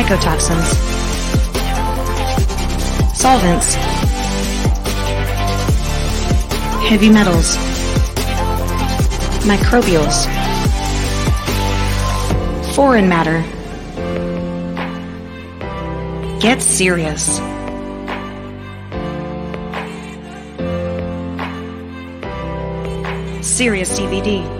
Mycotoxins. Solvents. Heavy metals. Microbials. Foreign matter. Get serious. Sirius CBD.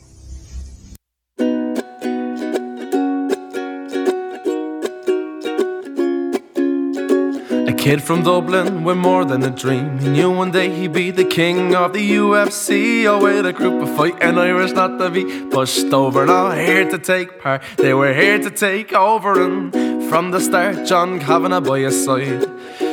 Kid from Dublin with more than a dream. He knew one day he'd be the king of the UFC. Oh, with a group of fighting Irish not to be pushed over. Not here to take part, they were here to take over. And from the start, John Kavanagh by his side.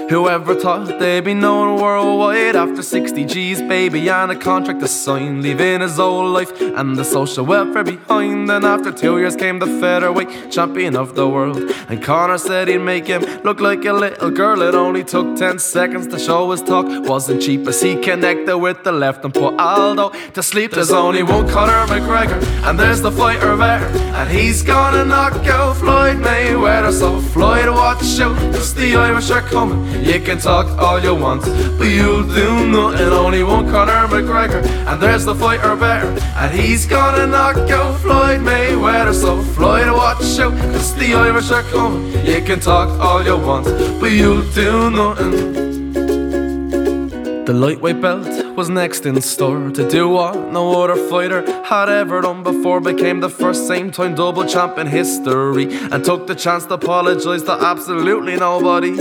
Whoever thought they'd be known worldwide after 60 G's, baby, and a contract to sign, leaving his old life and the social welfare behind. And after two years came the featherweight champion of the world. And Conor said he'd make him look like a little girl. It only took 10 seconds to show his talk wasn't cheap as he connected with the left and put Aldo to sleep. There's only one Conor McGregor, and there's the fighter there. And he's gonna knock out Floyd Mayweather. So, Floyd, watch out, cause the Irish are coming. You can talk all you want, but you'll do nothing. Only one Conor McGregor, and there's the fighter bear, and he's gonna knock out Floyd Mayweather. So Floyd, watch out, cause the Irish are coming. You can talk all you want, but you'll do nothing. The lightweight belt was next in store to do what no other fighter had ever done before. Became the first same time double champ in history and took the chance to apologise to absolutely nobody.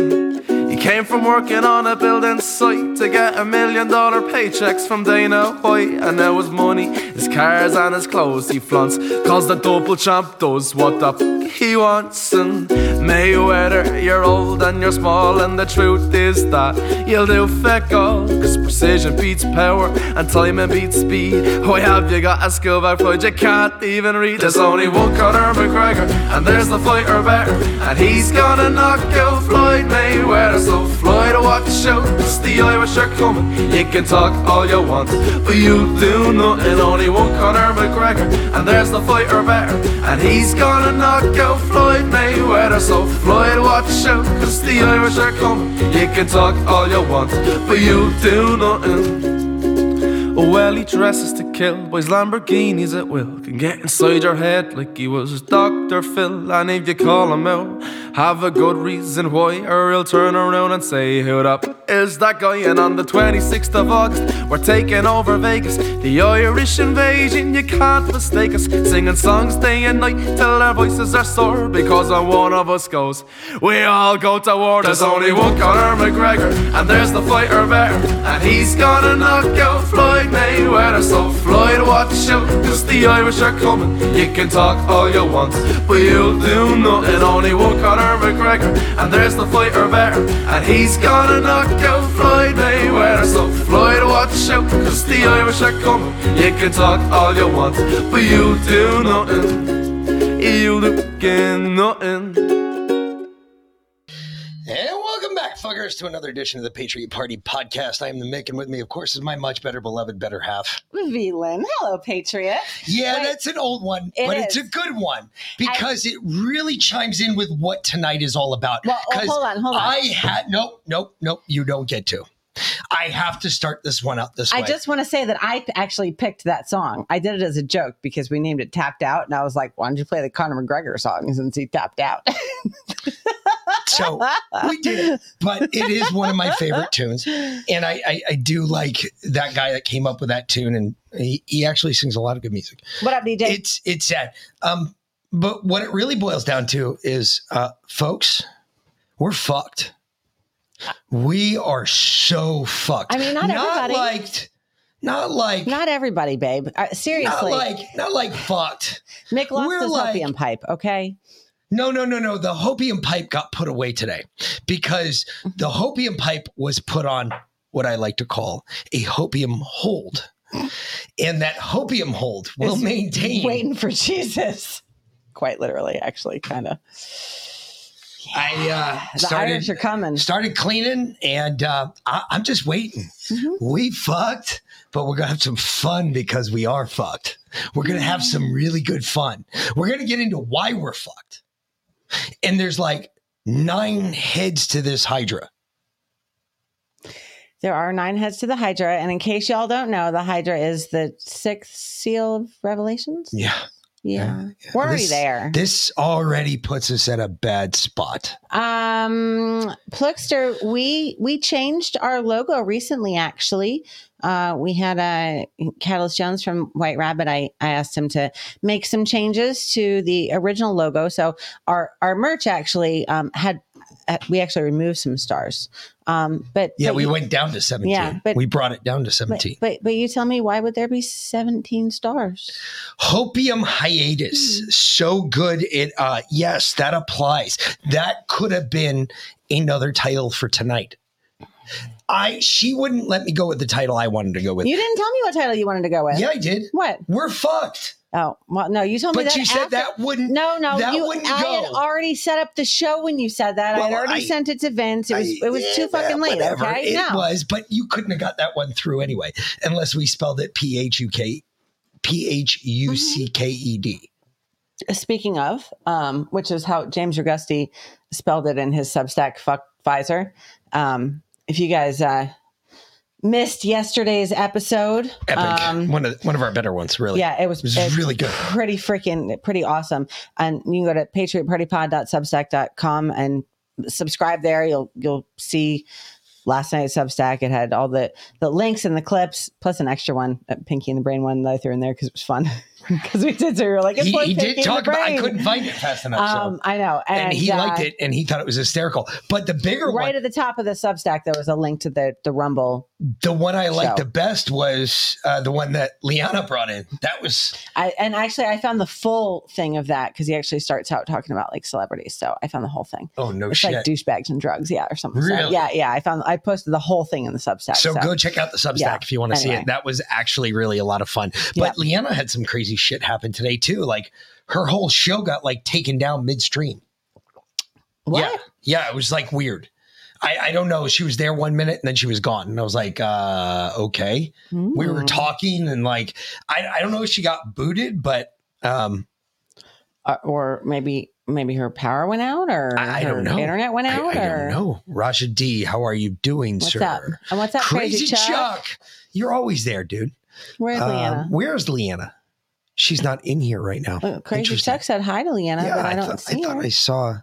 He came from working on a building site to get a million dollar paychecks from Dana White. And now his money, his cars, and his clothes he flaunts. Cause the double champ does what the he wants. And Mayweather, you're old and you're small, and the truth is that you'll do feck all. Cause precision beats power, and timing beats speed. Why have you got a skill back Floyd you can't even read? There's only one Conor McGregor, and there's the fighter better, and he's gonna knock out Floyd Mayweather. So Floyd, watch out, it's the Irish are coming. You can talk all you want, but you do nothing. Only one Conor McGregor, and there's the fighter better, and he's gonna knock out Floyd Mayweather. So Floyd, watch out, cause the Irish are coming. You can talk all you want, but you do nothing. Well, he dresses to kill, boys Lamborghinis at will. Can get inside your head like he was Dr. Phil. And if you call him out, have a good reason why, or he'll turn around and say, Who up is that guy? And on the 26th of August, we're taking over Vegas. The Irish invasion, you can't mistake us. Singing songs day and night till our voices are sore. Because when one of us goes, we all go to war. There's only one Conor McGregor, and there's the fighter better. And he's gonna knock out Floyd Mayweather. So Floyd, watch out, cause the Irish are coming. You can talk all you want, but you'll do nothing. Only one Conor McGregor, and there's the fighter better. And he's gonna knock out Floyd Mayweather. So Floyd, watch out, cause the Irish are coming. You can talk all you want, but you'll do nothing. You do nothing. And welcome back, fuckers, to another edition of the Patriot Party podcast. I am the Mick, and with me, of course, is my much better beloved better half. Velin. Hello, Patriot. Yeah, Wait. that's an old one, It but it's a good one because it really chimes in with what tonight is all about. Well, oh, hold on, hold on. I had nope, nope, nope. You don't get to. I have to start this one out this way. I just want to say that I actually picked that song. I did it as a joke because we named it Tapped Out. And I was like, why don't you play the Conor McGregor song since he tapped out? so we did it, but it is one of my favorite tunes, and I, I I do like that guy that came up with that tune, and he, he actually sings a lot of good music. what up, DJ? it's it's sad. Um, but what it really boils down to is, uh, folks, we're fucked. We are so fucked. I mean, not everybody. like, not like, not, Not everybody, babe. Uh, seriously. like, not like fucked. Mick lost we're his like- opium pipe, okay? No, no, no, no. The hopium pipe got put away today because the hopium pipe was put on what I like to call a hopium hold, and that hopium hold will maintain. Waiting for Jesus. Quite literally, actually, kind of. I uh, The started. Are coming. started cleaning and uh, I, I'm just waiting. Mm-hmm. We fucked, but we're gonna have some fun because we are fucked. We're gonna have some really good fun. We're gonna get into why we're fucked. And there's like nine heads to this Hydra. There are nine heads to the Hydra. And in case y'all don't know, the Hydra is the sixth seal of Revelations. Yeah. Yeah. We're already This- there. This already puts us at a bad spot. Um, Plugster, we we changed our logo recently. Actually, uh, we had a uh, Catalyst Jones from White Rabbit. I I asked him to make some changes to the original logo. So our our merch actually um, had uh, we actually removed some stars. Um, but Yeah, but we you- went down to 17. Yeah, but- we brought it down to 17. but but you tell me why would there be seventeen stars? Hopium hiatus. Hmm. So good. It uh yes, that applies. That could have been another title for tonight. I she wouldn't let me go with the title I wanted to go with. You didn't tell me what title you wanted to go with. yeah, I did. What? We're fucked. Oh, well, no, you told me But that. you said after- that wouldn't No, no, that you. wouldn't I go. had already set up the show when you said that. I had already I- sent it to Vince. It was I- it was too yeah, fucking late. whatever. Okay, It no. was, but you couldn't have got that one through anyway, unless we spelled it P H U K P H U C K E D. Speaking of, um, which is how James Roguski spelled it in his Substack. Fuck Pfizer. Um, if you guys uh, missed yesterday's episode, Epic. um, one of one of our better ones, really. yeah, it was, It was really good. pretty freaking pretty awesome. And you can go to patriotpartypod.substack.com and subscribe there. You'll you'll see last night's Substack. It had all the the links and the clips, plus an extra one, a Pinky and the Brain one that I threw in there because it was fun. because we did. So we were like, it's he, like he did talk about. I couldn't find it fast enough. so. Um, I know, and, and he uh, liked it, and he thought it was hysterical. But the bigger Right one, at the top of the Substack, there was a link to the the Rumble. the one I liked show. the best was uh, the one that Leanna brought in. That was I and actually, I found the full thing of that because he actually starts out talking about like celebrities. So I found the whole thing. oh no It's shit. like douchebags and drugs, yeah, or something. So, Really? yeah, yeah. I found I posted the whole thing in the Substack. So, go check out the Substack Yeah. if you want to see it. That was actually really a lot of fun. But Yeah. Leanna had some crazy shit happened today too. Like her whole show got like taken down midstream. What? Yeah, yeah, it was like weird. I, I don't know. She was there one minute and then she was gone, and I was like, uh, okay. We were Mm. talking and like I, I don't know if she got booted, but um, Uh, or maybe maybe her power went out, or I- I her don't know. Internet went I, out, I or don't know. Raja D, how are you doing, what's sir? up? And what's up, Crazy, Crazy, Chuck? Chuck? You're always there, dude. Where's Um, Leanna? where's Leanna? She's not in here right now. Oh, Crazy. Chuck said hi to Leanna, but I, don't thought, see I thought her. I saw.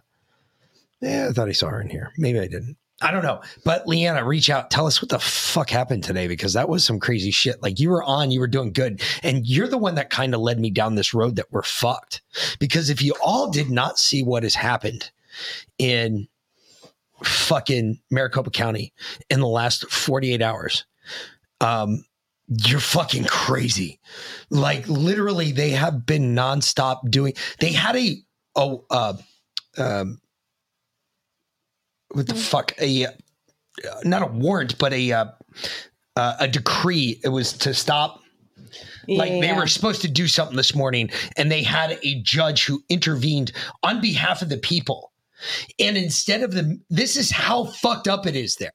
Yeah, I thought I saw her in here. Maybe I didn't. I don't know. But Leanna, reach out. Tell us what the fuck happened today because that was some crazy shit. Like you were on, you were doing good. And you're the one that kind of led me down this road that we're fucked. Because if you all did not see what has happened in fucking Maricopa County in the last 48 hours, um, you're fucking crazy. Like literally, they have been nonstop doing. They had a oh uh, um, what the fuck a uh, not a warrant, but a uh, uh, a decree. It was to stop. Like they Yeah. were supposed to do something this morning, and they had a judge who intervened on behalf of the people. And instead of them, this is how fucked up it is there.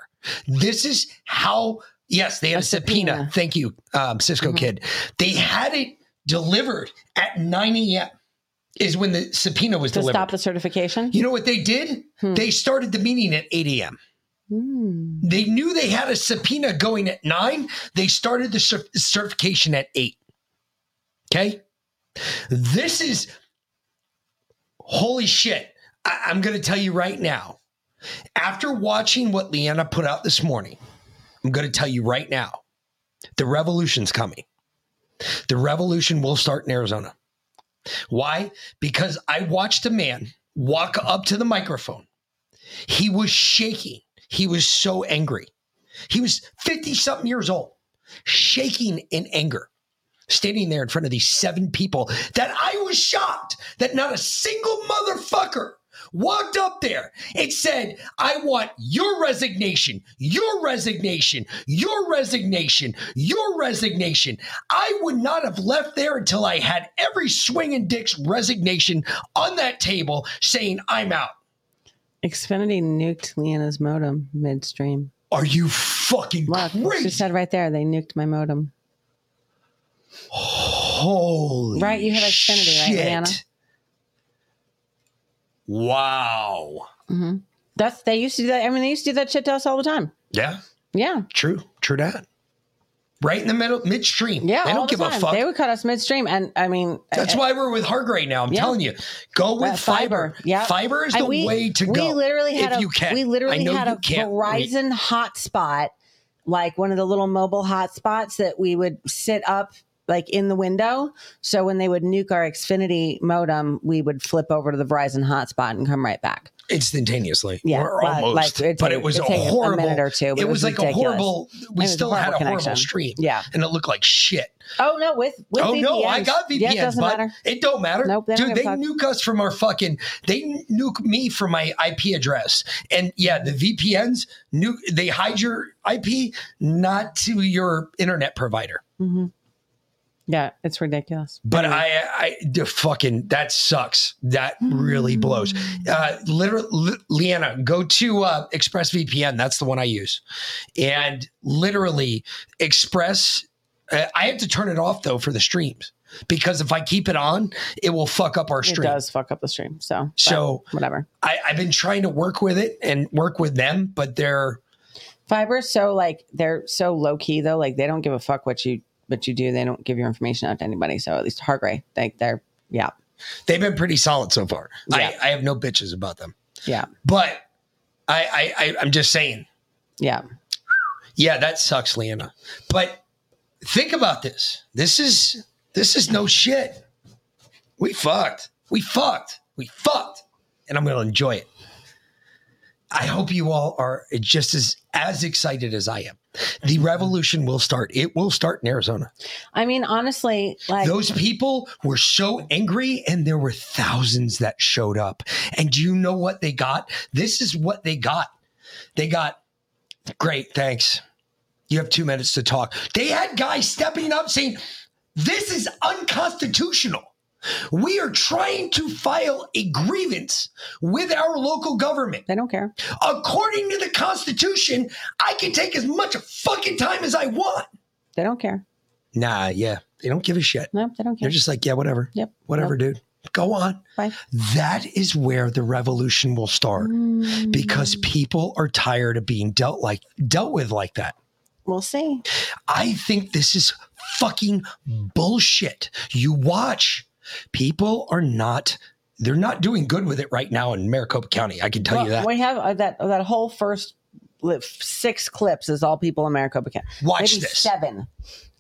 This is how, yes, they had a, A subpoena. subpoena. Thank you, um, Cisco Mhm. Kid. They had it delivered at 9 a.m. is when the subpoena was to delivered. stop the certification. you know what they did? Hmm. They started the meeting at 8 a.m. Hmm. They knew they had a subpoena going at 9. They started the cer- certification at 8. Okay? This is holy shit. I- I'm going to tell you right now. After watching what Leanna put out this morning, I'm going to tell you right now the revolution's coming. The revolution will start in Arizona. Why? Because I watched a man walk up to the microphone. He was shaking. He was so angry. He was 50 something years old, shaking in anger, standing there in front of these seven people that I was shocked that not a single motherfucker walked up there and said, I want your resignation, your resignation, your resignation, your resignation. I would not have left there until I had every swing swinging dick's resignation on that table saying, I'm out. Xfinity nuked Leanna's modem midstream. Are you fucking Look, she crazy? said right there, they nuked my modem. Holy Right, you have Xfinity, right, shit. Leanna? Wow. hmm That's they used to do that. I mean, they used to do that shit to us all the time. Yeah, Yeah, true. True that. Right in the middle, midstream. yeah. They don't the give a fuck. They would cut us midstream, and I mean, That's uh, why we're with Hargray now. I'm Yeah. telling you, go with Uh, fiber. fiber. Yeah. Fiber is the we, way to we go. literally had a you can. we literally had a. Verizon hotspot, like one of the little mobile hotspots that we would sit up like in the window. So when they would nuke our Xfinity modem, we would flip over to the Verizon hotspot and come right back. instantaneously. Yeah, or almost. like, but it was a take a horrible. minute or two, it it was, was like a horrible. We was a still had a horrible horrible stream. Yeah. and it looked like shit. Oh no, with with oh no, I got VPNs, Yeah, it doesn't but matter. it don't matter. Nope, don't Dude, they fuck. nuke us from our fucking. They nuke me from my IP address, and yeah, the VPNs nuke. They hide your IP, not to your internet provider. hmm Yeah, it's ridiculous. But I, I, the fucking that sucks. That really blows. Uh, literally, Leanna, go to uh, ExpressVPN. That's the one I use, and literally, Express. Uh, I have to turn it off though for the streams because if I keep it on, it will fuck up our it stream. does fuck up the stream. So So- whatever. I, I've been trying to work with it and work with them, but they're Fiber so like they're so low key though. Like they don't give a fuck what you what you do. They don't give your information out to anybody. So at least Hargray, they they're yeah they've been pretty solid so far. Yeah. I, I have no bitches about them, yeah but I, I, I I'm just saying. yeah. Yeah, that sucks, Leanna. But think about this. This is This is no shit. We fucked. We fucked. We fucked. And I'm going to enjoy it. I hope you all are just as as excited as I am. The revolution will start. It will start in Arizona. I mean, honestly, like Those people were so angry, and there were thousands that showed up. And do you know what they got? This is what they got. They got, great, thanks. You have two minutes to talk. They had guys stepping up saying, This is unconstitutional. We are trying to file a grievance with our local government. they don't care. According to the Constitution, I can take as much fucking time as I want. They don't care. Nah, yeah. They don't give a shit. No, they don't care. They're just like, yeah, whatever. Yep. Whatever, dude. Go on. Fine. That is where the revolution will start because Mm. people are tired of being dealt like dealt with like that. we'll see. I think this is fucking bullshit. You watch. People are not they're not doing good with it right now in Maricopa County. I can tell Well, you that. we have uh, that that whole first six clips is all people in Maricopa County. Watch Maybe this. seven,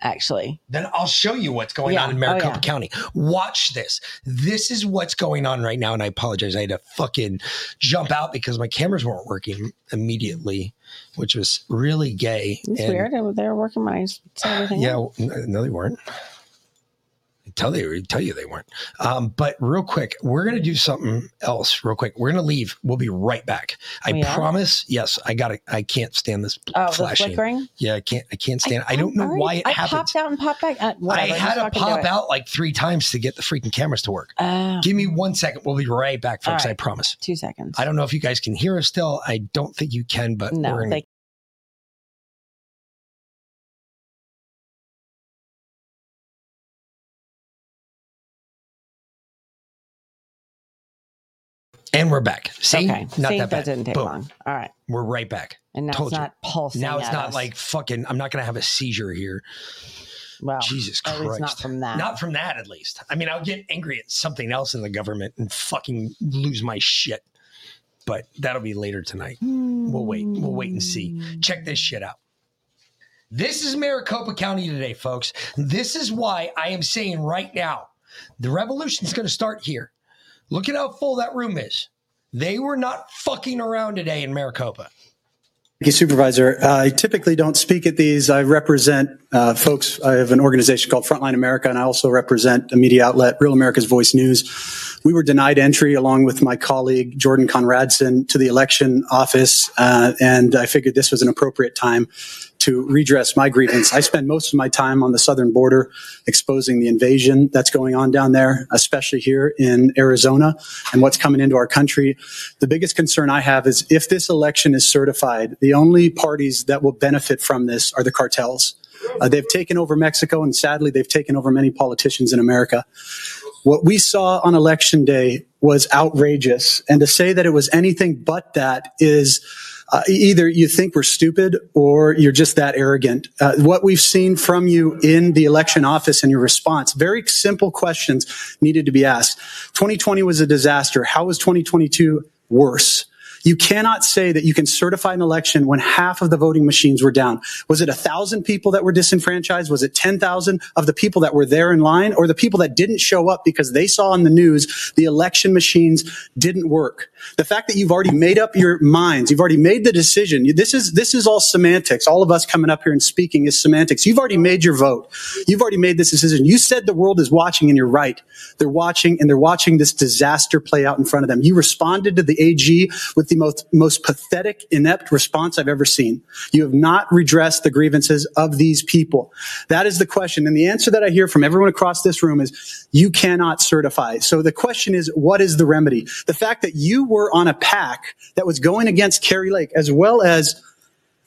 actually. then I'll show you what's going Yeah. on in Oh, Maricopa yeah. County. Watch this. This is what's going on right now. And I apologize. I had to fucking jump out because my cameras weren't working immediately, which was really gay. It's And- weird. They were working when I said everything. Yeah, else. well, n- no, they weren't. I tell you, tell you they weren't. Um, but real quick, we're gonna do something else. Real quick, we're gonna leave. We'll be right back. I are? promise. Yes, I got to I can't stand this Oh, flashing. flickering. Yeah, I can't. I can't stand. I, don't know Alright. why it I happens. popped out and popped back. Uh, whatever, I had to pop out like three times to get the freaking cameras to work. Uh, Give me one second. We'll be right back, folks. Right. I promise. two seconds. I don't know if you guys can hear us still. I don't think you can, but No, we're gonna and we're back. See, okay. not See, that bad. didn't take Boom. long. All right, We're right back. and now Told it's you. not pulsing. Now it's not us. like fucking. I'm not gonna have a seizure here. well, Jesus at Christ. least not from that. Not from that, at least. I mean, I'll get angry at something else in the government and fucking lose my shit. But that'll be later tonight. We'll wait. We'll wait and see. Check this shit out. This is Maricopa County today, folks. This is why I am saying right now the revolution is going to start here. Look at how full that room is. They were not fucking around today in Maricopa. Thank you, Supervisor. Uh, I typically don't speak at these. I represent uh, folks. I have an organization called Frontline America, and I also represent a media outlet, Real America's Voice News. We were denied entry, along with my colleague Jordan Conradson, to the election office, uh, and I figured this was an appropriate time to redress my grievance. I spend most of my time on the southern border exposing the invasion that's going on down there, especially here in Arizona and what's coming into our country. The biggest concern I have is if this election is certified, the only parties that will benefit from this are the cartels. Uh, they've taken over Mexico, and sadly, they've taken over many politicians in America. What we saw on election day was outrageous. And to say that it was anything but that is uh, either you think we're stupid or you're just that arrogant. Uh, what we've seen from you in the election office and your response, very simple questions needed to be asked. 2020 was a disaster. How was 2022 worse? You cannot say that you can certify an election when half of the voting machines were down. Was it a thousand people that were disenfranchised? Was it 10,000 of the people that were there in line or the people that didn't show up because they saw on the news the election machines didn't work? The fact that you've already made up your minds, you've already made the decision. This is, this is all semantics. All of us coming up here and speaking is semantics. You've already made your vote. You've already made this decision. You said the world is watching and you're right. They're watching and they're watching this disaster play out in front of them. You responded to the AG with the most, most pathetic, inept response I've ever seen. You have not redressed the grievances of these people. That is the question. And the answer that I hear from everyone across this room is you cannot certify. So the question is, what is the remedy? The fact that you were on a PAC that was going against Kari Lake as well as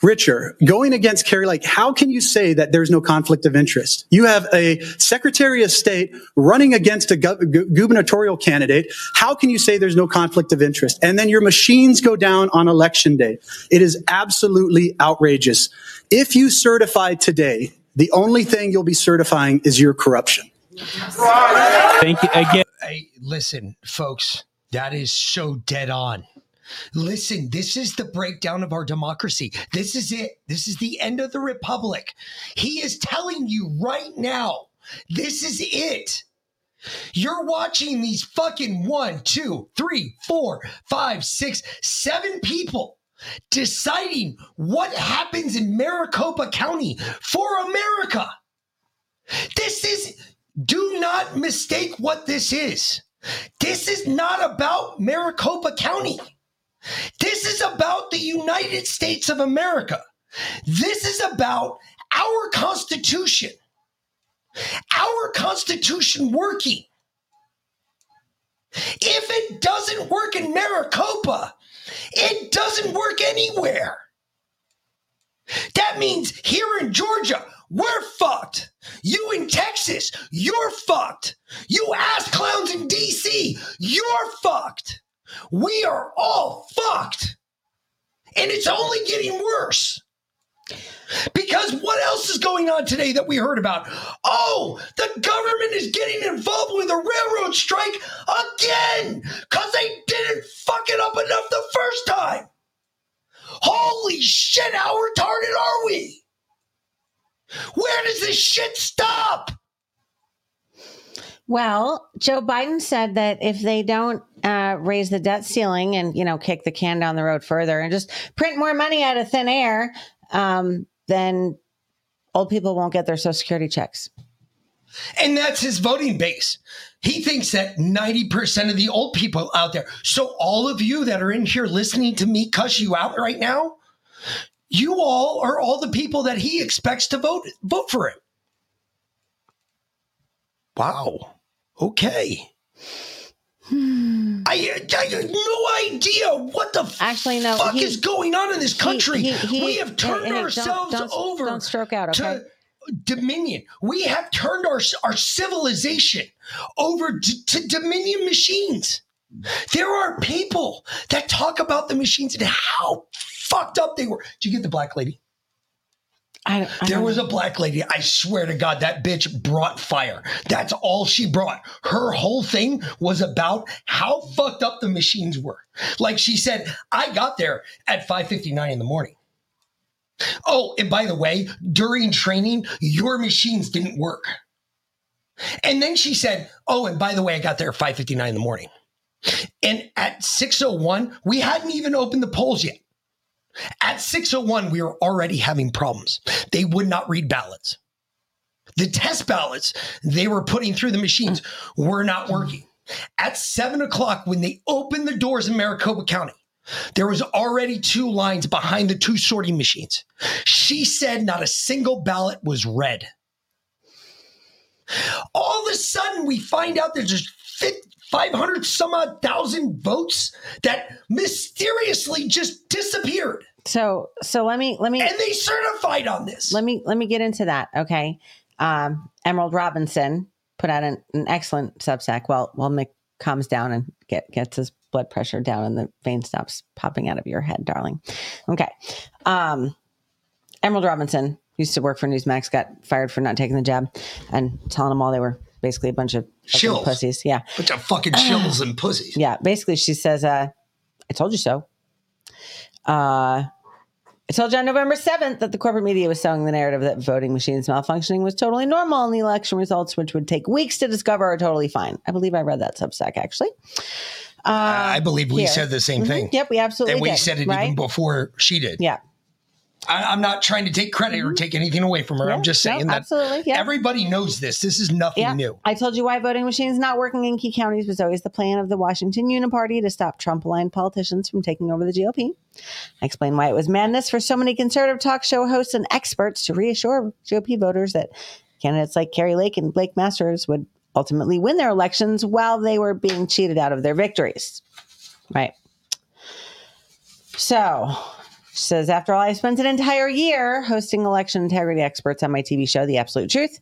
Richer, going against Kari Lake, how can you say that there's no conflict of interest? You have a Secretary of State running against a gu- gu- gubernatorial candidate. How can you say there's no conflict of interest? And then your machines go down on election day. It is absolutely outrageous. If you certify today, the only thing you'll be certifying is your corruption. Thank you again. Hey, listen, folks, that is so dead on. Listen, this is the breakdown of our democracy. This is it. This is the end of the republic. He is telling you right now This is it. You're watching these fucking one, two, three, four, five, six, seven people deciding what happens in Maricopa County for America. This is, do not mistake what this is. This is not about Maricopa County. This is about the United States of America. This is about our Constitution. Our Constitution working. If it doesn't work in Maricopa, it doesn't work anywhere. That means here in Georgia, we're fucked. You in Texas, you're fucked. You ass clowns in DC, you're fucked. We are all fucked. And it's only getting worse. Because what else is going on today that we heard about? Oh, the government is getting involved with a railroad strike again because they didn't fuck it up enough the first time. Holy shit, how retarded are we? Where does this shit stop? Well, Joe Biden said that if they don't uh, raise the debt ceiling and you know kick the can down the road further and just print more money out of thin air, um, then old people won't get their social security checks. And that's his voting base. He thinks that 90% of the old people out there. So, all of you that are in here listening to me cuss you out right now, you all are all the people that he expects to vote vote for him. Wow. Okay. Hmm. I, I had no idea what the Actually, no, fuck he- is going on in this country. he- he- we have turned hey, don't- ourselves don't- over don't stroke out, okay? to dominion. We have turned our our civilization over to dominion machines. There are people that talk about the machines and how fucked up they were. Did you get the black lady? I, I There was know. a black lady. I swear to God, that bitch brought fire. That's all she brought. Her whole thing was about how fucked up the machines were. Like she said, I got there at 5:59 in the morning. Oh, and by the way, during training, your machines didn't work. And then she said, "Oh, and by the way, I got there at 5:59 in the morning." And at 6:01, we hadn't even opened the polls yet. At 6:01, we were already having problems. They would not read ballots. The test ballots they were putting through the machines were not working. At seven o'clock, when they opened the doors in Maricopa County, there was already two lines behind the two sorting machines. She said not a single ballot was read. All of a sudden, we find out there's 500 some odd thousand votes that mysteriously just disappeared. So so let me let me And they certified on this. let me let me get into that. Okay. Um, Emerald Robinson put out an, an excellent Substack. Well, while Mick calms down and get gets his blood pressure down and the vein stops popping out of your head, darling. Okay. Um, Emerald Robinson used to work for Newsmax, got fired for not taking the jab, and telling them all they were basically a bunch of Shills. pussies. Yeah. Bunch of fucking shills and pussies. Yeah, basically, she says, uh, "I told you so." Uh, I told you on November seventh that the corporate media was selling the narrative that voting machines malfunctioning was totally normal, and the election results, which would take weeks to discover, are totally fine. I believe I read that Substack actually. Uh, I believe we here. said the same Mhm. thing. Yep, we absolutely did. And we did, said it right? even before she did. Yeah, I, I'm not trying to take credit or mm-hmm. take anything away from her. Yeah, I'm just no, saying that absolutely, yeah. everybody knows this. This is nothing yeah. new. I told you why voting machines not working in key counties was always the plan of the Washington Uniparty to stop Trump-aligned politicians from taking over the GOP. I explained why it was madness for so many conservative talk show hosts and experts to reassure GOP voters that candidates like Kari Lake and Blake Masters would ultimately win their elections while they were being cheated out of their victories. Right. So, she says, after all, I spent an entire year hosting election integrity experts on my TV show, The Absolute Truth.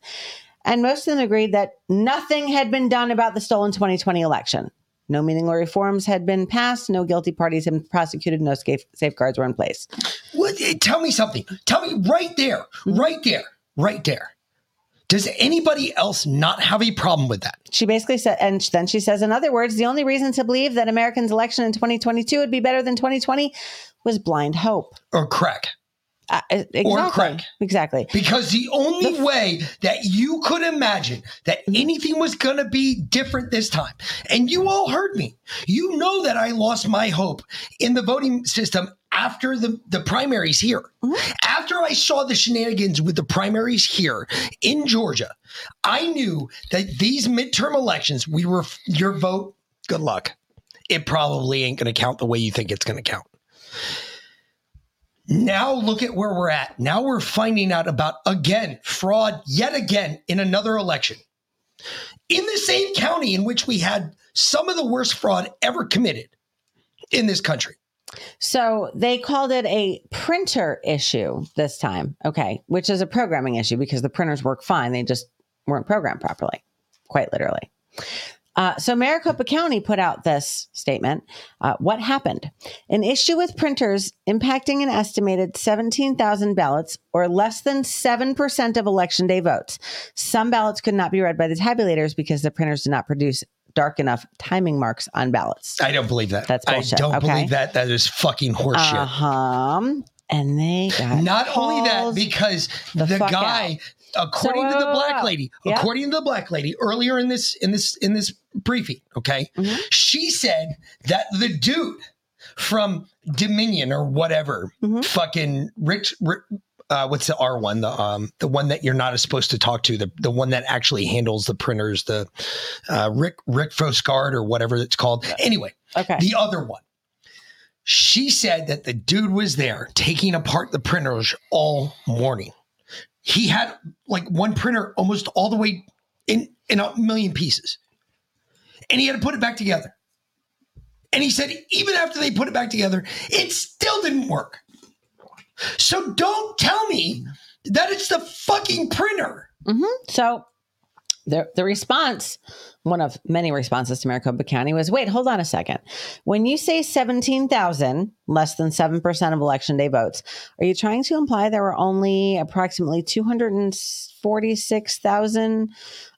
And most of them agreed that nothing had been done about the stolen 2020 election. No meaningful reforms had been passed, no guilty parties had been prosecuted, no safe- safeguards were in place. Eh, tell me something. Tell me right there, right there, right there. Does anybody else not have a problem with that? She basically said, and then she says, in other words, the only reason to believe that Americans' election in 2022 would be better than 2020 was blind hope. Or crack? Uh, exactly. Or crack. Exactly. Because the only way that you could imagine that anything was going to be different this time, and you all heard me, you know that I lost my hope in the voting system after the, the primaries here. After I saw the shenanigans with the primaries here in Georgia, I knew that these midterm elections, we were your vote, good luck. It probably ain't going to count the way you think it's going to count. Now look at where we're at. Now we're finding out about again fraud yet again in another election. In the same county in which we had some of the worst fraud ever committed in this country. So they called it a printer issue this time. Okay. Which is a programming issue because the printers work fine. They just weren't programmed properly, quite literally. Uh, so Maricopa County put out this statement. Uh, what happened? An issue with printers impacting an estimated 17,000 ballots, or less than 7% of election day votes. Some ballots could not be read by the tabulators because the printers did not produce dark enough timing marks on ballots. I don't believe that. That's bullshit, I don't okay? believe that. That is fucking horseshit. Uh huh. And they got Not only that, because the the, guy, according So, to the black lady, according to the black lady earlier in this in this in this briefing, okay, Mhm. she said that the dude from Dominion or whatever, Mhm. fucking Rich. Ri- uh, what's the R one? The um, the one that you're not supposed to talk to, the the one that actually handles the printers, the uh, Rick Rick Foscard or whatever it's called. Anyway, Okay. the other one. She said that the dude was there taking apart the printers all morning. He had like one printer almost all the way in in a million pieces. And he had to put it back together. And he said even after they put it back together, it still didn't work. So don't tell me that it's the fucking printer. hmm So the the response, one of many responses to Maricopa County was, wait, hold on a second. When you say 17,000, less than 7% of election day votes, are you trying to imply there were only approximately 246,000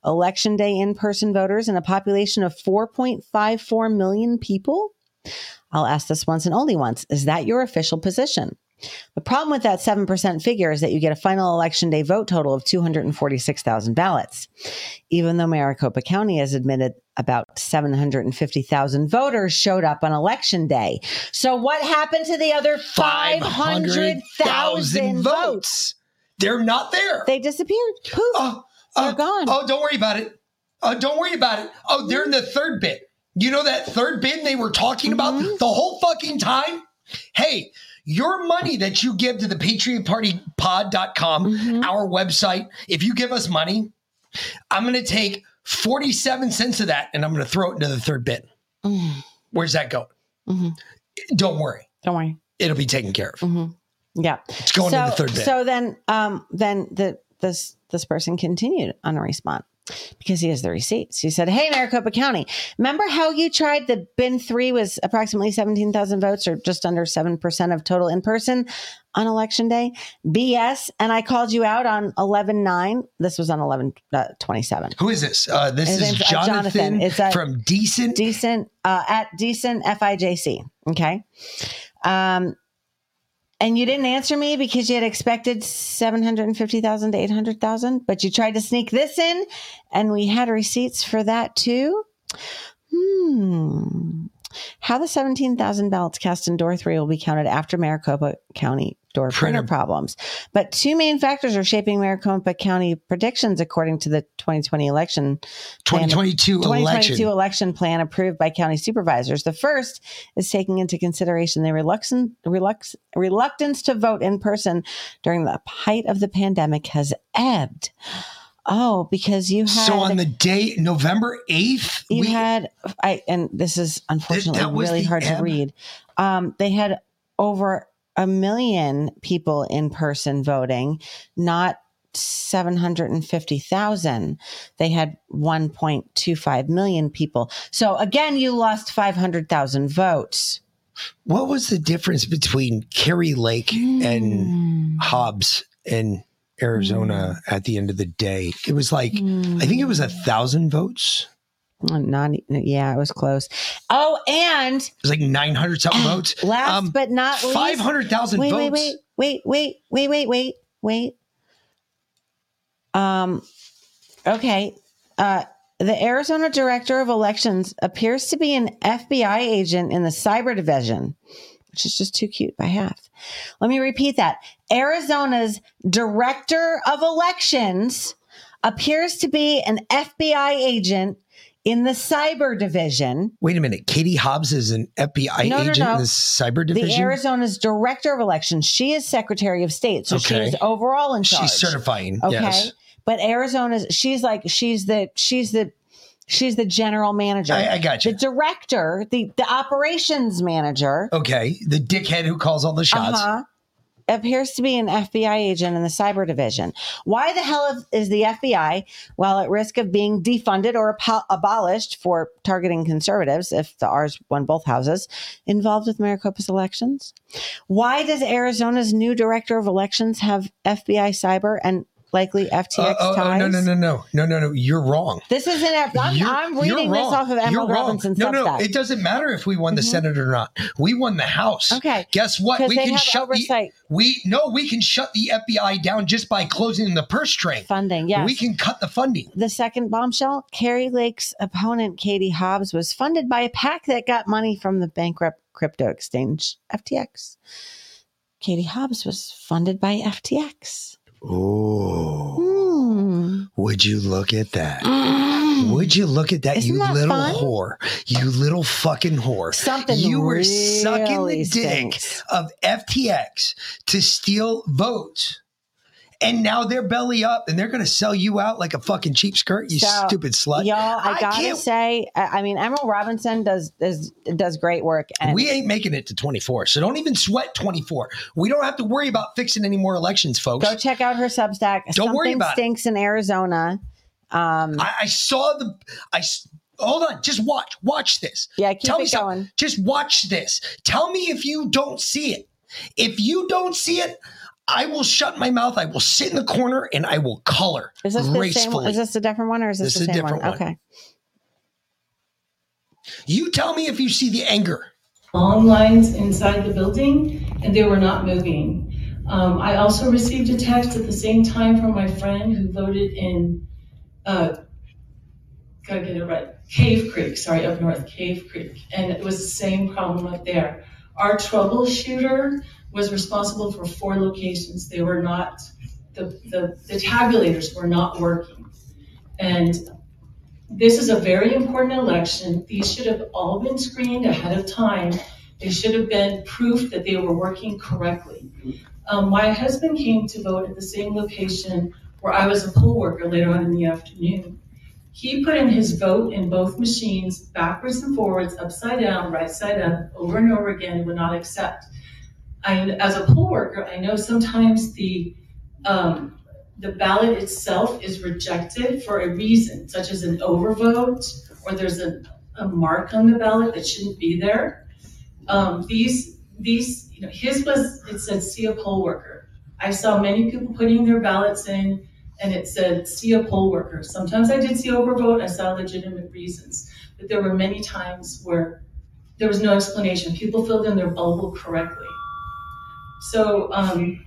election day in-person voters in a population of 4.54 million people? I'll ask this once and only once. Is that your official position? The problem with that 7% figure is that you get a final election day vote total of 246,000 ballots. Even though Maricopa County has admitted about 750,000 voters showed up on election day. So what happened to the other 500,000 votes? They're not there. They disappeared. Poof. Oh, They're oh, gone. Oh, don't worry about it. Oh, don't worry about it. Oh, they're in the third bit. You know that third bin they were talking about Mm-hmm. the whole fucking time? Hey, your money that you give to the patriotpartypod.com, Mm-hmm. our website, if you give us money, I'm going to take 47 cents of that and I'm going to throw it into the third bin. Mm. Where's that going? Mhm. Don't worry. Don't worry. It'll be taken care of. Mhm. Yeah. It's going so, in the third bin. So then, um, then the this this person continued on a response because he has the receipts. He said, "Hey, Maricopa County, remember how you tried the bin three was approximately seventeen thousand votes, or just under seven percent of total in person on election day? BS. And I called you out on eleven nine. This was on eleven uh, twenty seven. Who is this? Uh, this His is uh, Jonathan, Jonathan. It's a- from Decent. Decent uh, at decent FIJC. Okay. Um, and you didn't answer me because you had expected 750,000 to 800,000, but you tried to sneak this in and we had receipts for that too. Hmm. How the 17,000 ballots cast in door three will be counted after Maricopa County door printer, Printer. problems. But two main factors are shaping Maricopa County predictions according to the 2020 election. plan 2022 2022 election. election plan approved by county supervisors. The first is taking into consideration the reluctance, reluctance, reluctance to vote in person during the height of the pandemic has ebbed. Oh, because you had So on the day November 8th, you we, had I and this is unfortunately really hard to read. Um, they had over a million people in person voting, not 750,000. They had 1.25 million people. So again, you lost 500,000 votes. what was the difference between Kari Lake and Hmm. Hobbs in Arizona at the end of the day? It was like, Hmm. I think it was a thousand votes. Not, yeah, it was close. Oh, and It was like 900 something votes. last Um, but not least, 500,000 votes. wait, wait. wait, wait, wait, wait, wait, wait. Um, okay. Uh, the Arizona Director of Elections appears to be an FBI agent in the cyber division, which is just too cute by half. Let me repeat that. Arizona's Director of Elections appears to be an FBI agent in the cyber division. Wait a minute. Katie Hobbs is an FBI No, no, agent no. in the cyber The. Arizona's Director of Elections. She is Secretary of State, so Okay. she's overall in charge. She's certifying. Okay. Yes. But Arizona's she's like she's the she's the she's the general manager. I, I got you. the director, the the operations manager, Okay. The dickhead who calls all the shots. uh-huh, appears to be an FBI agent in the cyber division. Why the hell is the FBI, while at risk of being defunded or abolished for targeting conservatives, if the R's won both houses, involved with Maricopa's elections? Why does Arizona's new director of elections have FBI cyber and likely FTX Uh, oh, oh, ties? no, no, no, no, no, no, no. You're wrong. This isn't. A, I'm, You're- I'm reading this off of wrong. Robinson's No, no, it doesn't matter if we won the Mhm. Senate or not. We won the House. Okay. Guess what? We can shut oversight. the we no, we can shut the FBI down just by closing the purse string. Funding, yes. We can cut the funding. The second bombshell, Kari Lake's opponent, Katie Hobbs, was funded by a PAC that got money from the bankrupt crypto exchange FTX. Katie Hobbs was funded by FTX. Oh, Hmm. would you look at that? Mm. Would you look at that, Isn't you that little fun? whore? You little fucking whore. Something you were sucking the really dick of FTX to steal votes. And now they're belly up and they're going to sell you out like a fucking cheap skirt, you So, stupid slut. Y'all, I, I gotta can't- say, I, mean, Emerald Robinson does does does great work, and we ain't making it to 24. So don't even sweat 24. We don't have to worry about fixing any more elections, folks. go check out her Substack. Don't worry Something about it. stinks in Arizona. Um, I, I saw the. I hold on. Just watch. Watch this. yeah, keep Tell me it something. Just watch this. Tell me if you don't see it. If you don't see it, I will shut my mouth. I will sit in the corner and I will color Is this the same? gracefully. Is this a different one, or is this, This the is a same different one. Okay. you tell me if you see the anger. long lines inside the building and they were not moving. Um, I also received a text at the same time from my friend who voted in, uh, gotta get it right, Cave Creek, sorry, up north, Cave Creek. And it was the same problem up there. Our troubleshooter was responsible for four locations. They were not, the, the, the tabulators were not working. And this is a very important election. These should have all been screened ahead of time. They should have been proof that they were working correctly. Um, my husband came to vote at the same location where I was a poll worker later on in the afternoon. He put in his vote in both machines, backwards and forwards, upside down, right side up, over and over again, and would not accept. I, as a poll worker, I know sometimes the, um, the ballot itself is rejected for a reason, such as an overvote, or there's a, a mark on the ballot that shouldn't be there. Um, these, these, you know, his was, it said, see a poll worker. I saw many people putting their ballots in, and it said, see a poll worker. Sometimes I did see overvote, I saw legitimate reasons, but there were many times where there was no explanation. People filled in their bubble correctly. So, um,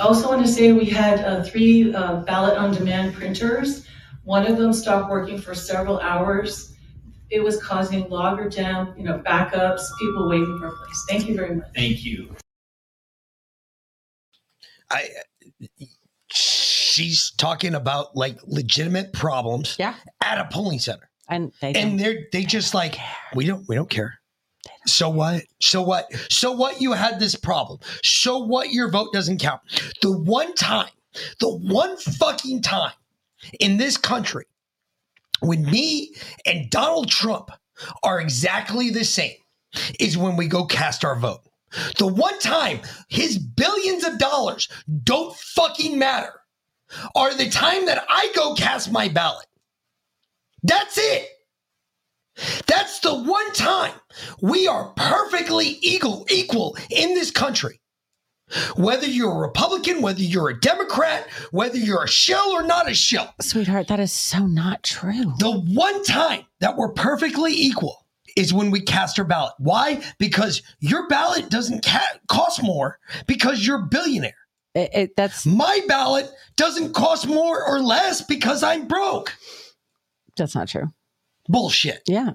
I also want to say we had uh, three uh, ballot on demand printers. One of them stopped working for several hours. It was causing logger jam, you know, backups, people waiting for a place. Thank you very much. Thank you. I she's talking about like legitimate problems Yeah. at a polling center. And they And they're they just like we don't we don't care. So what? So what? So what you had this problem. So what your vote doesn't count. The one time, the one fucking time in this country when me and Donald Trump are exactly the same is when we go cast our vote. The one time his billions of dollars don't fucking matter are the time that I go cast my ballot. That's it. That's the one time we are perfectly equal, equal in this country. Whether you're a Republican, whether you're a Democrat, whether you're a shill or not a shill, sweetheart, that is so not true. the one time that we're perfectly equal is when we cast our ballot. Why? Because your ballot doesn't ca- cost more because you're a billionaire. It, it, that's My ballot doesn't cost more or less because I'm broke. that's not true. Bullshit. Yeah,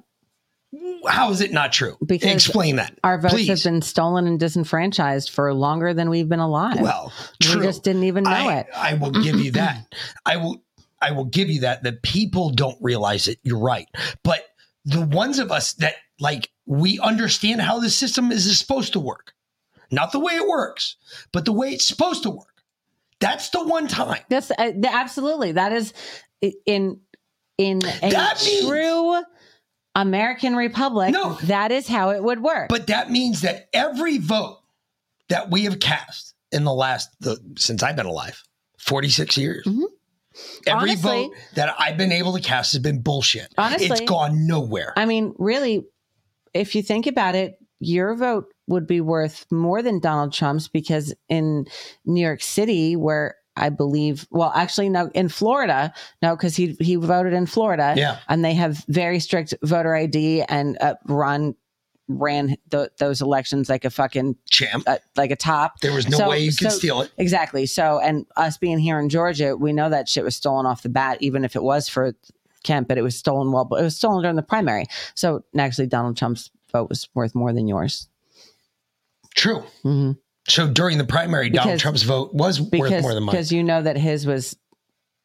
How is it not true? Because Explain that. our votes please. have been stolen and disenfranchised for longer than we've been alive. Well, we true. just didn't even know I, it. I will give you that. I will I will give you that. The people don't realize it. You're right. But the ones of us that like we understand how the system is supposed to work. Not the way it works, but the way it's supposed to work. That's the one time. That's uh, absolutely that is in in a That means- true American republic. No. that is how it would work. But that means that every vote that we have cast in the last the since I've been alive, 46 years. Mhm. Every Honestly- vote that I've been able to cast has been bullshit. Honestly- it's gone nowhere. I mean, really, if you think about it, your vote would be worth more than Donald Trump's because in New York City, where I believe, well, actually, no, in Florida, no, because he he voted in Florida, Yeah. and they have very strict voter ID, and uh, Ron ran th- those elections like a fucking Champ. uh, like a top. There was no So- way you could so- steal it. Exactly. So, and us being here in Georgia, we know that shit was stolen off the bat, even if it was for Kemp, but it was stolen well, but it was stolen during the primary. So, actually, Donald Trump's vote was worth more than yours. True. Mm-hmm. So during the primary, Donald Trump's vote was worth more than mine. because you know that his was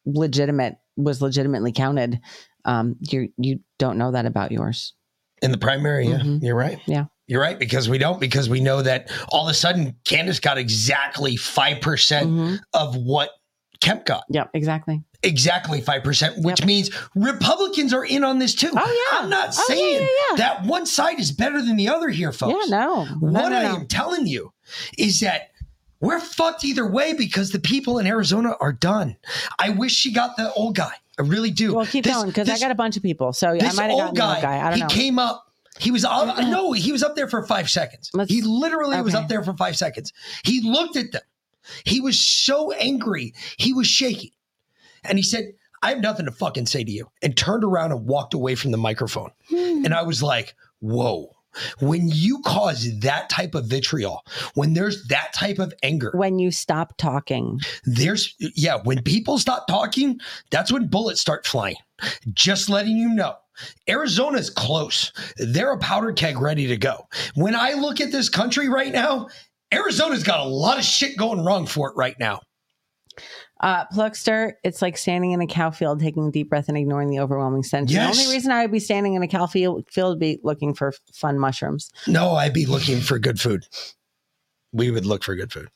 legitimate, was legitimately counted. Um, you you don't know that about yours. In the primary, yeah, Mhm. you're right. Yeah. You're right because we don't because we know that all of a sudden Kandiss got exactly five percent Mhm. of what Kemp got. Yep, exactly. Exactly five percent, which Yep. means Republicans are in on this too. Oh, yeah. I'm not Oh, yeah, saying yeah, yeah. that one side is better than the other here, folks. Yeah, no, no, what no, I no. am telling you is that we're fucked either way because the people in Arizona are done. I wish she got the old guy. I really do. Well, keep This- going because I got a bunch of people. So I might have gotten guy, old guy. I don't he know. came up. He was up, no, he was up there for five seconds. Let's- he literally was up there for five seconds. He looked at them. He was so angry. He was shaking. And he said, I have nothing to fucking say to you. And turned around and walked away from the microphone. Hmm. And I was like, whoa. When you cause that type of vitriol, when there's that type of anger, when you stop talking. there's yeah when people stop talking that's when bullets start flying just letting you know arizona's close they're a powder keg ready to go when i look at this country right now arizona's got a lot of shit going wrong for it right now Uh, Pluckster, it's like standing in a cow field, taking a deep breath and ignoring the overwhelming stench. Yes. The only reason I would be standing in a cow field, field would be looking for fun mushrooms. no i'd be looking for good food we would look for good food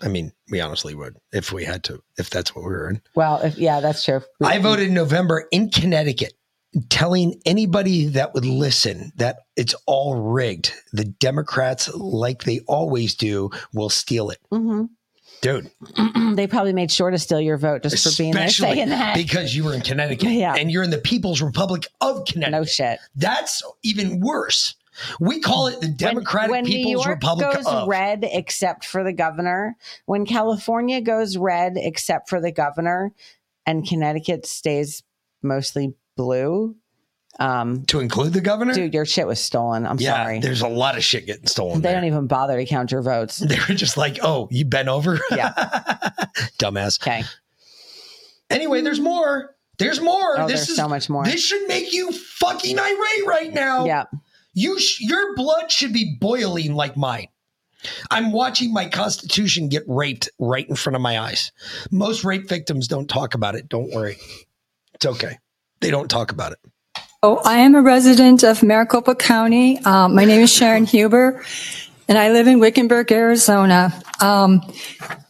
i mean we honestly would if we had to if that's what we were in Well, if yeah, that's true. I voted in November in Connecticut, telling anybody that would listen that it's all rigged. The Democrats, like they always do, will steal it. hmm Dude, they probably made sure to steal your vote just for being there especially saying that. because you were in Connecticut Yeah. and you're in the People's Republic of Connecticut. no shit. That's even worse. We call it the Democratic when, when New York Republic goes of. red except for the governor, when California goes red except for the governor, and Connecticut stays mostly blue, um, to include the governor? dude, your shit was stolen. I'm yeah, sorry. there's a lot of shit getting stolen. They there. don't even bother to count your votes. they were just like, oh, you bent over? Yeah. Dumbass. Okay. Anyway, there's more. There's more. Oh, this there's is so much more. This should make you fucking irate right now. Yeah. You sh- your blood should be boiling like mine. I'm watching my constitution get raped right in front of my eyes. Most rape victims don't talk about it. Don't worry. It's okay. They don't talk about it. Oh, I am a resident of Maricopa County. Um, my name is Sharon Huber, and I live in Wickenburg, Arizona. Um,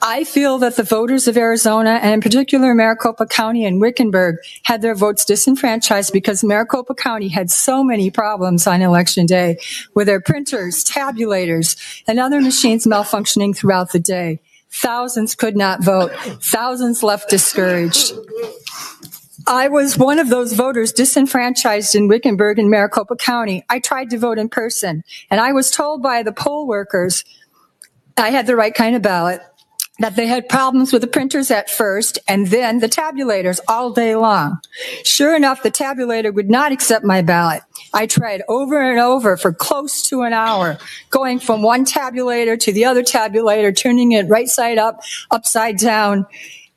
I feel that the voters of Arizona, and in particular Maricopa County and Wickenburg, had their votes disenfranchised because Maricopa County had so many problems on election day with their printers, tabulators, and other machines malfunctioning throughout the day. Thousands could not vote. Thousands left discouraged. I was one of those voters disenfranchised in Wickenburg and Maricopa County. I tried to vote in person, and I was told by the poll workers I had the right kind of ballot. that they had problems with the printers at first and then the tabulators all day long. Sure enough, the tabulator would not accept my ballot. I tried over and over for close to an hour, going from one tabulator to the other tabulator, turning it right side up, upside down,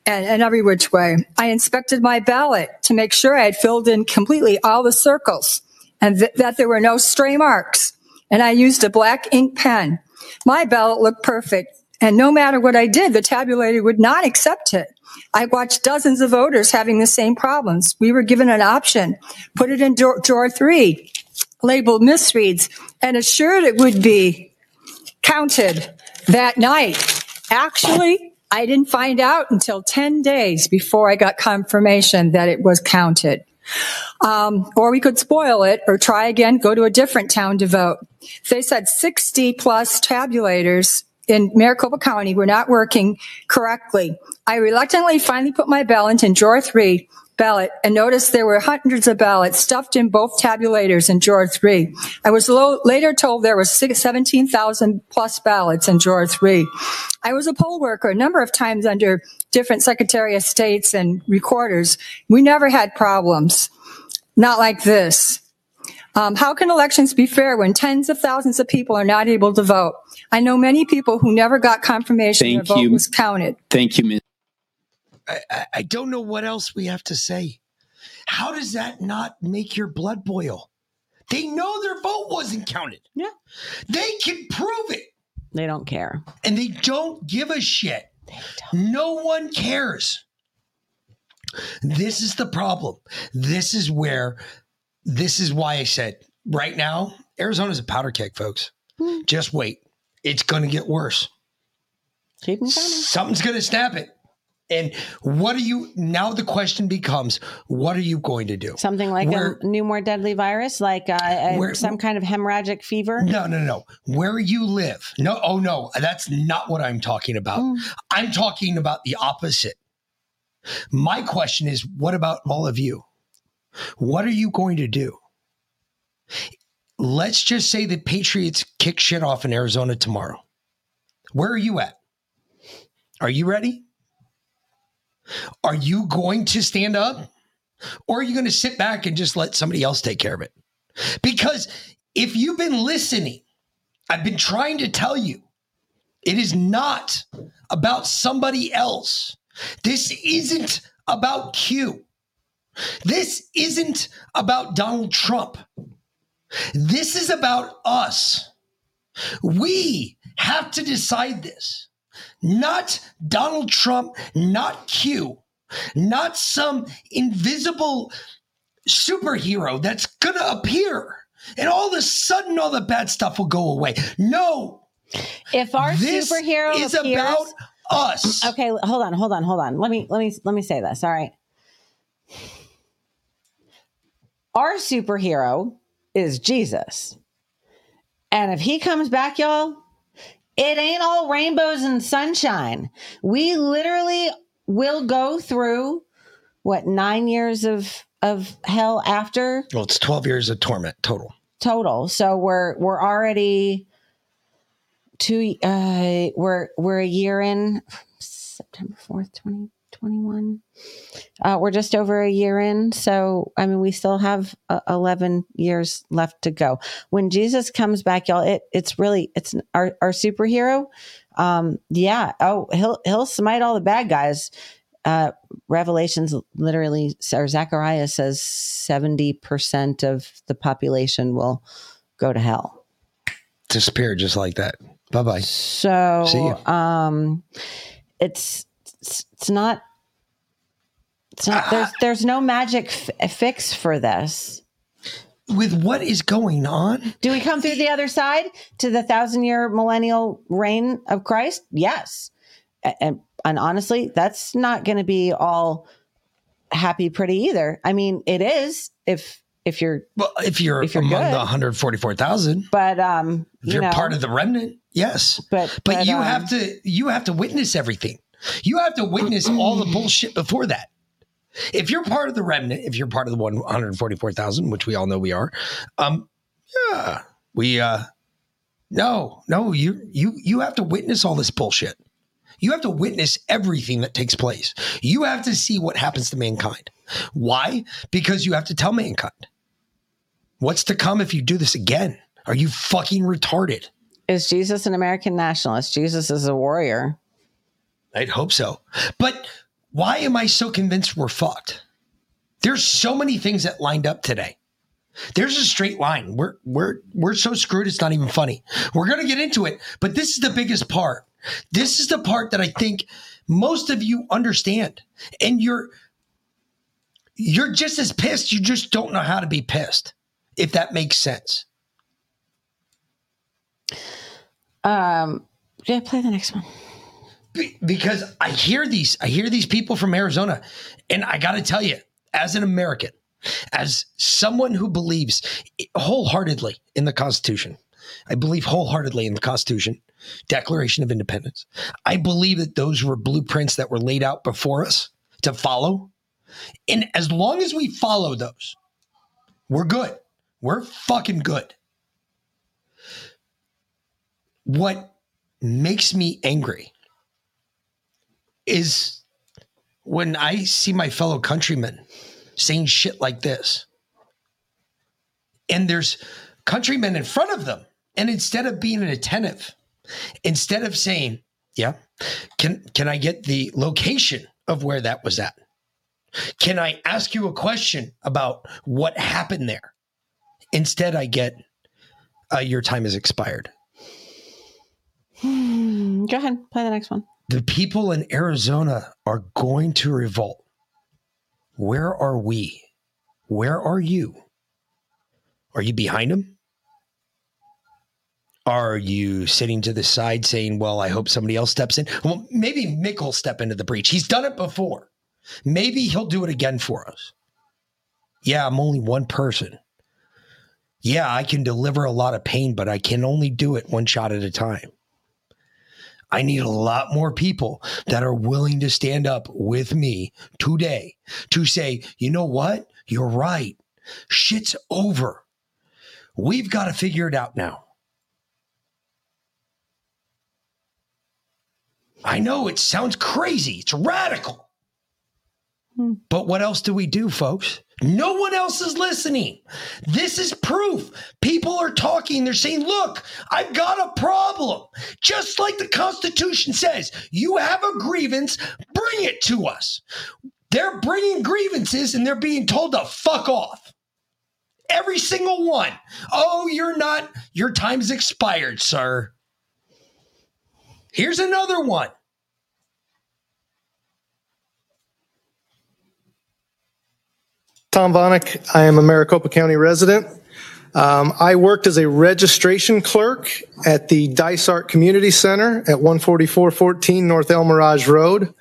and, and every which way. I inspected my ballot to make sure I had filled in completely all the circles and th- that there were no stray marks. And I used a black ink pen. My ballot looked perfect. And no matter what I did, the tabulator would not accept it. I watched dozens of voters having the same problems. We were given an option, put it in drawer, drawer three, labeled misreads, and assured it would be counted that night. Actually, I didn't find out until 10 days before I got confirmation that it was counted. Um, or we could spoil it or try again, go to a different town to vote. They said 60 plus tabulators in Maricopa County were not working correctly. I reluctantly finally put my ballot in drawer three ballot and noticed there were hundreds of ballots stuffed in both tabulators in drawer three. I was lo- later told there were 17,000 plus ballots in drawer three. I was a poll worker a number of times under different Secretary of States and recorders. We never had problems. Not like this. Um, how can elections be fair when tens of thousands of people are not able to vote? I know many people who never got confirmation Thank their vote you. was counted. Thank you, Ms. I, I, don't know what else we have to say. How does that not make your blood boil? They know their vote wasn't counted. Yeah. They can prove it. They don't care. And they don't give a shit. No one cares. This is the problem. This is where, this is why I said right now, Arizona's a powder keg, folks. Hmm. Just wait. It's going to get worse. Keep them coming. Something's going to snap it. And what are you, now the question becomes, what are you going to do? Something like Where- a new, more deadly virus, like uh, a- Where- some kind of hemorrhagic fever. No, no, no. Where you live. No, oh no, that's not what I'm talking about. Mm. I'm talking about the opposite. My question is what about all of you? What are you going to do? Let's just say the Patriots kick shit off in Arizona tomorrow. Where are you at? Are you ready? Are you going to stand up? Or are you going to sit back and just let somebody else take care of it? Because if you've been listening, I've been trying to tell you, it is not about somebody else. This isn't about Q. This isn't about Donald Trump. This is about us. We have to decide this. Not Donald Trump, not Q, not some invisible superhero that's going to appear and all of a sudden all the bad stuff will go away. No, If our this superhero is appears, about us. Okay, hold on, hold on, hold on. Let me let me let me say this. All right. Our superhero is Jesus. And if he comes back, y'all, it ain't all rainbows and sunshine. We literally will go through what 9 years of of hell after Well, it's 12 years of torment total. total. So we're we're already two uh we're we're a year in September 4th, 2021. Uh we're just over a year in, so I mean we still have uh, 11 years left to go. When Jesus comes back, y'all, it it's really it's our our superhero. Um yeah, oh, he'll he'll smite all the bad guys. Uh Revelations literally or Zechariah says 70% of the population will go to hell. Disappear just like that. Bye bye. So um it's it's, it's not it's not there's there's no magic f- fix for this. With what is going on? Do we come through the other side to the thousand year millennial reign of Christ? Yes. And, and honestly, that's not going to be all happy pretty either. I mean, it is if if you're Well, if you're, If you're among good. the 144,000, but um if you you're know, part of the remnant, yes. but But, you um, have to you have to witness everything. You have to witness all the bullshit before that. If you're part of the remnant, if you're part of the 144,000, which we all know we are, um yeah, we uh no, no, you you you have to witness all this bullshit. You have to witness everything that takes place. You have to see what happens to mankind. Why? Because you have to tell mankind. What's to come if you do this again? Are you fucking retarded? Is Jesus an American nationalist? Jesus is a warrior. I'd hope so. But why am I so convinced we're fucked? There's so many things that lined up today. There's a straight line. We're we're we're so screwed it's not even funny. We're going to get into it, but this is the biggest part. This is the part that I think most of you understand. And you're you're just as pissed, you just don't know how to be pissed. If that makes sense. Um, yeah, play the next one. Be- because I hear these, I hear these people from Arizona, and I got to tell you, as an American, as someone who believes wholeheartedly in the Constitution, I believe wholeheartedly in the Constitution, Declaration of Independence. I believe that those were blueprints that were laid out before us to follow. And as long as we follow those, we're good. We're fucking good. What makes me angry is when I see my fellow countrymen saying shit like this. And there's countrymen in front of them. And instead of being attentive, instead of saying, yeah, can can I get the location of where that was at? Can I ask you a question about what happened there? Instead, I get, uh, your time has expired. Hmm, Go ahead, play the next one. The people in Arizona are going to revolt. Where are we? Where are you? Are you behind them? Are you sitting to the side saying, well, I hope somebody else steps in? Well, maybe Mick will step into the breach. He's done it before. Maybe he'll do it again for us. Yeah, I'm only one person. Yeah, I can deliver a lot of pain, but I can only do it one shot at a time. I need a lot more people that are willing to stand up with me today to say, you know what? You're right. Shit's over. We've got to figure it out now. I know it sounds crazy. It's radical. Hmm. But what else do we do, folks? No one else is listening. This is proof. People are talking. They're saying, look, I've got a problem. Just like the Constitution says, you have a grievance, bring it to us. They're bringing grievances and they're being told to fuck off. Every single one. Oh, you're not, your time's expired, sir. Here's another one. Tom Vonick. I am a Maricopa County resident. Um, I worked as a registration clerk at the Dysart Community Center at 14414 North El Mirage Road.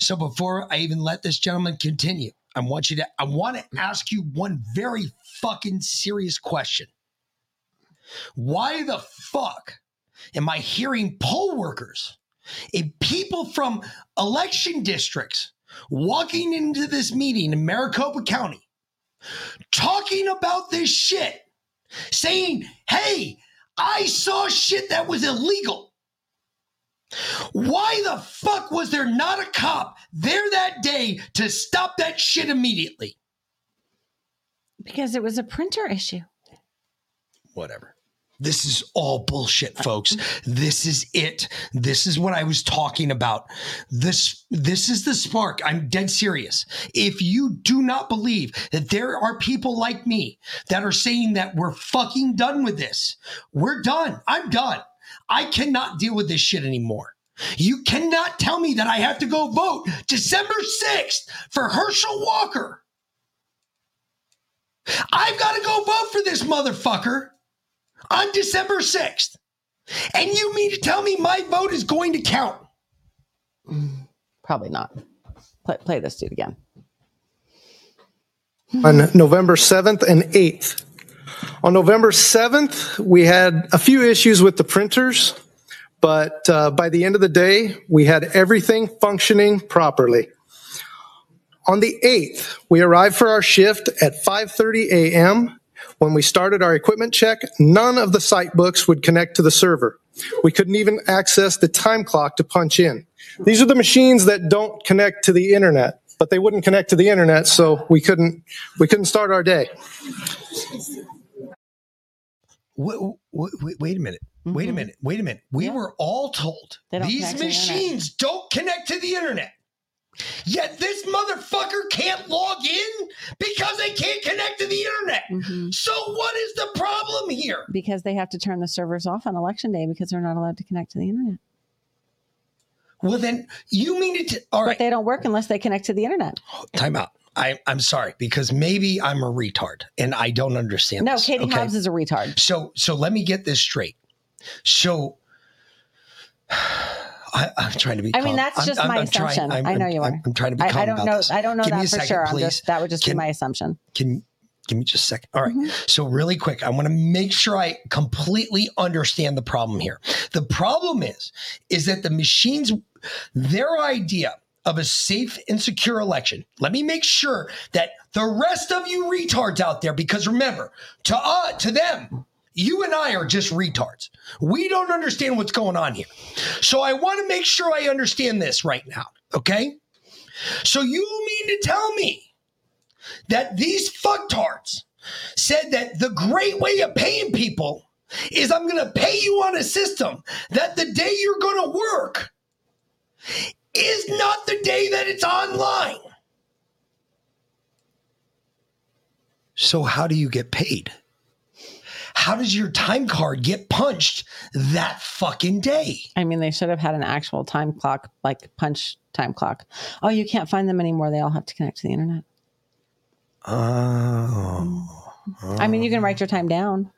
So before I even let this gentleman continue, I want you to I want to ask you one very fucking serious question. Why the fuck am I hearing poll workers and people from election districts walking into this meeting in Maricopa County talking about this shit, saying, hey, I saw shit that was illegal. Why the fuck was there not a cop there that day to stop that shit immediately? Because it was a printer issue. Whatever. This is all bullshit, folks. This is it. This is what I was talking about. This this is the spark. I'm dead serious. If you do not believe that there are people like me that are saying that we're fucking done with this, we're done. I'm done. I cannot deal with this shit anymore. You cannot tell me that I have to go vote December 6th for Herschel Walker. I've got to go vote for this motherfucker on December 6th. And you mean to tell me my vote is going to count? Probably not. Play, play this dude again. on November 7th and 8th. On November 7th, we had a few issues with the printers, but uh, by the end of the day, we had everything functioning properly. On the 8th, we arrived for our shift at 5:30 a.m. When we started our equipment check, none of the site books would connect to the server. We couldn't even access the time clock to punch in. These are the machines that don't connect to the internet, but they wouldn't connect to the internet, so we couldn't we couldn't start our day. Wait, wait, wait a minute. Wait a minute. Wait a minute. We were all told Mm-hmm. They don't these connect to the machines don't connect to the internet. Yet this motherfucker can't log in because they can't connect to the internet. Mm-hmm. So what is the problem here? because they have to turn the servers off on election day because they're not allowed to connect to the internet. Well, then you mean it? To, all But right, they don't work unless they connect to the internet. time out. I, I'm sorry because maybe I'm a retard and I don't understand. No, this, Katie okay? Hobbs is a retard. So, so let me get this straight. So, I, I'm trying to be. I mean, calm. that's just I'm- my I'm assumption. I'm- I know you are. I'm, trying to be I, I don't know. this. I don't know Give that for second, sure. Just that would just Can- be my assumption. Can give me just a second. All right. Mm-hmm. So really quick, I want to make sure I completely understand the problem here. The problem is, is that the machines, their idea of a safe and secure election. Let me make sure that the rest of you retards out there, because remember, to uh, to them, you and I are just retards. We don't understand what's going on here. So I want to make sure I understand this right now. Okay. So you mean to tell me that these fucktards said that the great way of paying people is I'm going to pay you on a system that the day you're going to work is not the day that it's online. So, how do you get paid? How does your time card get punched that fucking day? I mean, they should have had an actual time clock, like punch time clock. Oh, you can't find them anymore. They all have to connect to the internet. Oh. I mean, you can write your time down.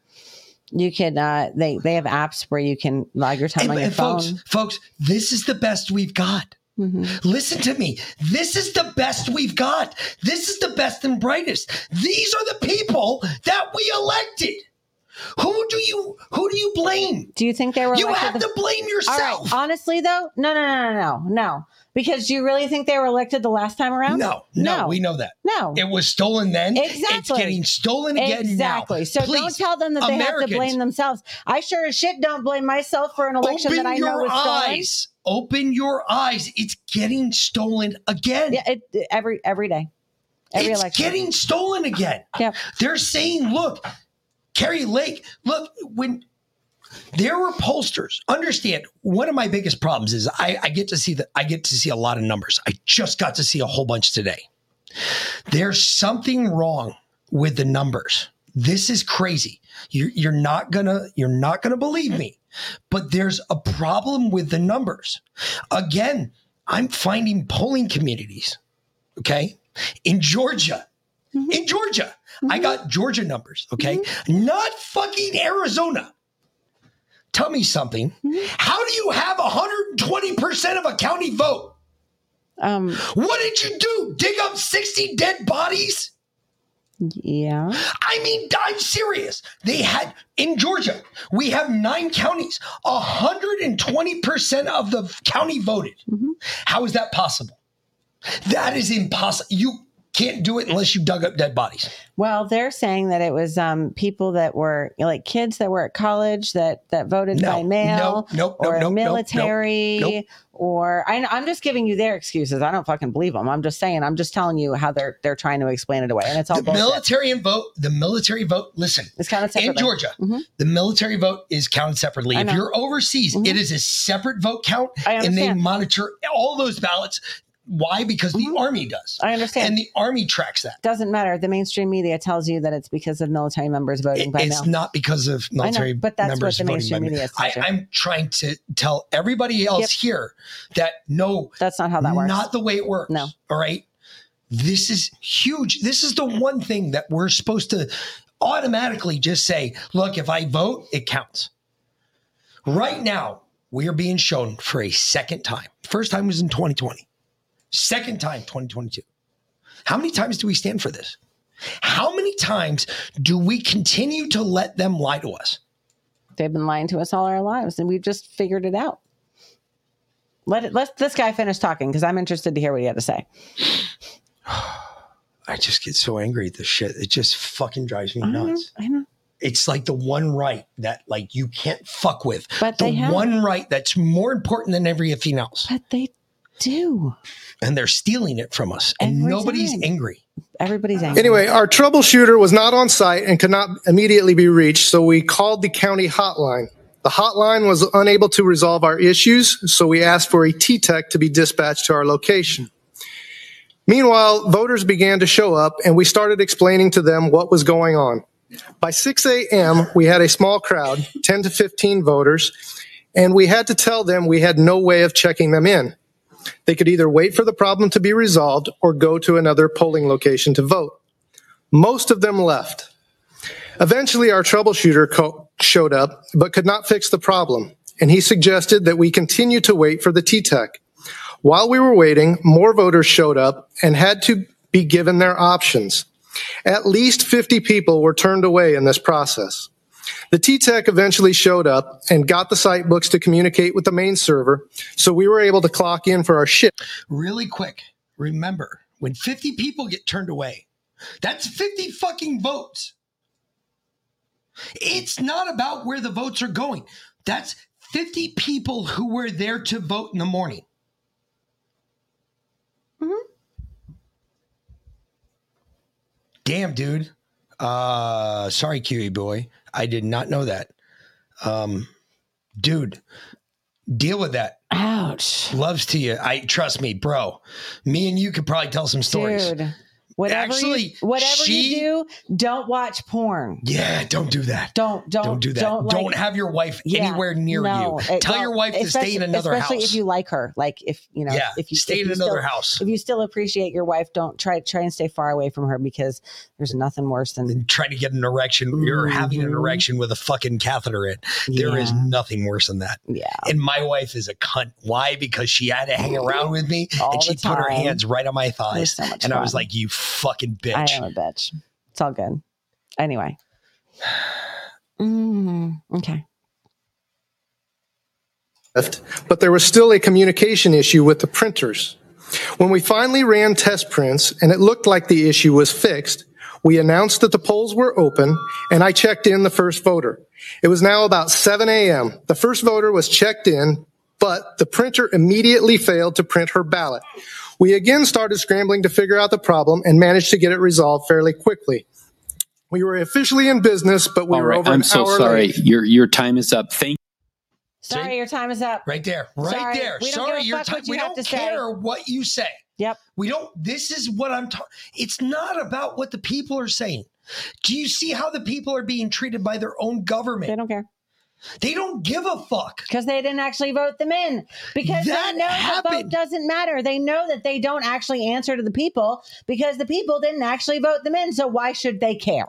You can. Uh, they they have apps where you can log your time And, on your and phone. folks, folks, this is the best we've got. Mm-hmm. Listen to me. This is the best we've got. This is the best and brightest. These are the people that we elected. Who do you who do you blame? Do you think they were? You have the- to blame yourself. right. Honestly, though, no, no, no, no, no, no. Because do you really think they were elected the last time around? No, no, we know that. No. It was stolen then. Exactly, It's getting stolen again Exactly. now. So Please, don't tell them that they have to blame themselves. I sure as shit don't blame myself for an election that I know was stolen. eyes. Open your eyes. It's getting stolen again. Yeah, it, every every day, every election. it's election. getting stolen again. Yeah. They're saying, look, Kari Lake, look, when there were pollsters, understand one of my biggest problems is I, I get to see that I get to see a lot of numbers. I just got to see a whole bunch today. There's something wrong with the numbers. This is crazy. You're, you're not gonna you're not gonna believe me, but there's a problem with the numbers. Again, I'm finding polling communities okay in georgia mm-hmm. in georgia i got mm-hmm. georgia numbers okay mm-hmm. not fucking arizona tell me something mm-hmm. how do you have 120% of a county vote um what did you do dig up 60 dead bodies yeah. I mean, I'm serious. They had in Georgia, we have nine counties. 120% of the county voted. How is that possible? That is impossible. You can't do it unless you dug up dead bodies. Well, they're saying that it was um, people that were like kids that were at college that that voted No, by mail, no, nope, nope, or nope, military, nope. or I, I'm just giving you their excuses. I don't fucking believe them. I'm just saying. I'm just telling you how they're they're trying to explain it away, and it's all The bullshit. military and vote, the military vote, listen, It's counted in separately. Georgia, Mhm. the military vote is counted separately. If you're overseas, it is a separate vote count, and they monitor all those ballots. Why? Because the mm-hmm. army does. I understand. And the army tracks that. Doesn't matter. The mainstream media tells you that it's because of military members voting by it's mail. not because of military know, but that's what the mainstream media tells I. I'm trying to tell everybody else here that no, that's not how that works. Not the way it works. No. All right. This is huge. This is the one thing that we're supposed to automatically just say, look, if I vote, it counts. Right now, we are being shown for a second time. First time was in 2020. Second time, 2022. How many times do we stand for this? How many times do we continue to let them lie to us? They've been lying to us all our lives, and we've just figured it out. Let it, let this guy finish talking because I'm interested to hear what he had to say. I just get so angry at this shit. It just fucking drives me I know, nuts. I know. It's like the one right that like you can't fuck with. But the one right that's more important than everything else. But they do. And they're stealing it from us. And Every nobody's time. angry. Everybody's angry. Anyway, our troubleshooter was not on site and could not immediately be reached, so we called the county hotline. The hotline was unable to resolve our issues, so we asked for a T-Tech to be dispatched to our location. Meanwhile, voters began to show up and we started explaining to them what was going on. By 6 a.m., we had a small crowd, 10 to 15 voters, and we had to tell them we had no way of checking them in. They could either wait for the problem to be resolved or go to another polling location to vote. Most of them left. Eventually, our troubleshooter co- showed up, but could not fix the problem, and he suggested that we continue to wait for the T-Tech. While we were waiting, more voters showed up and had to be given their options. At least 50 people were turned away in this process. The T-Tech eventually showed up and got the site books to communicate with the main server, so we were able to clock in for our shift. Really quick, remember when 50 people get turned away, that's 50 fucking votes. It's not about where the votes are going. That's 50 people who were there to vote in the morning. Hmm. Damn, dude. Uh, sorry, Kiwi boy. I did not know that. Um, dude, deal with that. Ouch. Loves to you. I trust me, bro. Me and you could probably tell some stories. Dude. Whatever Actually, you, whatever she- you do, don't watch porn. Yeah, don't do that. Don't don't Don't do that. Don't, Don't, like- have your wife Yeah, anywhere near no, you. it- Tell your wife to stay in another especially house. if you like her. Like if you know, Yeah, if you stay if in you another still- house. If you still appreciate your wife, don't try try and stay far away from her because there's nothing worse than Trying to get an erection, you're having an Mhm. erection with a fucking catheter in. There is Yeah. nothing worse than that. yeah. And my wife is a cunt. Why? Because she had to hang around with me All and she put her hands right on my thighs. so and I was like, you fucking bitch. I am a bitch. It's all good. Anyway. Mm, okay. but there was still a communication issue with the printers. When we finally ran test prints and it looked like the issue was fixed, we announced that the polls were open and I checked in the first voter. It was now about 7 a.m. The first voter was checked in, but the printer immediately failed to print her ballot. We again started scrambling to figure out the problem and managed to get it resolved fairly quickly. We were officially in business, but we All were right, over I'm an so hour sorry. late. Your your time is up. Thank. Sorry, your time is up. Right there. Right Sorry, there. we Sorry, your time. what you We don't to say. care what you say. Yep. We don't. This is what I'm talking. It's not about what the people are saying. Do you see how the people are being treated by their own government? They don't care. They don't give a fuck. Because they didn't actually vote them in. Because That they know the vote doesn't matter. They know that they don't actually answer to the people because the people didn't actually vote them in. So why should they care?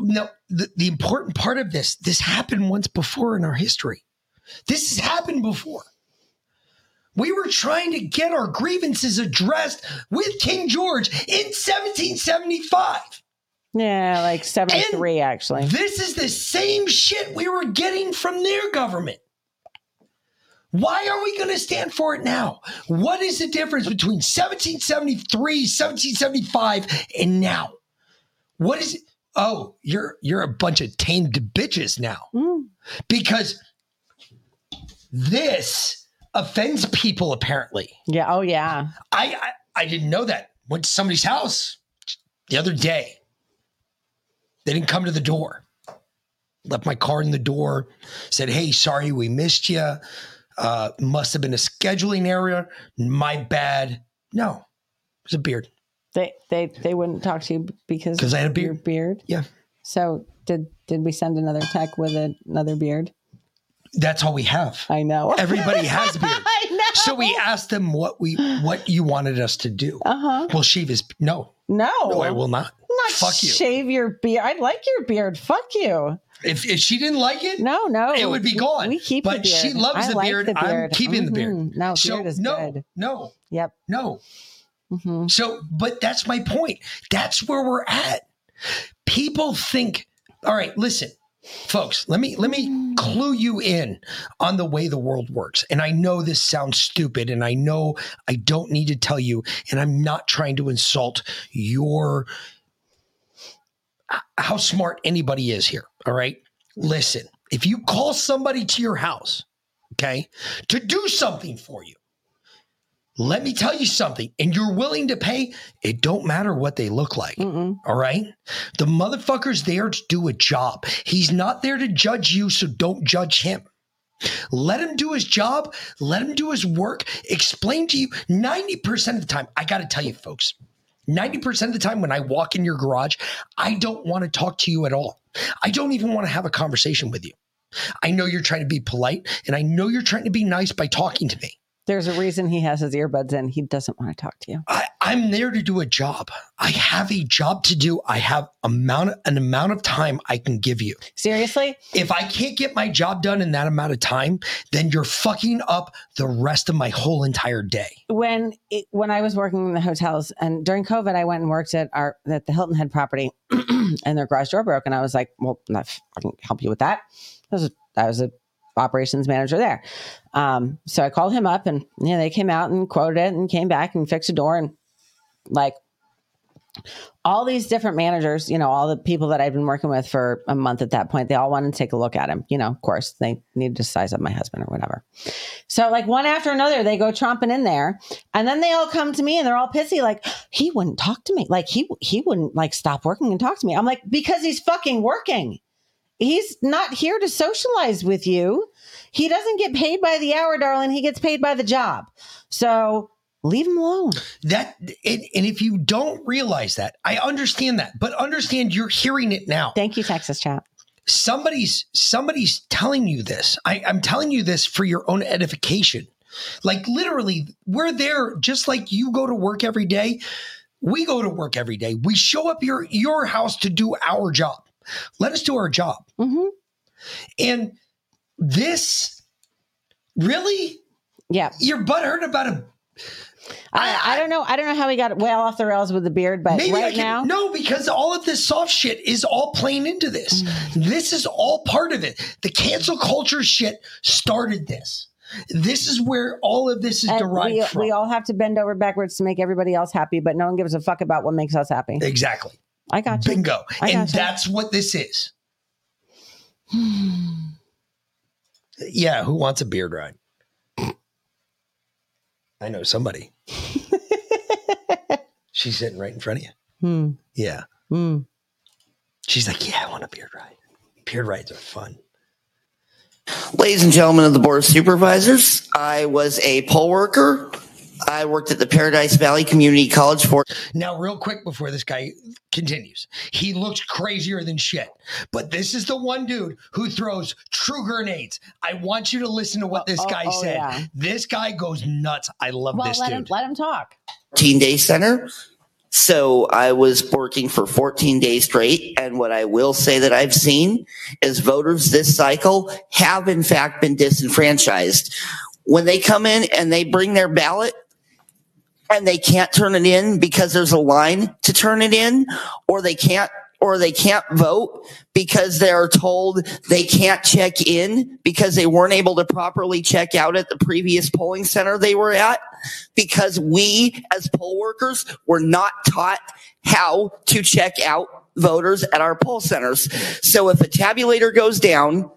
No, the, the important part of this, this happened once before in our history. This has happened before. We were trying to get our grievances addressed with King George in 1775. Yeah, like 73, actually. This is the same shit we were getting from their government. Why are we going to stand for it now? What is the difference between 1773, 1775, and now? What is it? Oh, you're you're a bunch of tamed bitches now. Mm. Because this offends people apparently. Yeah. Oh, yeah. I, I I didn't know that. Went to somebody's house the other day. They didn't come to the door. Left my card in the door. Said, "Hey, sorry we missed you. Uh, must have been a scheduling error. My bad. No, it was a beard. They they they wouldn't talk to you because because I had a of your beard. beard. Yeah, So did did we send another tech with a, another beard? that's all we have. I know. Everybody has a beard. I know. So we asked them what we what you wanted us to do. Uh huh. Well, shave his no, No. no, I will not. Not Fuck you. shave your beard. I like your beard. Fuck you. If if she didn't like it, No, no. it would be gone. We keep but the beard. she loves the, like beard. the I'm beard. keeping the beard. Mhm. No, so beard is no, good. no, Yep. no. hmm So, but that's my point. That's where we're at. People think, all right, listen, folks let me let me clue you in on the way the world works and i know this sounds stupid and i know i don't need to tell you and i'm not trying to insult your how smart anybody is here all right? Listen if you call somebody to your house okay to do something for you let me tell you something and you're willing to pay it don't matter what they look like all right? The motherfucker's there to do a job. He's not there to judge you so don't judge him. Let him do his job let him do his work explain to you 90% of the time. I gotta tell you folks 90% of the time when i walk in your garage i don't want to talk to you at all i don't even want to have a conversation with you i know you're trying to be polite and i know you're trying to be nice by talking to me There's a reason he has his earbuds in. He doesn't want to talk to you. I, I'm there to do a job. I have a job to do. I have amount an amount of time I can give you. Seriously? If I can't get my job done in that amount of time, then you're fucking up the rest of my whole entire day. when it, when I was working in the hotels and during COVID, I went and worked at our at the Hilton Head property, and their garage door broke, and I was like, "Well, I can help you with that." I was a, I was a operations manager there, um, so I called him up, and yeah, they came out and quoted it, and came back and fixed a door, and like all these different managers, you know, all the people that I've been working with for a month at that point, they all wanted to take a look at him. You know, of course, they needed to size up my husband or whatever. So, like one after another, they go tromping in there, and then they all come to me and they're all pissy, like he wouldn't talk to me, like he he wouldn't like stop working and talk to me. I'm like, because he's fucking working. He's not here to socialize with you. He doesn't get paid by the hour, darling. He gets paid by the job. So leave them alone. That and, and if you don't realize that, I understand that, but understand you're hearing it now. Thank you, Texas chat. Somebody's somebody's telling you this. I, I'm telling you this for your own edification. Like literally, we're there just like you go to work every day. We go to work every day. We show up your your house to do our job. Let us do our job. Mm-hmm. And this really, yeah, your butt hurt about a I, I don't know. I don't know how he got well off the rails with the beard, but Maybe right can, now, no, because all of this soft shit is all playing into this. Mm. this is all part of it. The cancel culture shit started this. This is where all of this is and derived we, from. we all have to bend over backwards to make everybody else happy, but no one gives a fuck about what makes us happy. Exactly. I got you. Bingo. I and that's what this is. yeah, who wants a beard ride? I know somebody. She's sitting right in front of you. Hmm. Yeah. Hmm. She's like, Yeah, I want a beard ride. Beard rides are fun. Ladies and gentlemen of the Board of Supervisors, I was a poll worker. I worked at the Paradise Valley Community College for. Now, real quick before this guy continues, he looks crazier than shit. But this is the one dude who throws true grenades. I want you to listen to what this oh, guy oh, oh said. yeah. This guy goes nuts. I love Well, this let dude. him let him talk. 14 day center. So I was working for 14 days straight. And what I will say that I've seen is voters this cycle have in fact been disenfranchised. When they come in and they bring their ballot and they can't turn it in because there's a line to turn it in or they can't or they can't vote because they're told they can't check in because they weren't able to properly check out at the previous polling center they were at because we as poll workers were not taught how to check out voters at our poll centers. So if a tabulator goes down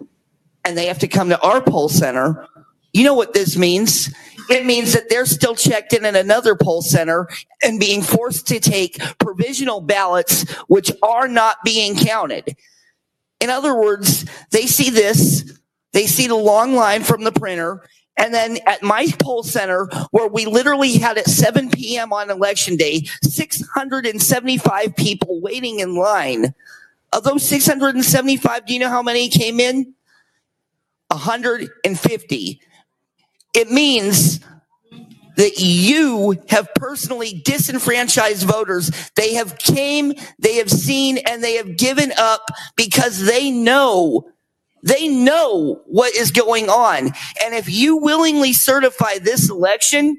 and they have to come to our poll center, you know what this means? It means that they're still checked in at another poll center and being forced to take provisional ballots, which are not being counted. In other words, they see this, they see the long line from the printer, and then at my poll center, where we literally had at 7 p.m. on election day, 675 people waiting in line. Of those 675, do you know how many came in? 150. It means that you have personally disenfranchised voters. They have came, they have seen, and they have given up because they know they know what is going on. And if you willingly certify this election,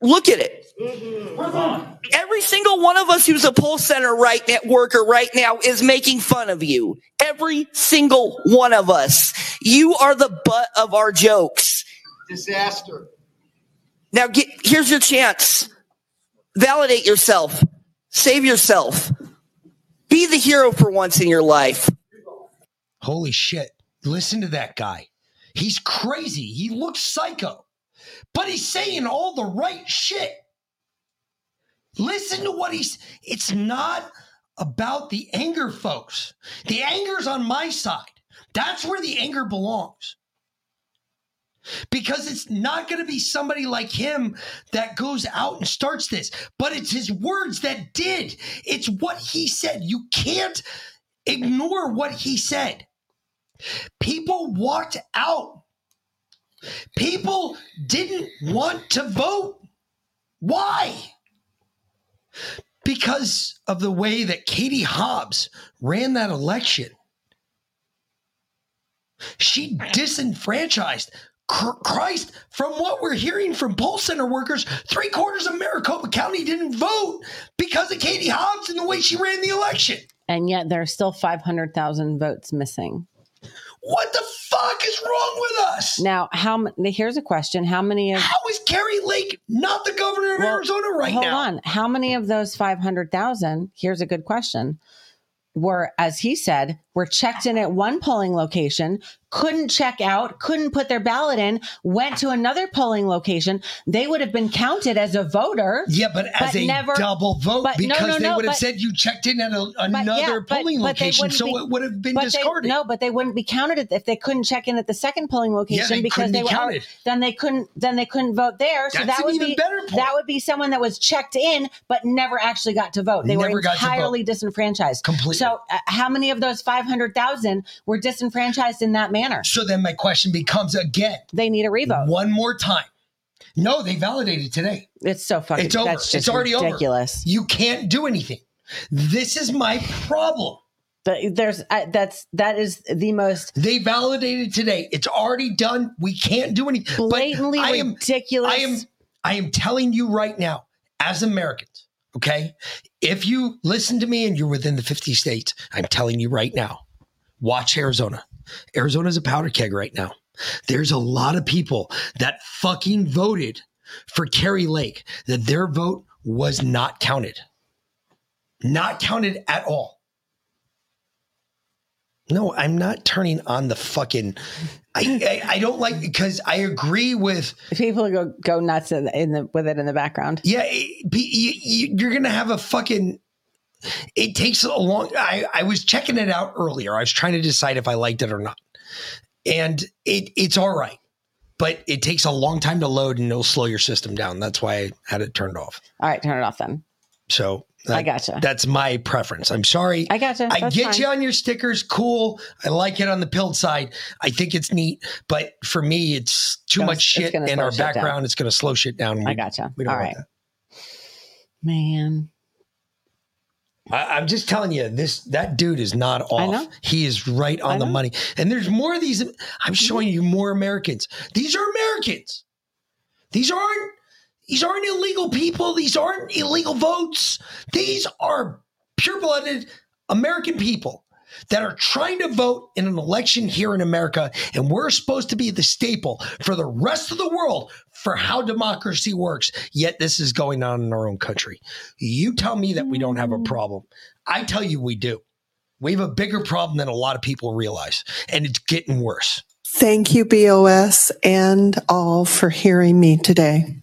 Look at it. Mm-hmm. Every single one of us who's a poll center right now, worker right now is making fun of you. Every single one of us. You are the butt of our jokes. Disaster. Now get, here's your chance. Validate yourself. Save yourself. Be the hero for once in your life. Holy shit. Listen to that guy. He's crazy. He looks psycho, but he's saying all the right shit. Listen to what he's, it's not about the anger, folks. The anger's on my side. That's where the anger belongs. Because it's not going to be somebody like him that goes out and starts this, but it's his words that did. It's what he said. You can't ignore what he said. People walked out. People didn't want to vote. Why? Because of the way that Katie Hobbs ran that election. She disenfranchised Christ, from what we're hearing from poll center workers, three quarters of Maricopa County didn't vote because of Katie Hobbs and the way she ran the election. And yet there are still 500,000 votes missing. What the fuck is wrong with us? Now, how here's a question. How many of How is Kari Lake not the governor of Well, Arizona right hold now? Hold on. How many of those 500,000, here's a good question, were, as he said, were checked in at one polling location, couldn't check out, couldn't put their ballot in, went to another polling location. They would have been counted as a voter. Yeah, but as a never- double vote but no, because no, they no, would have but- said you checked in at a, another yeah, polling but location, so be- it would have been discarded. They, no, but they wouldn't be counted if they couldn't check in at the second polling location they because they be were counted. then they couldn't then they couldn't vote there. So That's that an would even be better point. that would be someone that was checked in but never actually got to vote. They Never were vote. entirely disenfranchised. Completely. So uh, how many of those 500,000 were disenfranchised in that manner? So then my question becomes again, They need a revote. one more time. No, they validated today. It's so fucking It's over. It's already ridiculous. over. You can't do anything. This is my problem. The- There's uh, that's that is the most They validated today. It's already done. We can't do anything. But blatantly I am, ridiculous. I am I am telling you right now, as Americans, okay? If you listen to me and you're within the 50 states, I'm telling you right now, watch Arizona. Arizona's a powder keg right now. There's a lot of people that fucking voted for Kari Lake that their vote was not counted. Not counted at all. No, I'm not turning on the fucking. I I, I don't like because I agree with people go go nuts in the, in the with it in the background. yeah. It, you, you're gonna have a fucking. It takes a long. I I was checking it out earlier. I was trying to decide if I liked it or not, and it it's all right, but it takes a long time to load and it'll slow your system down. That's why I had it turned off. All right, turn it off then. So I gotcha. That's my preference. I'm sorry. I gotcha. I get fine. you on your stickers. Cool. I like it on the pilled side. I think it's neat, but for me, it's too much shit in our shit down. background. It's going to slow shit down. I gotcha. We don't All right. Man. I, I'm just telling you, this that dude is not off. He is right on the money. And there's more of these. I'm showing you more Americans. These are Americans. These aren't. These aren't illegal people. These aren't illegal votes. These are pure-blooded American people that are trying to vote in an election here in America, and we're supposed to be the staple for the rest of the world for how democracy works. Yet this is going on in our own country. You tell me that we don't have a problem. I tell you we do. We have a bigger problem than a lot of people realize, and it's getting worse. Thank you, BOS, and all for hearing me today.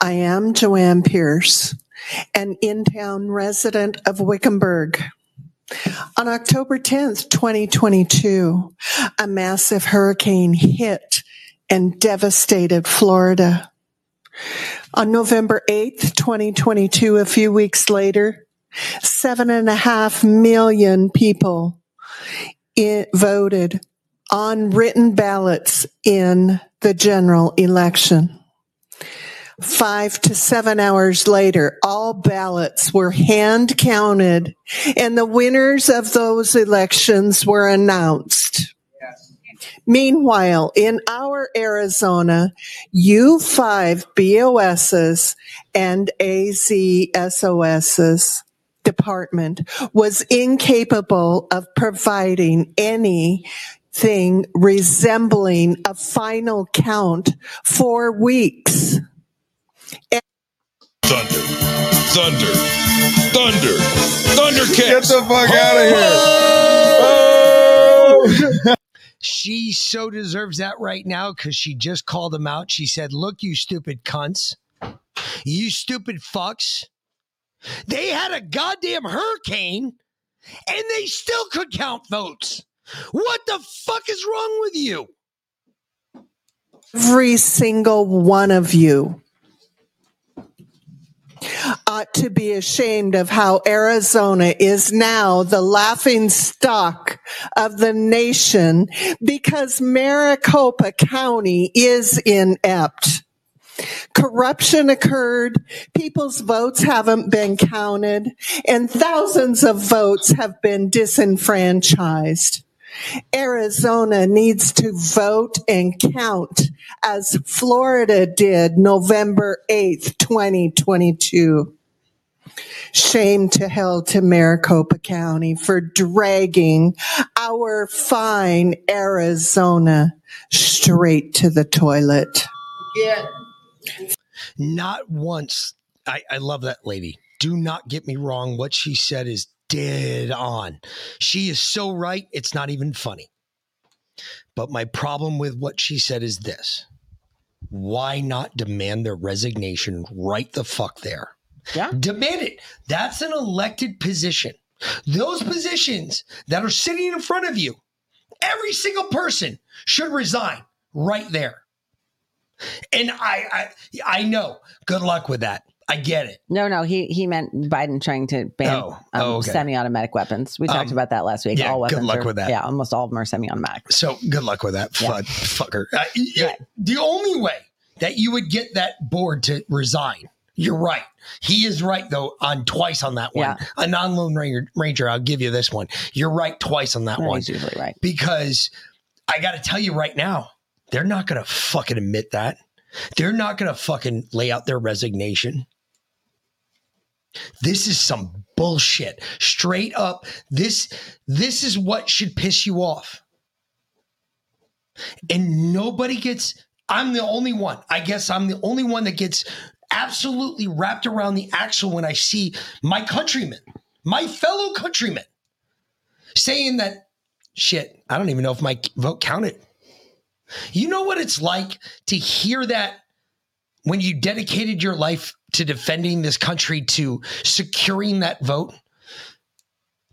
I am Joanne Pierce, an in town resident of Wickenburg. On October 10th, 2022, a massive hurricane hit and devastated Florida. On November 8th, 2022, a few weeks later, seven and a half million people voted on written ballots in the general election. Five to seven hours later, all ballots were hand counted and the winners of those elections were announced. Meanwhile, in our Arizona, U5 BOS's and AZSOS's department was incapable of providing anything resembling a final count for weeks. Thunder, thunder, thunder, thundercats. Get the fuck out of here. Oh. She so deserves that right now because she just called him out. She said, Look, you stupid cunts, you stupid fucks. They had a goddamn hurricane and they still could count votes. What the fuck is wrong with you? Every single one of you ought to be ashamed of how Arizona is now the laughing stock of the nation because Maricopa County is inept. Corruption occurred, people's votes haven't been counted, and thousands of votes have been disenfranchised. Arizona needs to vote and count as Florida did November 8th, 2022. Shame to hell to Maricopa County for dragging our fine Arizona straight to the toilet. Yeah. Not once. I, I love that lady. Do not get me wrong. What she said is dead on. She is so right, it's not even funny. But my problem with what she said is this why not demand their resignation right the fuck there? Yeah. Demand it. That's an elected position. Those positions that are sitting in front of you, every single person should resign right there. And I, I, I know. Good luck with that. I get it. No, no, he he meant Biden trying to ban Oh, um, oh, okay. semi-automatic weapons. We talked Um, about that last week. yeah, all good luck are- with that. Yeah, almost all of them are semi-automatic. So good luck with that, Yeah. fucker. Uh, y- The only way that you would get that board to resign, you're right. He is right though on twice on that one. Yeah. A non-lone ranger, ranger, I'll give you this one. You're right twice on that No, one. he's usually right. Because I got to tell you right now, they're not going to fucking admit that. They're not going to fucking lay out their resignation. This is some bullshit. Straight up, this this is what should piss you off. And nobody gets I'm the only one. I guess I'm the only one that gets absolutely wrapped around the axle when I see my countrymen, my fellow countrymen saying that shit, I don't even know if my vote counted. You know what it's like to hear that when you dedicated your life to defending this country, to securing that vote,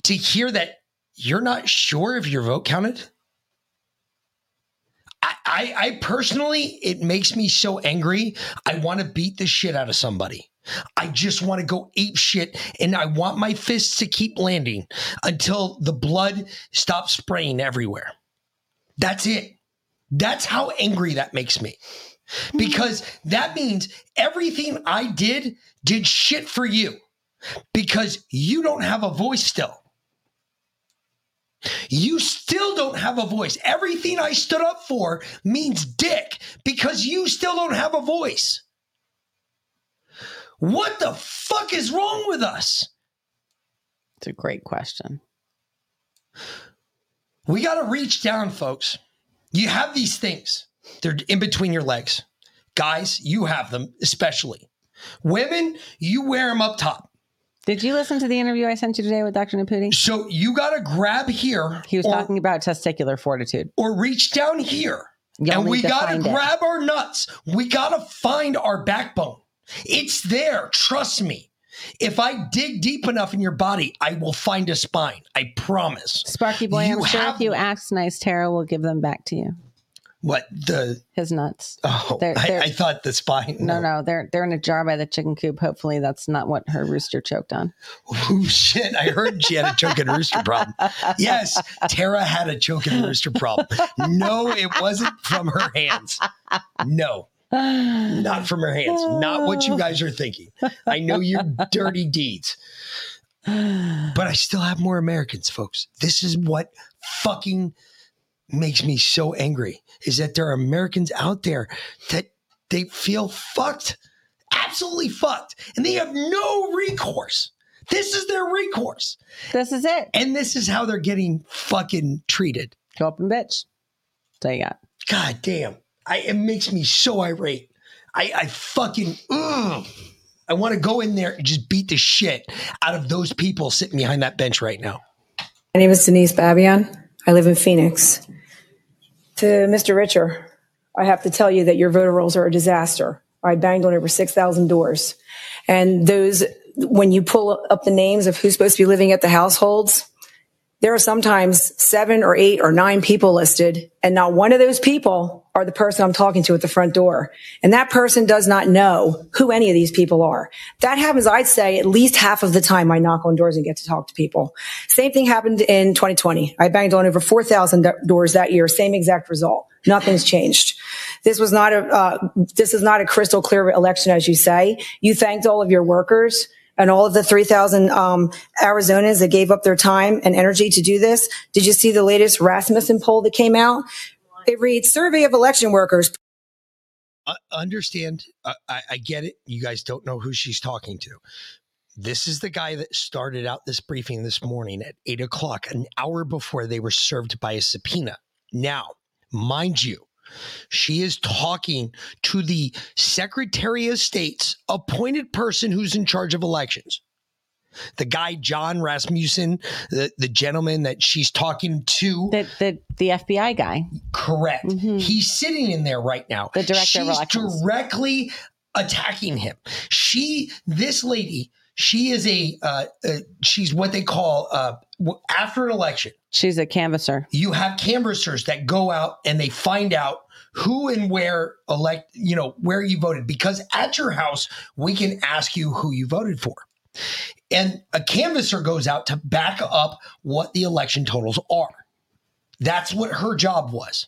to hear that you're not sure if your vote counted? I, I, personally, it makes me so angry. I want to beat the shit out of somebody. I just want to go ape shit and I want my fists to keep landing until the blood stops spraying everywhere. That's it. That's how angry that makes me. Mm-hmm. Because that means everything I did did shit for you because you don't have a voice still. You still don't have a voice. Everything I stood up for means dick because you still don't have a voice. What the fuck is wrong with us? It's a great question. We got to reach down, folks. You have these things, they're in between your legs. Guys, you have them, especially. Women, you wear them up top. Did you listen to the interview I sent you today with Dr. Naputi? So you got to grab here. He was or- talking about testicular fortitude. or reach down here. You'll and we got to it. grab our nuts. We got to find our backbone. It's there. Trust me. If I dig deep enough in your body, I will find a spine. I promise. Sparky boy, You I'm sure if you ask nice, Tara will give them back to you. What the? His nuts. Oh, They're- I, they're- I thought the spine. No, no, they're they're in a jar by the chicken coop. Hopefully, that's not what her rooster choked on. Oh shit! I heard she had a choking rooster problem. Yes, Tara had a choking rooster problem. No, it wasn't from her hands. No, not from her hands. Not what you guys are thinking. I know your dirty deeds, but I still have more Americans, folks. This is what fucking makes me so angry is that there are Americans out there that they feel fucked, absolutely fucked, and they have no recourse. This is their recourse. This is it. And this is how they're getting fucking treated. Go up and bitch. So you got. God damn. I, it makes me so irate. I, I fucking, ugh. I want to go in there and just beat the shit out of those people sitting behind that bench right now. My name is Denise Babion. I live in Phoenix. To Mr. Richer, I have to tell you that your voter rolls are a disaster. I banged on over 6,000 doors. And those, when you pull up the names of who's supposed to be living at the households, there are sometimes seven or eight or nine people listed, and not one of those people are the person I'm talking to at the front door. And that person does not know who any of these people are. That happens, I'd say, at least half of the time I knock on doors and get to talk to people. Same thing happened in 2020. I banged on over 4,000 doors that year, same exact result. Nothing's changed. This was not a, uh, this is not a crystal clear election, as you say. You thanked all of your workers and all of the 3,000 um, Arizonans that gave up their time and energy to do this. Did you see the latest Rasmussen poll that came out? It reads Survey of Election Workers. I understand. I, I, get it. You guys don't know who she's talking to. This is the guy that started out this briefing this morning at eight o'clock, an hour before they were served by a subpoena. Now, mind you, she is talking to the Secretary of State's appointed person who's in charge of elections. The guy, John Rasmussen, the, the gentleman that she's talking to. The, the, the FBI guy. Correct. He's sitting in there right now. The director of she's elections. directly attacking him. She, this lady, she is a, uh, uh, she's what they call, uh, after an election, She's a canvasser. you have canvassers that go out and they find out who and where elect, you know, where you voted. Because at your house, we can ask you who you voted for. And a canvasser goes out to back up what the election totals are. That's what her job was.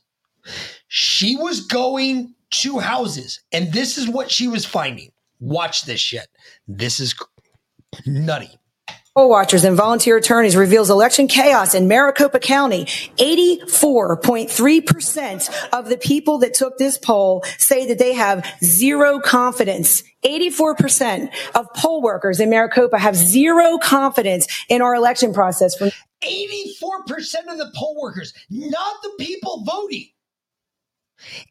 She was going to houses, and this is what she was finding. Watch this shit. This is nutty. Poll watchers and volunteer attorneys reveals election chaos in Maricopa County. 84.3% of the people that took this poll say that they have zero confidence. 84% of poll workers in Maricopa have zero confidence in our election process. From 84% of the poll workers, not the people voting.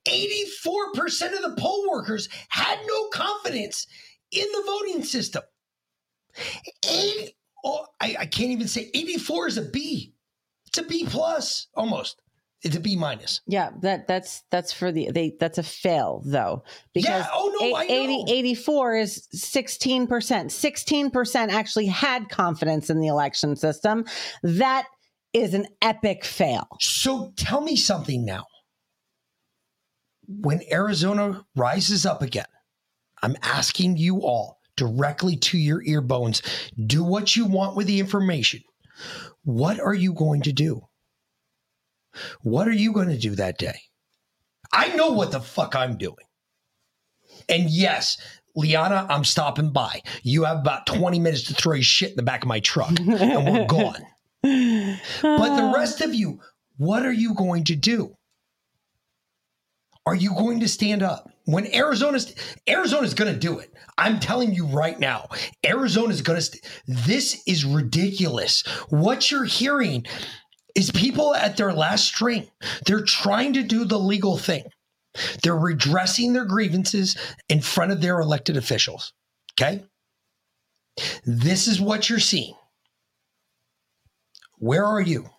84% of the poll workers had no confidence in the voting system. 80, oh, I, I can't even say 84 is a B. It's a B plus almost. It's a B minus. Yeah, that that's that's for the they that's a fail though because Yeah, oh, no, I know. 80, 84 is 16%. 16% actually had confidence in the election system. That is an epic fail. So tell me something now. When Arizona rises up again, I'm asking you all directly to your ear bones do what you want with the information. What are you going to do? What are you going to do that day? I know what the fuck I'm doing. And yes, Leanna, I'm stopping by. You have about 20 minutes to throw your shit in the back of my truck, and we're gone. But the rest of you, what are you going to do? Are you going to stand up when Arizona's Arizona's going to do it? I'm telling you right now, Arizona's going to. St- this is ridiculous. What you're hearing is people at their last string. They're trying to do the legal thing. They're redressing their grievances in front of their elected officials. Okay. This is what you're seeing. Where are you?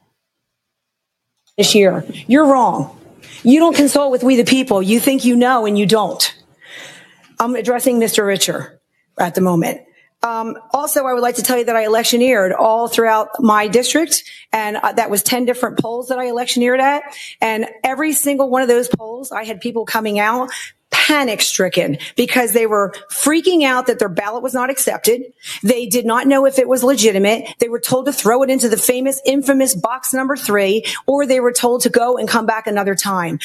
this year. You're wrong. You don't consult with we the people. You think you know and you don't. I'm addressing Mr. Richer at the moment. Um, also, I would like to tell you that I electioneered all throughout my district, and uh, that was 10 different polls that I electioneered at. And every single one of those polls, I had people coming out panic stricken because they were freaking out that their ballot was not accepted. They did not know if it was legitimate. They were told to throw it into the famous, infamous box number three, or they were told to go and come back another time.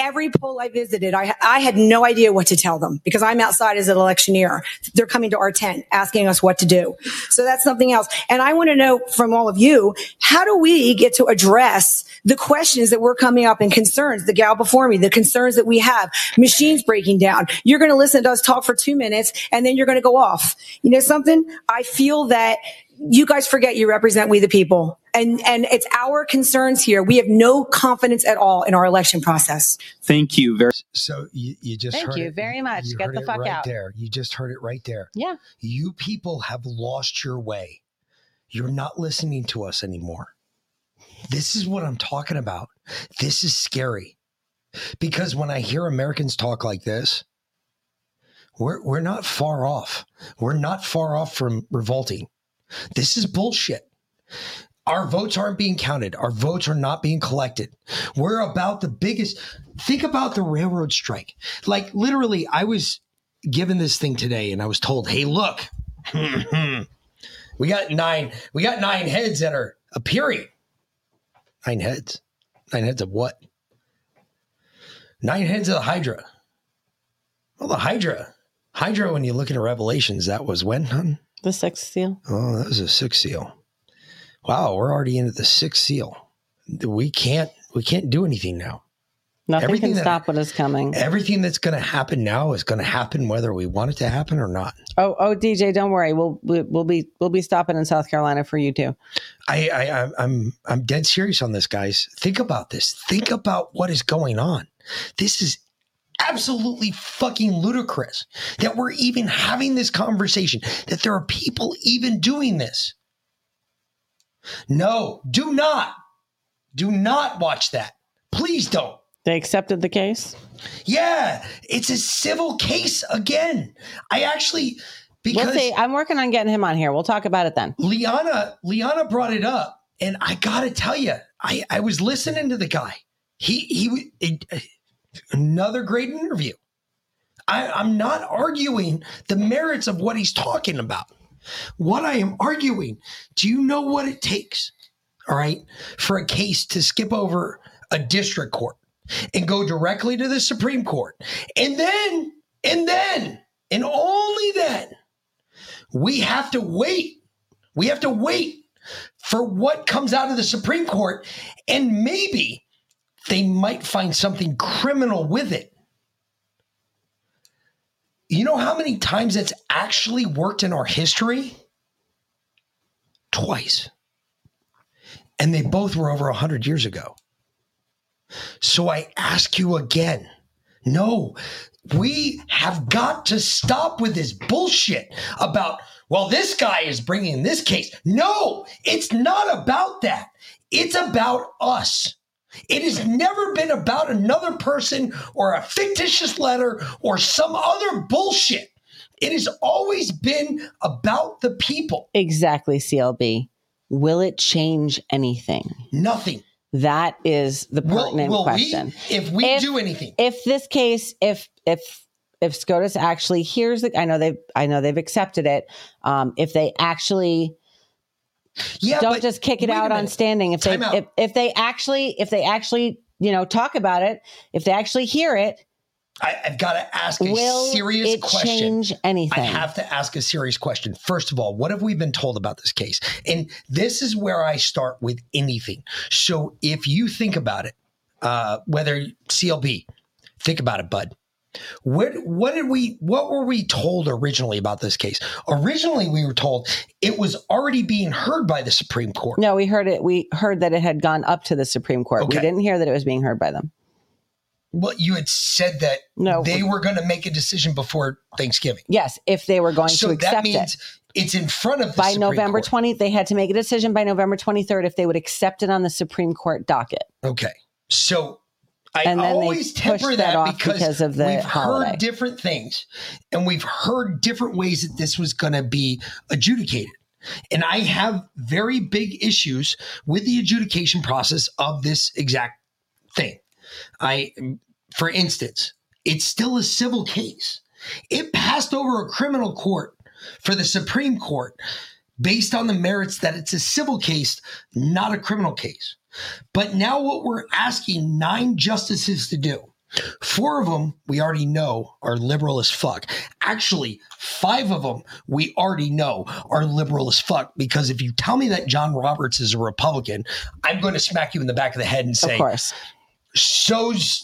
Every poll I visited, I, I had no idea what to tell them because I'm outside as an electioneer. They're coming to our tent asking us what to do. So that's something else. And I want to know from all of you, how do we get to address the questions that we're coming up and concerns, the gal before me, the concerns that we have, machines breaking down. You're going to listen to us talk for two minutes and then you're going to go off. You know something? I feel that you guys forget you represent we the people and and it's our concerns here we have no confidence at all in our election process Thank you very So you, you just Thank heard you it. very much. You Get the fuck right out. there. You just heard it right there. Yeah. You people have lost your way. You're not listening to us anymore. This is what I'm talking about. This is scary. Because when I hear Americans talk like this, we're we're not far off. We're not far off from revolting. This is bullshit. Our votes aren't being counted. Our votes are not being collected. We're about the biggest. Think about the railroad strike. Like literally, I was given this thing today, and I was told, "Hey, look, we got nine. We got nine heads that are appearing. Nine heads. Nine heads of what? Nine heads of the Hydra. Well, the Hydra. Hydra. When you look into Revelations, that was when, hun? The sixth seal. Oh, that was a sixth seal. Wow, we're already into the sixth seal. We can't we can't do anything now. Nothing Everything can that- stop what is coming. Everything that's going to happen now is going to happen whether we want it to happen or not. Oh, oh, DJ, don't worry. We'll we- we'll be we'll be stopping in South Carolina for you too. I, I I'm- I'm I'm dead serious on this, guys. Think about this. Think about what is going on. This is absolutely fucking ludicrous that we're even having this conversation. That there are people even doing this. No, do not, do not watch that. Please don't. They accepted the case. Yeah, it's a civil case again. I actually because we'll see. I'm working on getting him on here. We'll talk about it then. Leanna Leanna brought it up, and I gotta tell you, I I was listening to the guy. He he it- another great interview. I, I'm not arguing the merits of what he's talking about. What I am arguing, do you know what it takes? All right, for a case to skip over a district court and go directly to the Supreme Court, and then and then and only then we have to wait. We have to wait for what comes out of the Supreme Court, and maybe they might find something criminal with it. You know how many times it's actually worked in our history? Twice. And they both were over 100 years ago. So I ask you again no, we have got to stop with this bullshit about, well, this guy is bringing this case. No, it's not about that. It's about us. It has never been about another person or a fictitious letter or some other bullshit. It has always been about the people. Exactly, CLB. Will it change anything? Nothing. That is the pertinent will we- question. if we do anything, if this case, if if if SCOTUS actually hears the, I know they've I know they've accepted it. Um, if they actually Yeah, don't just kick it out on standing. If they out. if, if they actually if they actually you know talk about it, if they actually hear it, I, I've got to ask a will serious it question. change anything? I have to ask a serious question. First of all, what have we been told about this case? And this is where I start with anything. So if you think about it, uh, whether CLB, think about it, bud. What what did we what were we told originally about this case? Originally, we were told it was already being heard by the Supreme Court. No, we heard it. We heard that it had gone up to the Supreme Court. We didn't hear that it was being heard by them. Well, you had said that No. they were going to make a decision before Thanksgiving. Yes, if they were going So to that accept means it it's in front of the by Supreme November. 20th, they had to make a decision by November 23rd if they would accept it on the Supreme Court docket. Okay. So I And then always temper that that, off because, because of the we've holiday. heard different things and we've heard different ways that this was going to be adjudicated. And I have very big issues with the adjudication process of this exact thing. I, for instance, it's still a civil case. It passed over a criminal court for the Supreme Court based on the merits that it's a civil case, not a criminal case. But now, what we're asking nine justices to do Four of them we already know are liberal as fuck. Actually, five of them we already know are liberal as fuck because if you tell me that John Roberts is a Republican, I'm going to smack you in the back of the head and say, of course. so's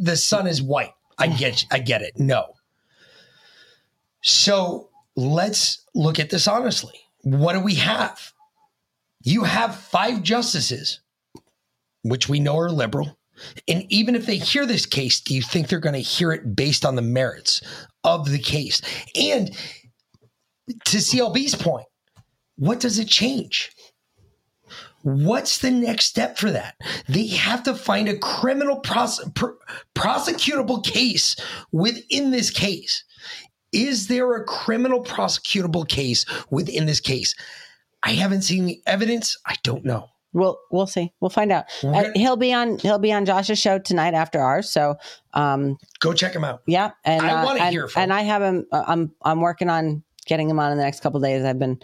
the sun is white. I get I get it. No. So let's look at this honestly. What do we have? You have five justices, which we know are liberal. And even if they hear this case, do you think they're going to hear it based on the merits of the case? And to CLB's point, what does it change? What's the next step for that? They have to find a criminal pros- pr- prosecutable case within this case. Is there a criminal prosecutable case within this case? I haven't seen the evidence. I don't know. We'll we'll see. We'll find out. Uh, he'll be on he'll be on Josh's show tonight after ours. So um, go check him out. Yeah, and I uh, wanna hear from And I have him. uh, I'm I'm working on getting him on in the next couple of days. I've been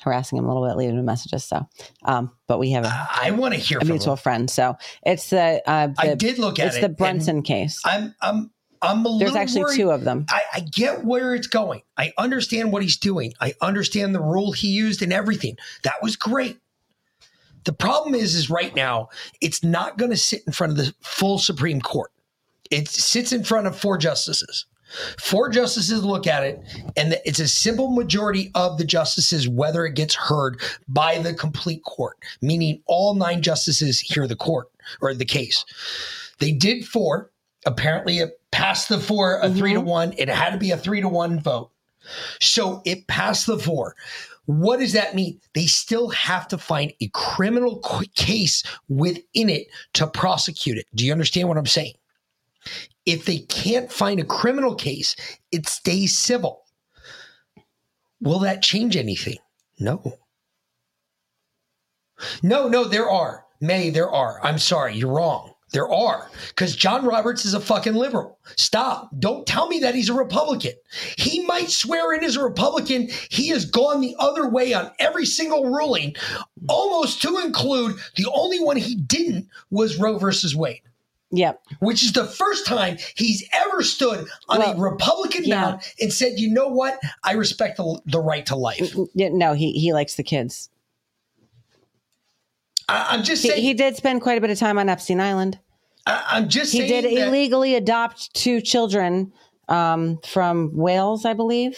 harassing him a little bit, leaving him messages. So, um, but we have a I want to hear a from mutual him. friend. So it's the, uh, I did look at it's it, the Brunson case. I'm I'm I'm a There's actually worried. two of them. I, I get where it's going. I understand what he's doing. I understand the rule he used and everything. That was great. The problem is, is right now it's not going to sit in front of the full Supreme Court. It sits in front of four justices. Four justices look at it, and it's a simple majority of the justices whether it gets heard by the complete court, meaning all nine justices hear the court or the case. They did four. Apparently, it passed the four, a three to mm-hmm. one. It had to be a three to one vote. So it passed the four. What does that mean? They still have to find a criminal case within it to prosecute it. Do you understand what I'm saying? If they can't find a criminal case, it stays civil. Will that change anything? No. No, no, there are. May, there are. I'm sorry, you're wrong. There are. Because John Roberts is a fucking liberal. Stop. Don't tell me that he's a Republican. He might swear in as a Republican. He has gone the other way on every single ruling, almost to include the only one he didn't was Roe versus Wade. Yep. Which is the first time he's ever stood on Well, a Republican yeah. mound and said, you know what? I respect the, the right to life. Mm, mm, no, he he likes the kids. I, I'm just He, saying. he did spend quite a bit of time on Epstein Island. I, I'm just He did that- illegally adopt two children um, from Wales, I believe,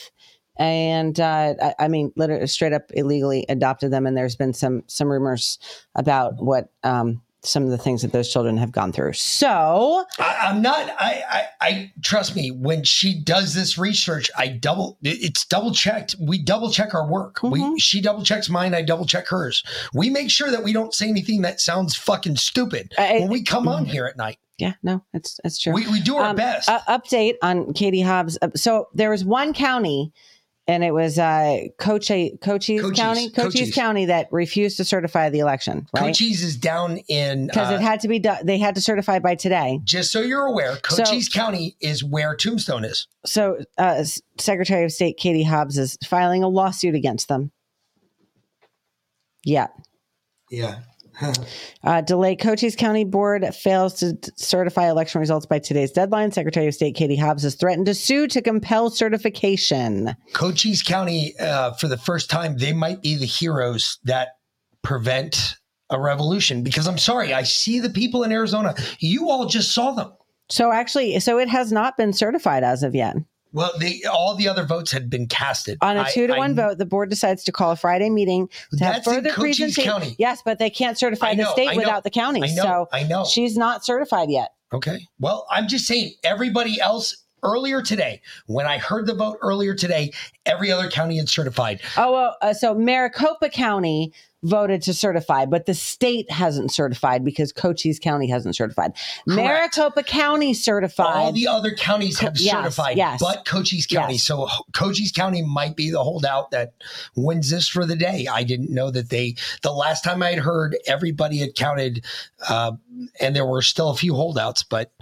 and uh, I, I mean, literally straight up illegally adopted them. And there's been some some rumors about what um, some of the things that those children have gone through. So I, I'm not. I, I. I trust me. When she does this research, I double. It's double checked. We double check our work. Mm-hmm. We she double checks mine. I double check hers. We make sure that we don't say anything that sounds fucking stupid when we come on here at night. Yeah, no, it's it's true. We, we do our Um, best. uh, update on Katie Hobbs. Uh, So there was one county, and it was uh, Cochise, Cochise, Cochise, County, Cochise, Cochise. County that refused to certify the election, right? Cochise is down in Because uh, it had to be done. They had to certify by today. Just so you're aware, So- County is where Tombstone is. So uh, Secretary of State Katie Hobbs is filing a lawsuit against them. Yeah. Yeah. Uh, delay Cochise County Board fails to certify election results by today's deadline. Secretary of State Katie Hobbs has threatened to sue to compel certification. Cochise County, uh, for the first time, they might be the heroes that prevent a revolution. Because I'm sorry, I see the people in Arizona. You all just saw them. So actually, so it has not been certified as of yet. Well, they all the other votes had been casted On a two to one vote, the board decides to call a Friday meeting to have further presentation. County. Yes, but they can't certify I the state know. without the county. I know, so I know. she's not certified yet. Okay. Well, I'm just saying, everybody else earlier today, when I heard the vote earlier today, every other county had certified. Oh, well, uh, so Maricopa County voted to certify, but the state hasn't certified because Cochise County hasn't certified. Maricopa County certified. All the other counties have yes, certified, yes. but Cochise County. Yes. So Cochise County might be the holdout that wins this for the day. I didn't know that they. The last time I had heard, everybody had counted, uh, and there were still a few holdouts, but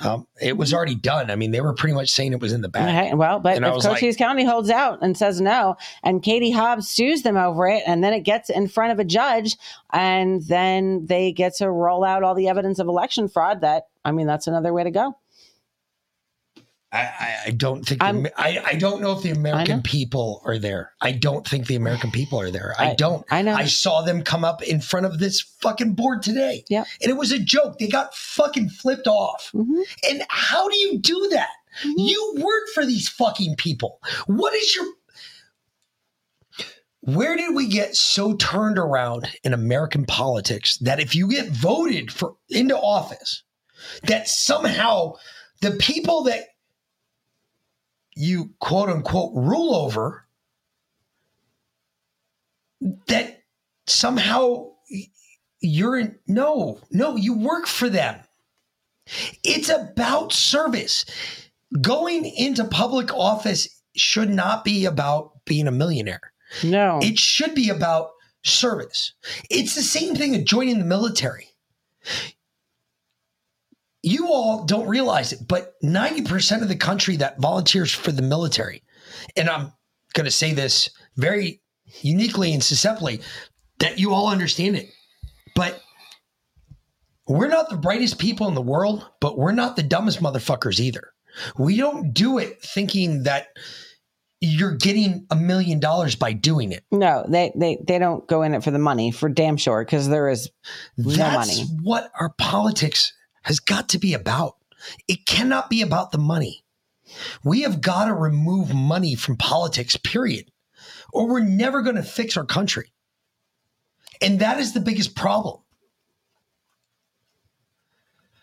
Um, it was already done. I mean, they were pretty much saying it was in the bag. Okay, well, but And if Cochise like- County holds out and says no, and Katie Hobbs sues them over it, and then it gets in front of a judge, and then they get to roll out all the evidence of election fraud, that, I mean, that's another way to go. I, I, don't think the I, I don't know if the American people are there. I don't think the American people are there. I, I- don't. I know. I saw them come up in front of this fucking board today. Yeah. And it was a joke. They got fucking flipped off. Mm-hmm. And how do you do that? You work for these fucking people. What is your where did we get so turned around in American politics that if you get voted for into office, that somehow the people that you quote unquote rule over that somehow you're in no no you work for them. It's about service. Going into public office should not be about being a millionaire. No. It should be about service. It's the same thing as joining the military you all don't realize it, but 90% of the country that volunteers for the military, and I'm going to say this very uniquely and susceptibly, that you all understand it, but we're not the brightest people in the world, but we're not the dumbest motherfuckers either. We don't do it thinking that you're getting a million dollars by doing it. No, they, they, they don't go in it for the money, for damn sure, because there is no That's money. what our politics has got to be about. It cannot be about the money. We have got to remove money from politics, period, or we're never going to fix our country. And that is the biggest problem.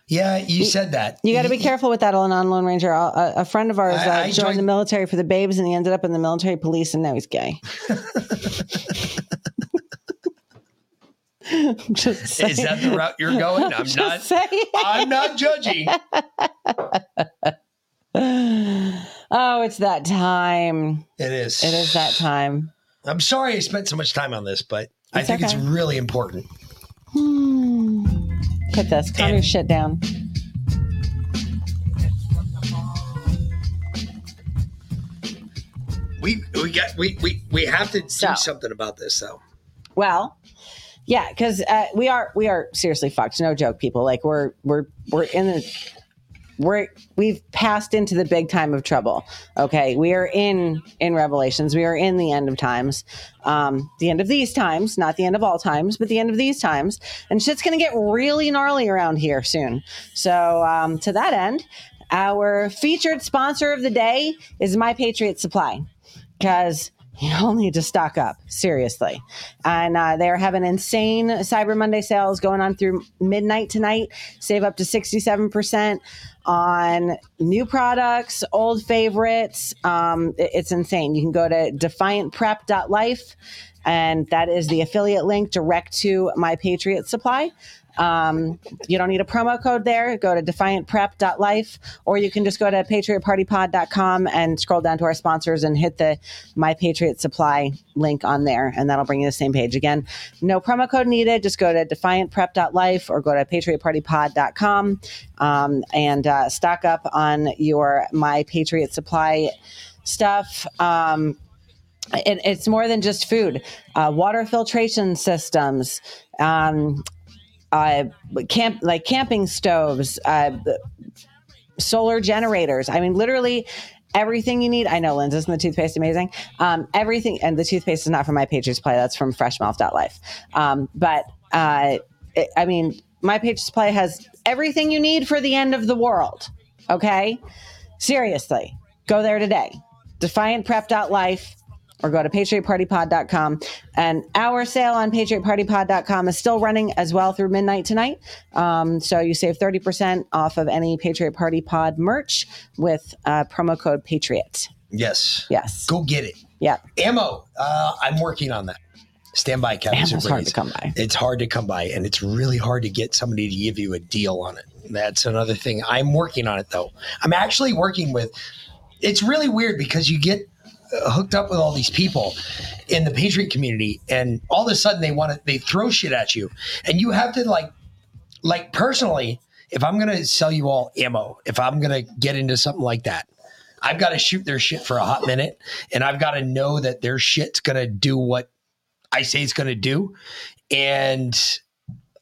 Yeah, you said that. You got to be careful with that, non Lone Ranger. A, a friend of ours I- uh, I joined, joined- the military for the babes, and he ended up in the military police, and now he's gay. Just Is that the route you're going? I'm not. saying. I'm not judging. oh, it's that time. It is. It is that time. I'm sorry I spent so much time on this, but I It's think it's really important. Hmm. Put this. Calm your shit down. We we got we we we have to do So. something about this though. Well, yeah, because uh, we are we are seriously fucked. No joke, people. Like we're we're we're in the we're we've passed into the big time of trouble. Okay, we are in in Revelations. We are in the end of times. Um, the end of these times, not the end of all times, but the end of these times. And shit's gonna get really gnarly around here soon. So um, to that end, our featured sponsor of the day is My Patriot Supply because you all need to stock up seriously. And uh, they're having insane cyber monday sales going on through midnight tonight. Save up to 67% on new products old favorites. Um, it- it's insane. You can go to defiantprep.life and that is the affiliate link direct to my patriot supply um, you don't need a promo code there. Go to defiantprep.life, or you can just go to patriotpartypod.com and scroll down to our sponsors and hit the My Patriot Supply link on there, and that'll bring you to the same page. Again, no promo code needed. Just go to defiantprep.life or go to patriotpartypod.com um, and uh, stock up on your My Patriot Supply stuff. Um, it, it's more than just food. Uh, water filtration systems, um, uh, camp like camping stoves, uh, solar generators. I mean, literally everything you need. I know, Linz, isn't the toothpaste amazing? Um, everything, and the toothpaste is not from my Patriot Supply. That's from Freshmouth.life. Um, but uh, it, I mean, my Patriot Supply has everything you need for the end of the world. Okay, seriously, go there today. DefiantPrep.life or go to patriotpartypod.com. And our sale on patriotpartypod.com is still running as well through midnight tonight. Um, so you save 30% off of any Patriot Party Pod merch with uh, promo code Patriot. Yes. Yes. Go get it. Yeah. Ammo. Uh, I'm working on that. Stand by, Captain. Ammo's hard to come by. It's hard to come by, and it's really hard to get somebody to give you a deal on it. That's another thing. I'm working on it though. I'm actually working with. It's really weird because you get hooked up with all these people in the Patriot community, and all of a sudden they want to they throw shit at you, and you have to like, like personally, if I'm gonna sell you all ammo, if I'm gonna get into something like that, I've got to shoot their shit for a hot minute, and I've got to know that their shit's gonna do what I say it's gonna do, and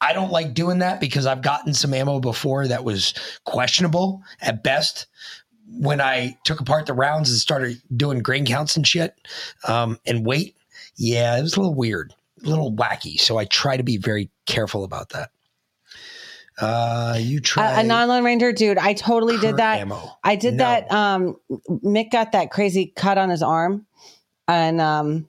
I don't like doing that because I've gotten some ammo before that was questionable at best. When I took apart the rounds and started doing grain counts and shit um, and weight, yeah, it was a little weird, a little wacky. So I try to be very careful about that. Uh, you try A, a non-lone ranger, dude. I totally did that. ammo. I did No. that. Um, Mick got that crazy cut on his arm, and um,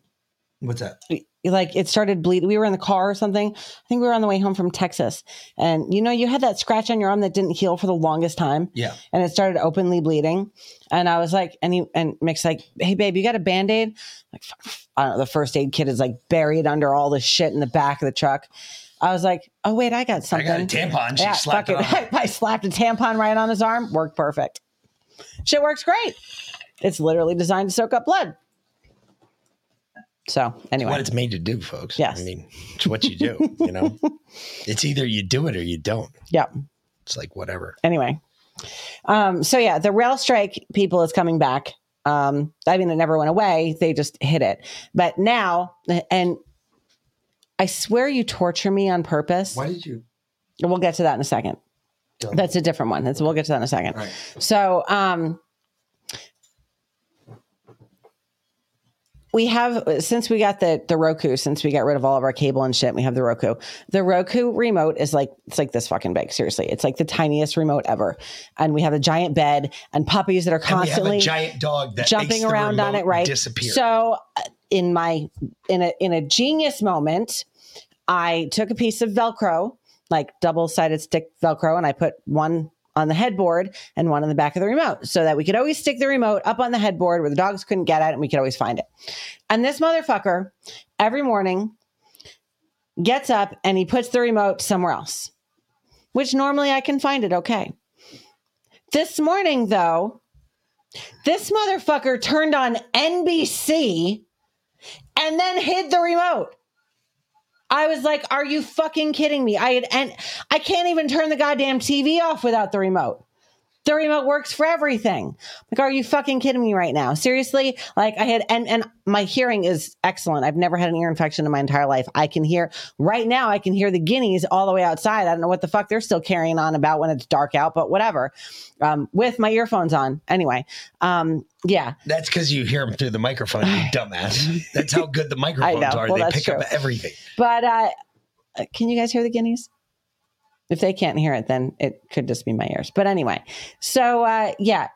What's that? Like it started bleeding. We were in the car or something. I think we were on the way home from Texas, and you know, you had that scratch on your arm that didn't heal for the longest time. Yeah. and it started openly bleeding. And I was like, and he and Mick's like, "Hey, babe, you got a band aid?" Like, I don't know. The first aid kit is like buried under all the shit in the back of the truck. I was like, "Oh wait, I got something. I got a tampon. She yeah, slapped it it. on. I, slapped a tampon right on his arm. Worked perfect. Shit works great. It's literally designed to soak up blood. So anyway, What it's made to do, folks. Yes. I mean, it's what you do. You know, it's either you do it or you don't. yeah. It's like whatever. anyway um so yeah the rail strike people is coming back um i mean it never went away they just hit it but now and i swear you torture me on purpose Why did you? we'll get to that in a second that's a different one that's we'll get to that in a second so um we have since we got the the Roku, since we got rid of all of our cable and shit, we have the Roku. The Roku remote is like it's like this fucking big. Seriously, it's like the tiniest remote ever, and we have a giant bed and puppies that are And we have constantly a giant dog that jumping around on it. Right, Disappear. So uh, in my in a in a genius moment, I took a piece of Velcro, like double sided stick Velcro, and I put one on the headboard and one on the back of the remote so that we could always stick the remote up on the headboard where the dogs couldn't get at it and we could always find it. And this motherfucker every morning gets up and he puts the remote somewhere else, which normally I can find it okay. This morning, though, this motherfucker turned on NBC and then hid the remote. I was like, "Are you fucking kidding me?" I had and I can't even turn the goddamn TV off without the remote. The remote works for everything. Like, are you fucking kidding me right now? Seriously? Like, I had and and my hearing is excellent. I've never had an ear infection in my entire life. I can hear right now. I can hear the guineas all the way outside. I don't know what the fuck they're still carrying on about when it's dark out, but whatever. Um, with my earphones on, anyway. Um, yeah, That's because you hear them through the microphone, you dumbass. That's how good the microphones are. Well, they pick up everything. But uh, uh, can you guys hear the guineas? If they can't hear it, then it could just be my ears. But anyway, so uh, yeah,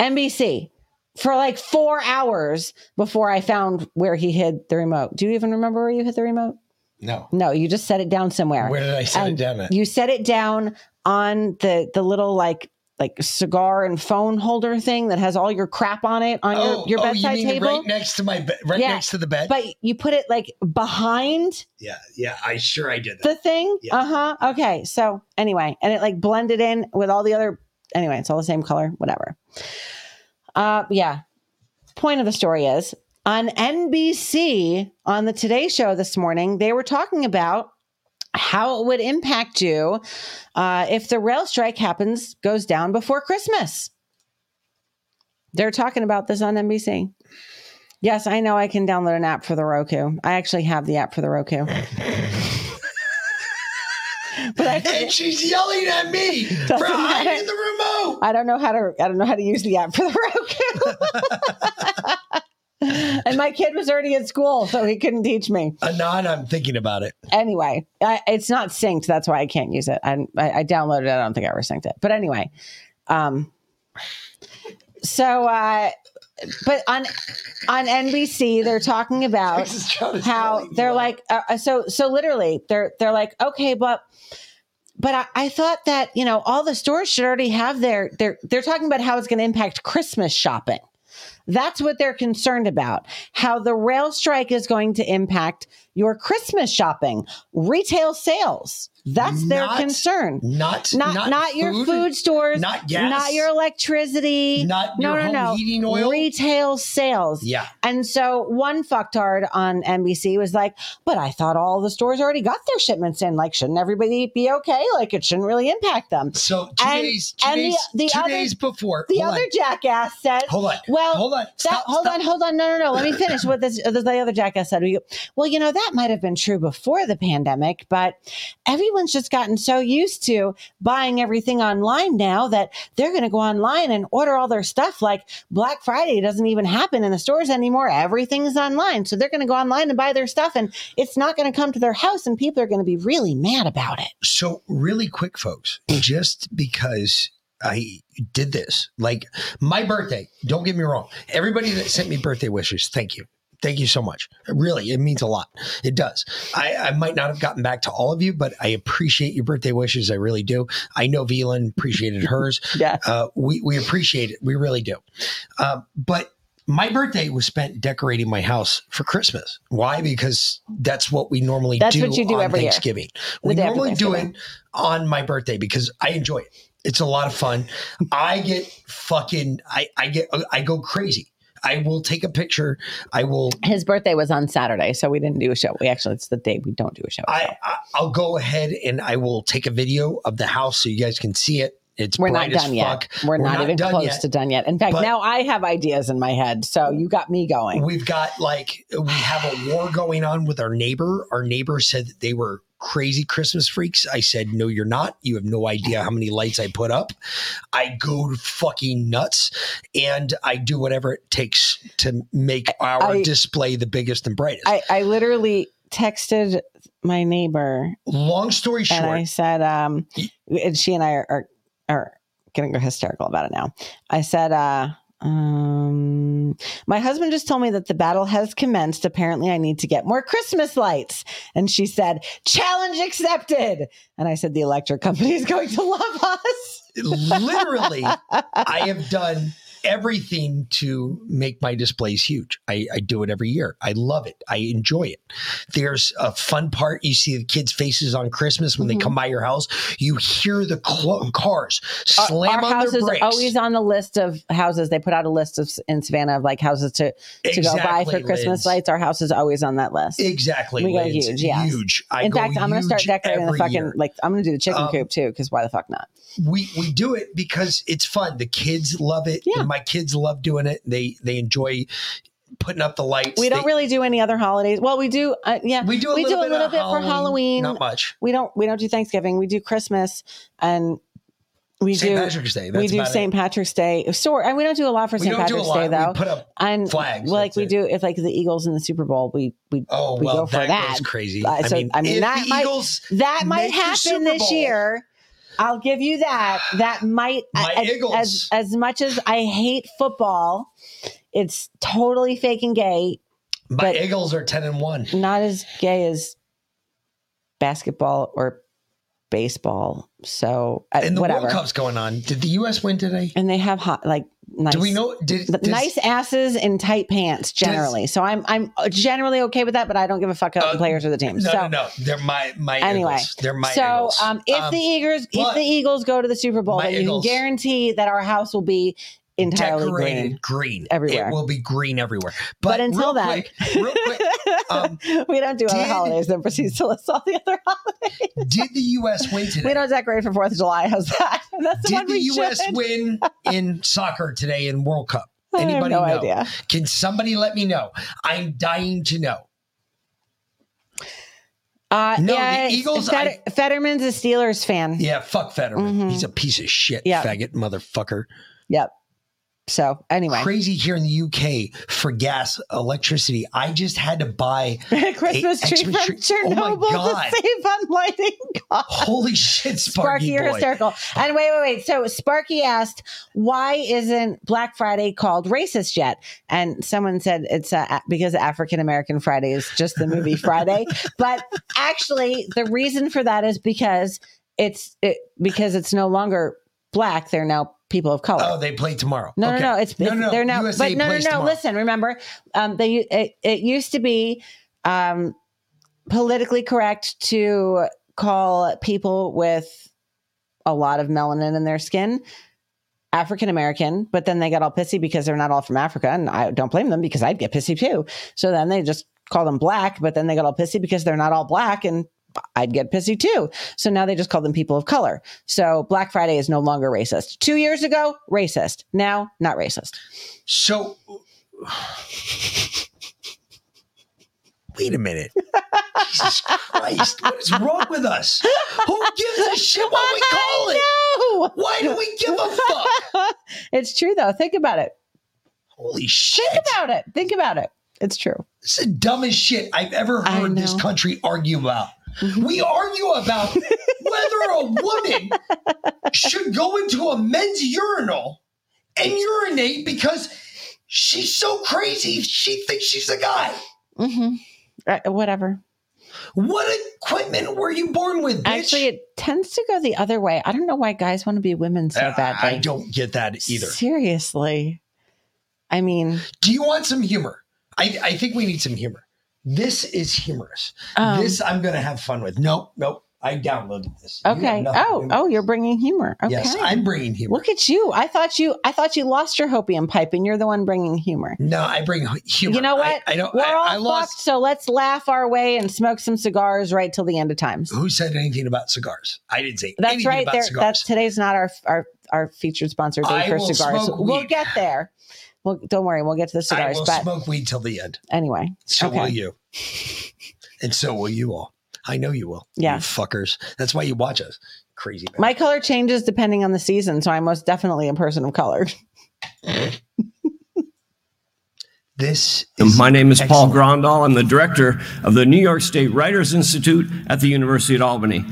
NBC for like four hours before I found where he hid the remote. Do you even remember where you hid the remote? No. No, you just set it down somewhere. Where did I set it down at? You set it down on the the little like like cigar and phone holder thing that has all your crap on it on oh, your, your oh, bedside you mean table. right next to my bed, right Yeah, next to the bed. But you put it like behind yeah, yeah, I sure I did that. the thing. Uh huh. Okay. So anyway, and it like blended in with all the other. Anyway, it's all the same color. Whatever. Uh, yeah. Point of the story is on NBC on the Today Show this morning. They were talking about how it would impact you uh, if the rail strike happens goes down before Christmas. They're talking about this on NBC. Yes, I know I can download an app for the Roku. I actually have the app for the Roku. but I and she's yelling at me for hiding matter. the remote. I don't know how to I don't know how to use the app for the Roku. and my kid was already at school, so he couldn't teach me. Anon, I'm thinking about it. Anyway, I, it's not synced. That's why I can't use it. I, I, I downloaded it. I don't think I ever synced it. But anyway, um, so uh, but on on NBC they're talking about how they're like uh, uh, so so literally they're they're like okay, but but I, I thought that you know all the stores should already have their they're they're talking about how it's going to impact Christmas shopping. That's what they're concerned about. How the rail strike is going to impact your Christmas shopping, retail sales. That's their Not- concern. Not Not not, not, your food, food stores, not gas, not your electricity, Not no, your no, home no, heating oil. retail sales. Yeah. And so one fucktard on NBC was like, "But I thought all the stores already got their shipments in. Like, shouldn't everybody be okay? Like, it shouldn't really impact them." So two And- days, two and the- days, the two other- days before. The hold other on. jackass said, Hold on. Well, Hold on. that- Stop, hold stop. on, hold on. No, no, no. Let me finish what this. The, the other jackass said. Well, you know that might have been true before the pandemic, but everyone's just gotten so used to buying everything online now that they're going to go online and order all their stuff. Like Black Friday doesn't even happen in the stores anymore. Everything's online, so they're going to go online and buy their stuff, and it's not going to come to their house, and people are going to be really mad about it. So really quick, folks, just because I did this, like my birthday, don't get me wrong. Everybody that sent me birthday wishes, thank you. Thank you so much. Really, it means a lot. It does. I, I might not have gotten back to all of you, but I appreciate your birthday wishes. I really do. I know Velan appreciated hers. yeah. Uh, we, we appreciate it. We really do. Um, but my birthday was spent decorating my house for Christmas. Why? Because that's what we normally That's do what you do on every. Thanksgiving. We normally do it on my birthday because I enjoy it. It's a lot of fun. I get fucking I I get I go crazy. I will take a picture. I will His birthday was on Saturday, so we didn't do a show. We actually, it's the day we don't do a show. I, I I'll go ahead and I will take a video of the house so you guys can see it. It's We're not done yet. fuck. We're, not, even close yet. to done yet. In fact, But- now I have ideas in my head. So you got me going. We've got like we have a war going on with our neighbor. Our neighbor said that they were crazy Christmas freaks. I said, "No, you're not. You have no idea how many lights I put up. I go fucking nuts, and I do whatever it takes to make our I- display the biggest and brightest." I, I literally texted my neighbor. Long story short. And I said, um, and she and I are, are, are going to go hysterical about it now. I said, uh, um, my husband just told me that the battle has commenced. Apparently, I need to get more Christmas lights. And she said, challenge accepted. And I said, the electric company is going to love us. literally, I have done everything to make my displays huge. I, I do it every year. I love it. I enjoy it. There's a fun part. You see the kids' faces on Christmas when Mm-hmm. they come by your house. You hear the clo- cars slam Our on house their is brakes. always on the list of houses. They put out a list of in Savannah of like houses to to go buy for Christmas Liz. lights. Our house is always on that list. Exactly. We go Liz. huge, Yeah. Huge. I In fact, I'm going to start decorating the fucking year. like I'm going to do the chicken Um, coop too because why the fuck not? we we do it because it's fun. The kids love it. Yeah. My kids love doing it. They they enjoy putting up the lights. We don't They- really do any other holidays. Well, we do. Uh, yeah, We do a little bit of bit for Halloween. Not much. We don't. We don't do Thanksgiving. We do Christmas and. We St. do Patrick's Day, we do. St. Patrick's Day. Sure, and we don't do a lot for St. do a Patrick's. Day We though. put up and flags, Like we it. do, if like the Eagles in the Super Bowl, we we Oh we well, go for that, that. goes crazy. Uh, so, I mean, if that the might Eagles that might happen this year. I'll give you that. That might My as, Eagles. as as much as I hate football, it's totally fake and gay. My Eagles are ten and one. not as gay as basketball or baseball. So uh, And the whatever. World Cup's going on. Did the U.S. win today? and they have hot like nice. Do we know? Did, does- nice asses in tight pants generally. so I'm I'm generally okay with that, but I don't give a fuck about the players or the teams. Uh, No, so no, no. They're my my anyway, Eagles. They're my so Eagles. um, if the Eagles if the Eagles go to the Super Bowl, then you can guarantee that our house will be entirely decorated green. green everywhere. It will be green everywhere. But, But until then- quick, real quick, um, we don't do other holidays. Then proceeds to list all the other holidays. did the U.S. win today? We don't decorate for Fourth of July. How's that? That's the Did the U.S. should. win in soccer today in World Cup? I Anybody no know? idea. Can somebody let me know? I'm dying to know. Uh, No, yeah, the Eagles, Feder- Fetterman's a Steelers fan. Yeah, fuck Fetterman. Mhm. He's a piece of shit, Yeah. faggot motherfucker. Yep. So anyway, Crazy here in the UK for gas, electricity. I just had to buy a Christmas tree from Oh my Chernobyl god! to save on lighting costs. Holy shit, Sparky, Sparky, you're hysterical. And wait, wait, wait. So Sparky asked, why isn't Black Friday called racist yet? And someone said it's uh, because African American Friday is just the movie Friday. but actually, the reason for that is because it's it, because it's no longer black; they're now people of color. Oh, they play tomorrow. No, Okay. no, no. It's, no, no. they're now, USA but no, no, no. tomorrow. Listen, remember, um, they it, it used to be um, politically correct to call people with a lot of melanin in their skin African American, but then they got all pissy because they're not all from Africa, and I don't blame them because I'd get pissy too. So then they just call them black, but then they got all pissy because they're not all black, and I'd get pissy too. So now they just call them people of color. So Black Friday is no longer racist. Two years ago, racist. Now, not racist. So, wait a minute. Jesus Christ, what is wrong with us? Who gives a shit what we call it? Why do we give a fuck? it's true though. Think about it. Holy shit. Think about it. Think about it. It's true. It's the dumbest shit I've ever heard this country argue about. Mm-hmm. We argue about whether a woman should go into a men's urinal and urinate because she's so crazy she thinks she's a guy. Mm-hmm. Uh, whatever. What equipment were you born with? Bitch? Actually, it tends to go the other way. I don't know why guys want to be women so badly. I don't get that either. Seriously. I mean, Do you want some humor? I, I think we need some humor. This is humorous. Um, this I'm going to have fun with. Nope, nope. I downloaded this. Okay. Oh, oh, you're bringing humor. Okay. Yes, I'm bringing humor. Look at you. I thought you. I thought you lost your hopium pipe, and you're the one bringing humor. No, I bring humor. You know what? I, I don't. We're I, all I lost. fucked, so let's laugh our way and smoke some cigars right till the end of times. Who said anything about cigars? I didn't say That's anything right. about There. cigars. That's today's not our our our featured sponsor day I for cigars. We'll get there. Well, don't worry. We'll get to the cigars. I will But smoke weed till the end. anyway, So okay. will you. And so will you all. I know you will. Yeah. You fuckers. That's why you watch us. Crazy. man. My color changes depending on the season, so I'm most definitely a person of color. This My name is Paul Grondahl. I'm the director of the New York State Writers Institute at the University at Albany.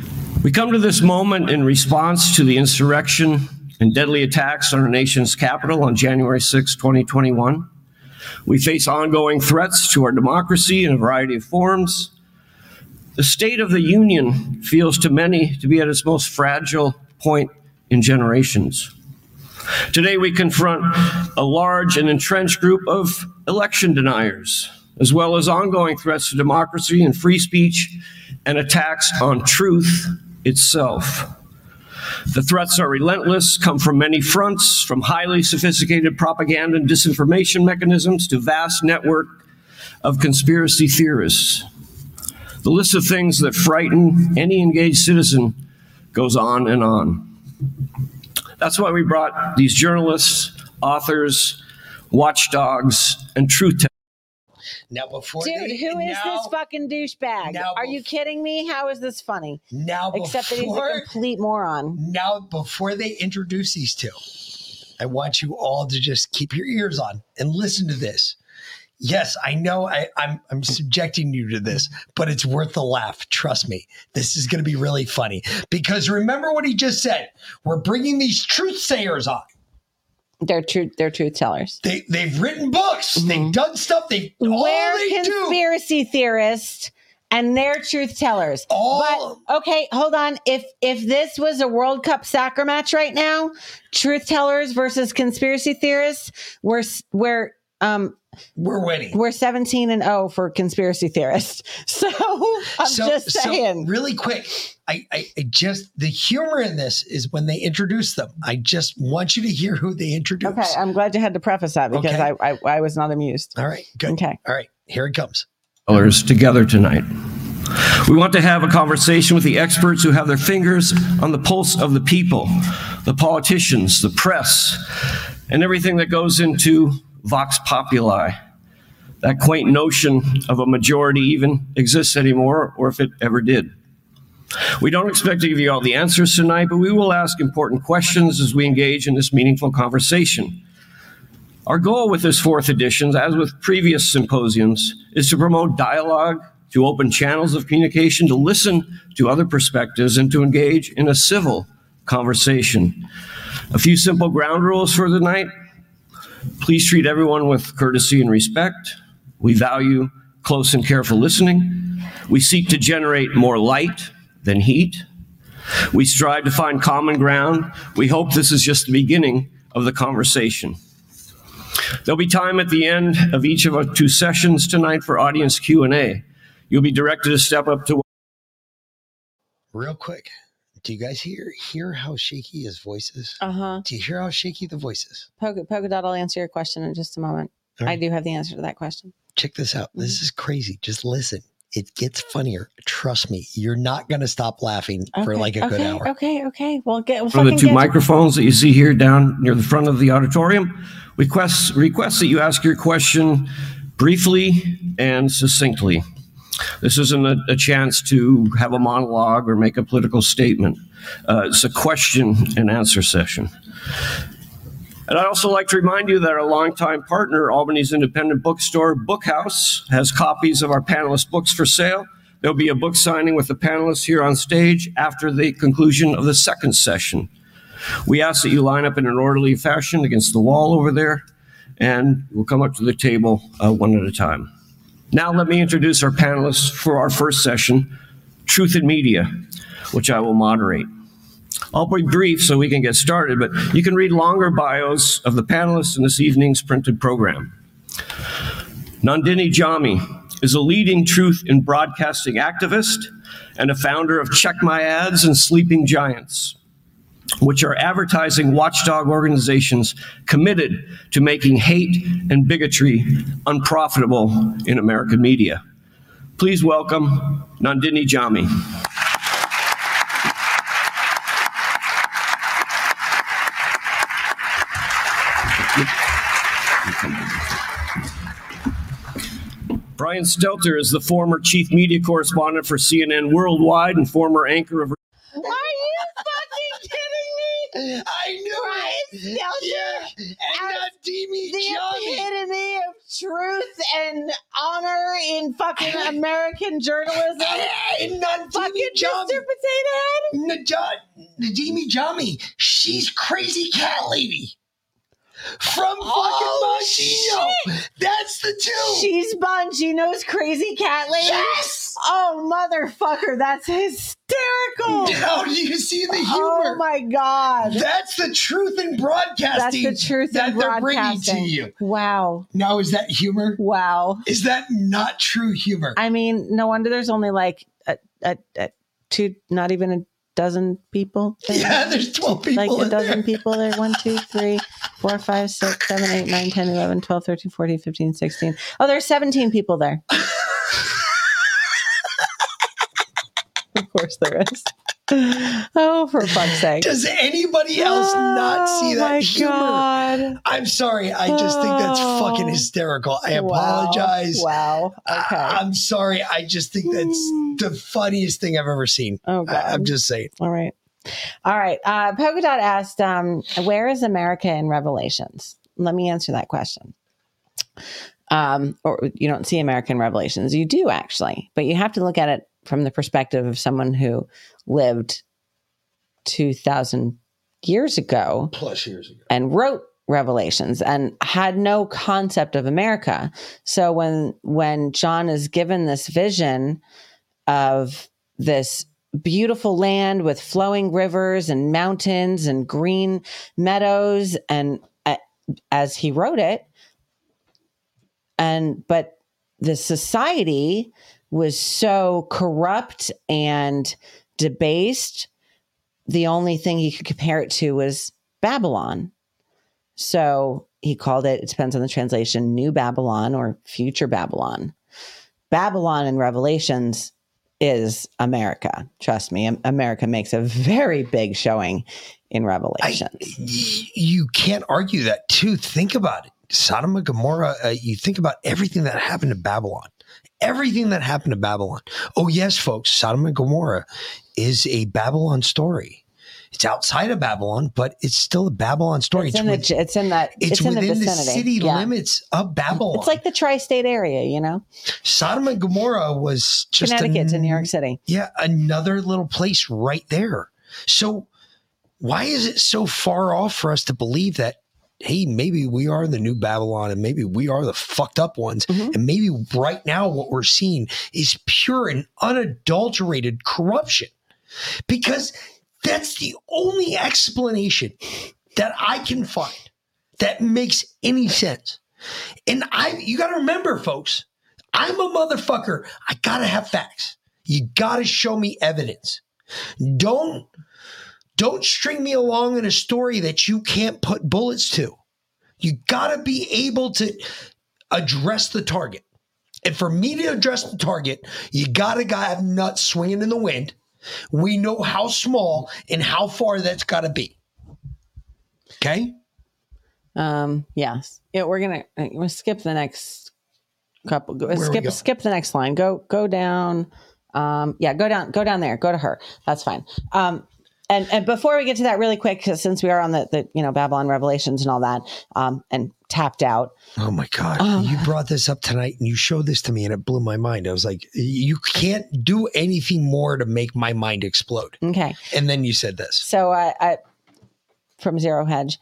We come to this moment in response to the insurrection and deadly attacks on our nation's capital on January 6, 2021. We face ongoing threats to our democracy in a variety of forms. The state of the union feels to many to be at its most fragile point in generations. Today, we confront a large and entrenched group of election deniers, as well as ongoing threats to democracy and free speech and attacks on truth itself. The threats are relentless, come from many fronts, from highly sophisticated propaganda and disinformation mechanisms to vast network of conspiracy theorists. The list of things that frighten any engaged citizen goes on and on. That's why we brought these journalists, authors, watchdogs, and truth Now before Dude, they, who is now, this fucking douchebag? Are you kidding me? How is this funny? Now Except that he's a complete moron. Now before they introduce these two, I want you all to just keep your ears on and listen to this. Yes, I know I, I'm I'm subjecting you to this, but it's worth the laugh. Trust me. This is going to be really funny because remember what he just said. We're bringing these truth sayers on. They're truth. They're truth tellers. They they've written books. They've done stuff. They all We're they do. conspiracy theorists and they're truth tellers. All- but okay, hold on. If if this was a World Cup soccer match right now, truth tellers versus conspiracy theorists, we're we're um we're winning. We're 17 and 0 for conspiracy theorists. So I'm just saying. really quick, I, I, I just the humor in this is when they introduce them. I just want you to hear who they introduce. Okay, I'm glad you had to preface that because Okay. I, I I was not amused. All right, good. Okay. All right, here it comes. colors together tonight. We want to have a conversation with the experts who have their fingers on the pulse of the people, the politicians, the press, and everything that goes into vox populi. That quaint notion of a majority even exists anymore, or if it ever did. We don't expect to give you all the answers tonight, but we will ask important questions as we engage in this meaningful conversation. Our goal with this fourth edition, as with previous symposiums, is to promote dialogue, to open channels of communication, to listen to other perspectives, and to engage in a civil conversation. A few simple ground rules for the night. Please treat everyone with courtesy and respect. We value close and careful listening. We seek to generate more light than heat. We strive to find common ground. We hope this is just the beginning of the conversation. There'll be time at the end of each of our two sessions tonight for audience Q&A. You'll be directed to step up to Real quick, do you guys hear hear how shaky his voice is? Uh huh. Do you hear how shaky the voice is? Polka, Polka Dot, I'll answer your question in just a moment. All I do have the answer to that question. Check this out. Mm-hmm. This is crazy. Just listen. It gets funnier. Trust me. You're not going to stop laughing for like a good hour. Okay, okay. Well, get we'll From the two get to- microphones that you see here down near the front of the auditorium, request, request that you ask your question briefly and succinctly. This isn't a, a chance to have a monologue or make a political statement. Uh, it's a question and answer session. And I'd also like to remind you that our longtime partner, Albany's independent bookstore, Bookhouse, has copies of our panelists' books for sale. There'll be a book signing with the panelists here on stage after the conclusion of the second session. We ask that you line up in an orderly fashion against the wall over there, and we'll come up to the table uh, one at a time. Now, let me introduce our panelists for our first session Truth in Media, which I will moderate. I'll be brief so we can get started, but you can read longer bios of the panelists in this evening's printed program. Nandini Jammi is a leading truth in broadcasting activist and a founder of Check My Ads and Sleeping Giants, which are advertising watchdog organizations committed to making hate and bigotry unprofitable in American media. Please welcome Nandini Jammi. Brian Stelter is the former chief media correspondent for CNN Worldwide and former anchor of. Are you fucking kidding me? I knew it. Yeah. And Demi the Johnny. epitome of truth and honor in fucking American journalism. Hey, Nadimi fucking Jami. Mr. Potato Head. Nadimi Jami. She's crazy cat lady. From oh, fucking Oh, Bongino. That's the two. She's Bongino's crazy cat lady. Yes! Oh motherfucker, that's hysterical. Now do you see the oh, humor? Oh my god. That's the truth in broadcasting. That's the truth that in they're bringing to you. Wow. Now, is that humor? Wow. Is that not true humor? I mean, no wonder there's only like a, a, a two, not even a dozen people. there. yeah, there's 12 people. like a dozen there. people there. One, two, three, four, five, six, seven, eight, nine, 10, 11, 12, 13, 14, 15, 16. Oh, there's 17 people there. of course there is. Oh, for fuck's sake. Does anybody else not see Oh, that humor? God. I'm sorry. I just think that's fucking Oh. hysterical. I Wow. apologize. Wow. Okay. I- I'm sorry. I just think that's the funniest thing I've ever seen. Oh, God. I, am just saying. All right. All right. Uh, Polka Dot asked, um, where is America in Revelations? Let me answer that question. Um, or you don't see American Revelations. You do actually, but you have to look at it from the perspective of someone who lived 2000 years ago Plus years ago. and wrote revelations and had no concept of america so when when john is given this vision of this beautiful land with flowing rivers and mountains and green meadows and uh, as he wrote it and but the society was so corrupt and debased the only thing he could compare it to was babylon so he called it it depends on the translation new babylon or future babylon babylon in revelations is america trust me america makes a very big showing in revelations Y- You can't argue that, too. Think about it. Sodom and Gomorrah, uh, you think about everything that happened to Babylon. Everything that happened to Babylon. Oh, yes, folks, Sodom and Gomorrah is a Babylon story. It's outside of Babylon, but it's still a Babylon story. it's in, with- the, it's in that it's, it's, in the within the, vicinity city Yeah. limits of Babylon. it's like the tri-state area you know Sodom and Gomorrah was just connecticut to new york city Yeah, another little place right there. So why is it so far off for us to believe that hey, maybe we are the new Babylon and maybe we are the fucked up ones Mm-hmm. and maybe right now what we're seeing is pure and unadulterated corruption. Because That's the only explanation that I can find that makes any sense. And I, you got to remember, folks, I'm a motherfucker. I got to have facts. You got to show me evidence. Don't, don't string me along in a story that you can't put bullets to. You got to be able to address the target. And for me to address the target, you got to have nuts swinging in the wind. We know how small and how far that's got to be. Okay. Um, yes. Yeah, we're gonna we'll skip the next couple. Go, skip skip the next line. Go go down. Um, yeah, go down go down there. Go to her. That's fine. Um, and and before we get to that, really quick, since we are on the the you know Babylon Revelations and all that, um, and tapped out. Oh my God. Um, you brought this up tonight and you showed this to me and it blew my mind. I was like, you can't do anything more to make my mind explode. Okay. And then you said this. So I, I from Zero Hedge,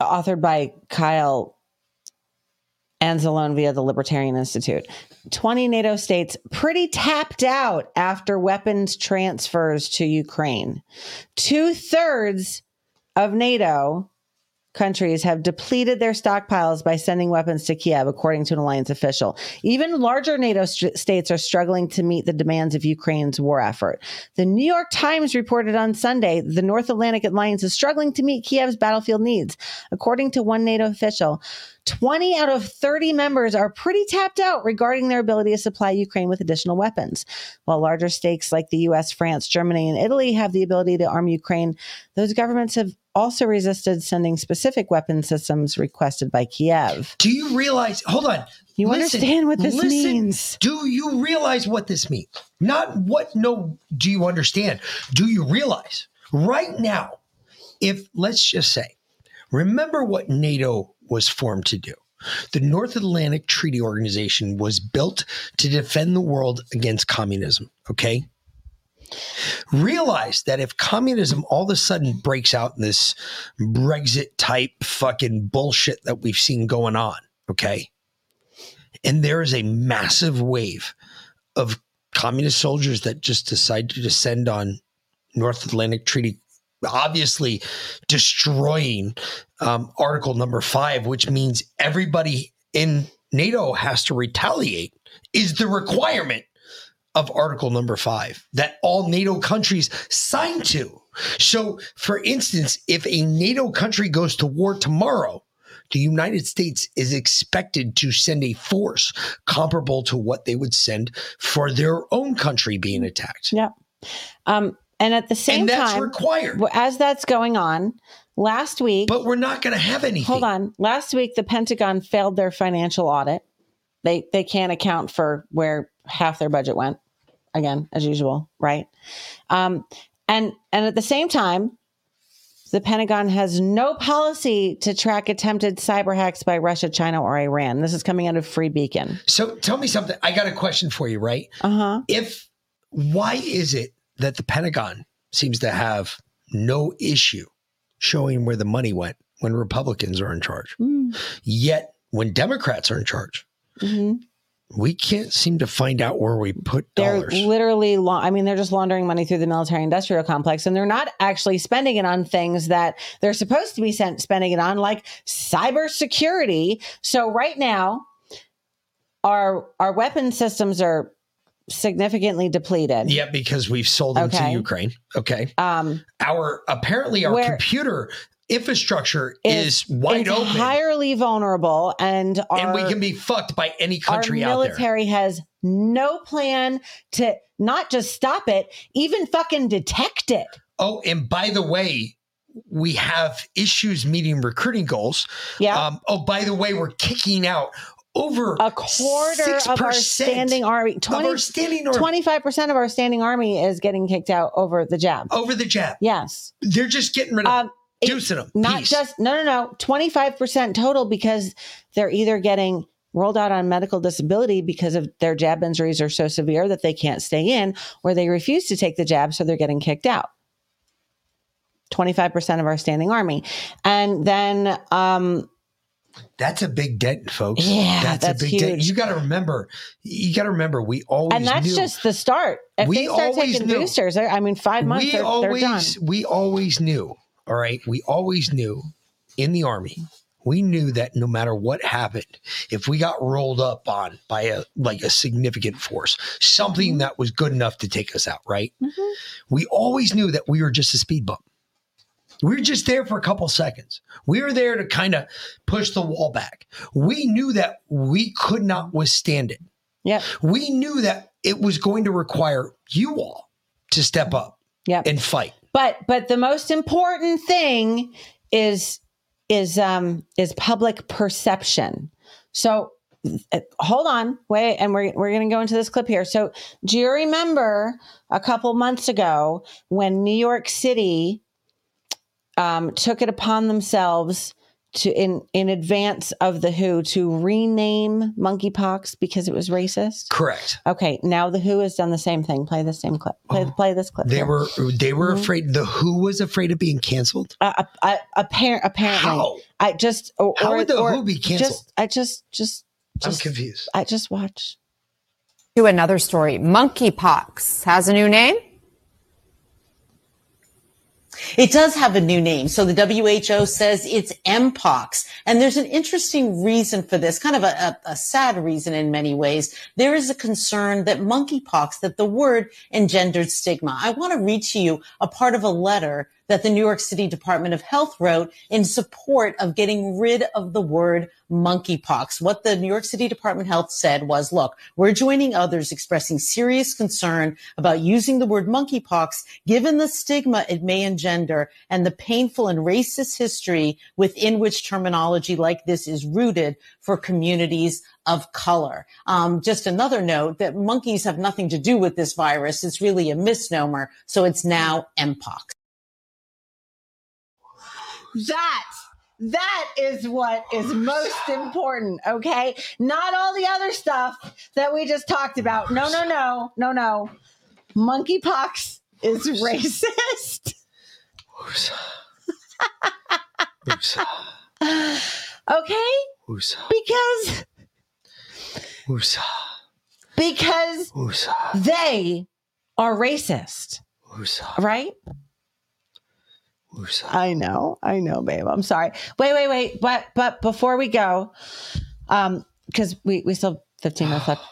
authored by Kyle Anzalone via the Libertarian Institute. 20 NATO states pretty tapped out after weapons transfers to Ukraine. Two thirds of NATO countries have depleted their stockpiles by sending weapons to Kiev, according to an alliance official. Even larger NATO st- states are struggling to meet the demands of Ukraine's war effort. The New York Times reported on Sunday the North Atlantic Alliance is struggling to meet Kiev's battlefield needs. According to one NATO official, 20 out of 30 members are pretty tapped out regarding their ability to supply Ukraine with additional weapons. While larger states like the US, France, Germany, and Italy have the ability to arm Ukraine, those governments have also resisted sending specific weapon systems requested by Kiev. Do you realize? Hold on. You understand what this means? Do you realize what this means? Not what, no, do you understand? Do you realize right now, if let's just say, remember what NATO was formed to do? The North Atlantic Treaty Organization was built to defend the world against communism, okay? Realize that if communism all of a sudden breaks out in this Brexit type fucking bullshit that we've seen going on, okay? And there is a massive wave of communist soldiers that just decide to descend on North Atlantic Treaty, obviously destroying um, Article number five, which means everybody in NATO has to retaliate, is the requirement of Article number five that all NATO countries sign to. So, for instance, if a NATO country goes to war tomorrow, the United States is expected to send a force comparable to what they would send for their own country being attacked. Yep. Um, and at the same And that's time, required. as that's going on, last week. But we're not going to have anything. Hold on. Last week, the Pentagon failed their financial audit. They they can't account for where half their budget went. Again, as usual, right? Um, and and at the same time, the Pentagon has no policy to track attempted cyber hacks by Russia, China, or Iran. This is coming out of Free Beacon. So tell me something. I got a question for you, right? Uh huh. If why is it that the Pentagon seems to have no issue showing where the money went when Republicans are in charge, yet when Democrats are in charge, hmm we can't seem to find out where we put They're dollars. literally, la- I mean, they're just laundering money through the military industrial complex and they're not actually spending it on things that they're supposed to be sent, spending it on, like cybersecurity. So right now, our, our weapon systems are significantly depleted. yeah, because we've sold them to Ukraine. Okay. Um, Our apparently our Where- computer infrastructure is, wide open, entirely vulnerable, and our, and we can be fucked by any country out there. Our military has no plan to not just stop it, even fucking detect it. Oh, and by the way, we have issues meeting recruiting goals. Yeah. Um, oh, by the way, we're kicking out over a quarter of our standing army, 20, our standing army 25% of our standing army is getting kicked out over the jab. over the jab. Yes. They're just getting rid of Um, deucing them. Not Peace. just, no, no, no, 25% total because they're either getting rolled out on medical disability because of their jab injuries are so severe that they can't stay in, or they refuse to take the jab, so they're getting kicked out. 25% of our standing army. And then um, That's a big dent, folks. Yeah, that's, that's a big dent. huge. You got to remember. You got to remember. We always and that's knew, just the start. If We they start taking knew. boosters, I mean, five months, we they're, always they're done. we always knew. All right, we always knew in the army. We knew that no matter what happened, if we got rolled up on by a like a significant force, something Mm-hmm. that was good enough to take us out, right? We always knew that we were just a speed bump. We were just there for a couple seconds. We were there to kind of push the wall back. We knew that we could not withstand it. Yeah. We knew that it was going to require you all to step up Yep. and fight. But but the most important thing is is um is public perception. So uh, hold on, wait, and we're we're going to go into this clip here. So do you remember a couple months ago when New York City um, took it upon themselves to in in advance of the WHO to rename monkeypox because it was racist? Correct. Okay, now the WHO has done the same thing. Play the same clip. Play play this clip. Oh. They here. were they were Mhm. afraid. The Who was afraid of being canceled. Uh, uh, appar- apparently, How? I just or, How would the or Who be canceled? Just, I just, just, I'm confused. I just watch. To another story, monkeypox has a new name. It does have a new name. So the WHO says it's Mpox. And there's an interesting reason for this, kind of a, a, a sad reason in many ways. There is a concern that monkeypox, that the word engendered stigma. I want to read to you a part of a letter that the New York City Department of Health wrote in support of getting rid of the word monkeypox. What the New York City Department of Health said was, look, we're joining others expressing serious concern about using the word monkeypox given the stigma it may engender and the painful and racist history within which terminology like this is rooted for communities of color. Um, just another note that monkeys have nothing to do with this virus. It's really a misnomer. So it's now Mpox. That that is what is most important. Okay, not all the other stuff that we just talked about. No, no, no, no, no. Monkeypox is racist. okay, because because they are racist, right? I know, I know, babe. I'm sorry. Wait, wait, wait. But but before we go, um, because we we still have 15 minutes left.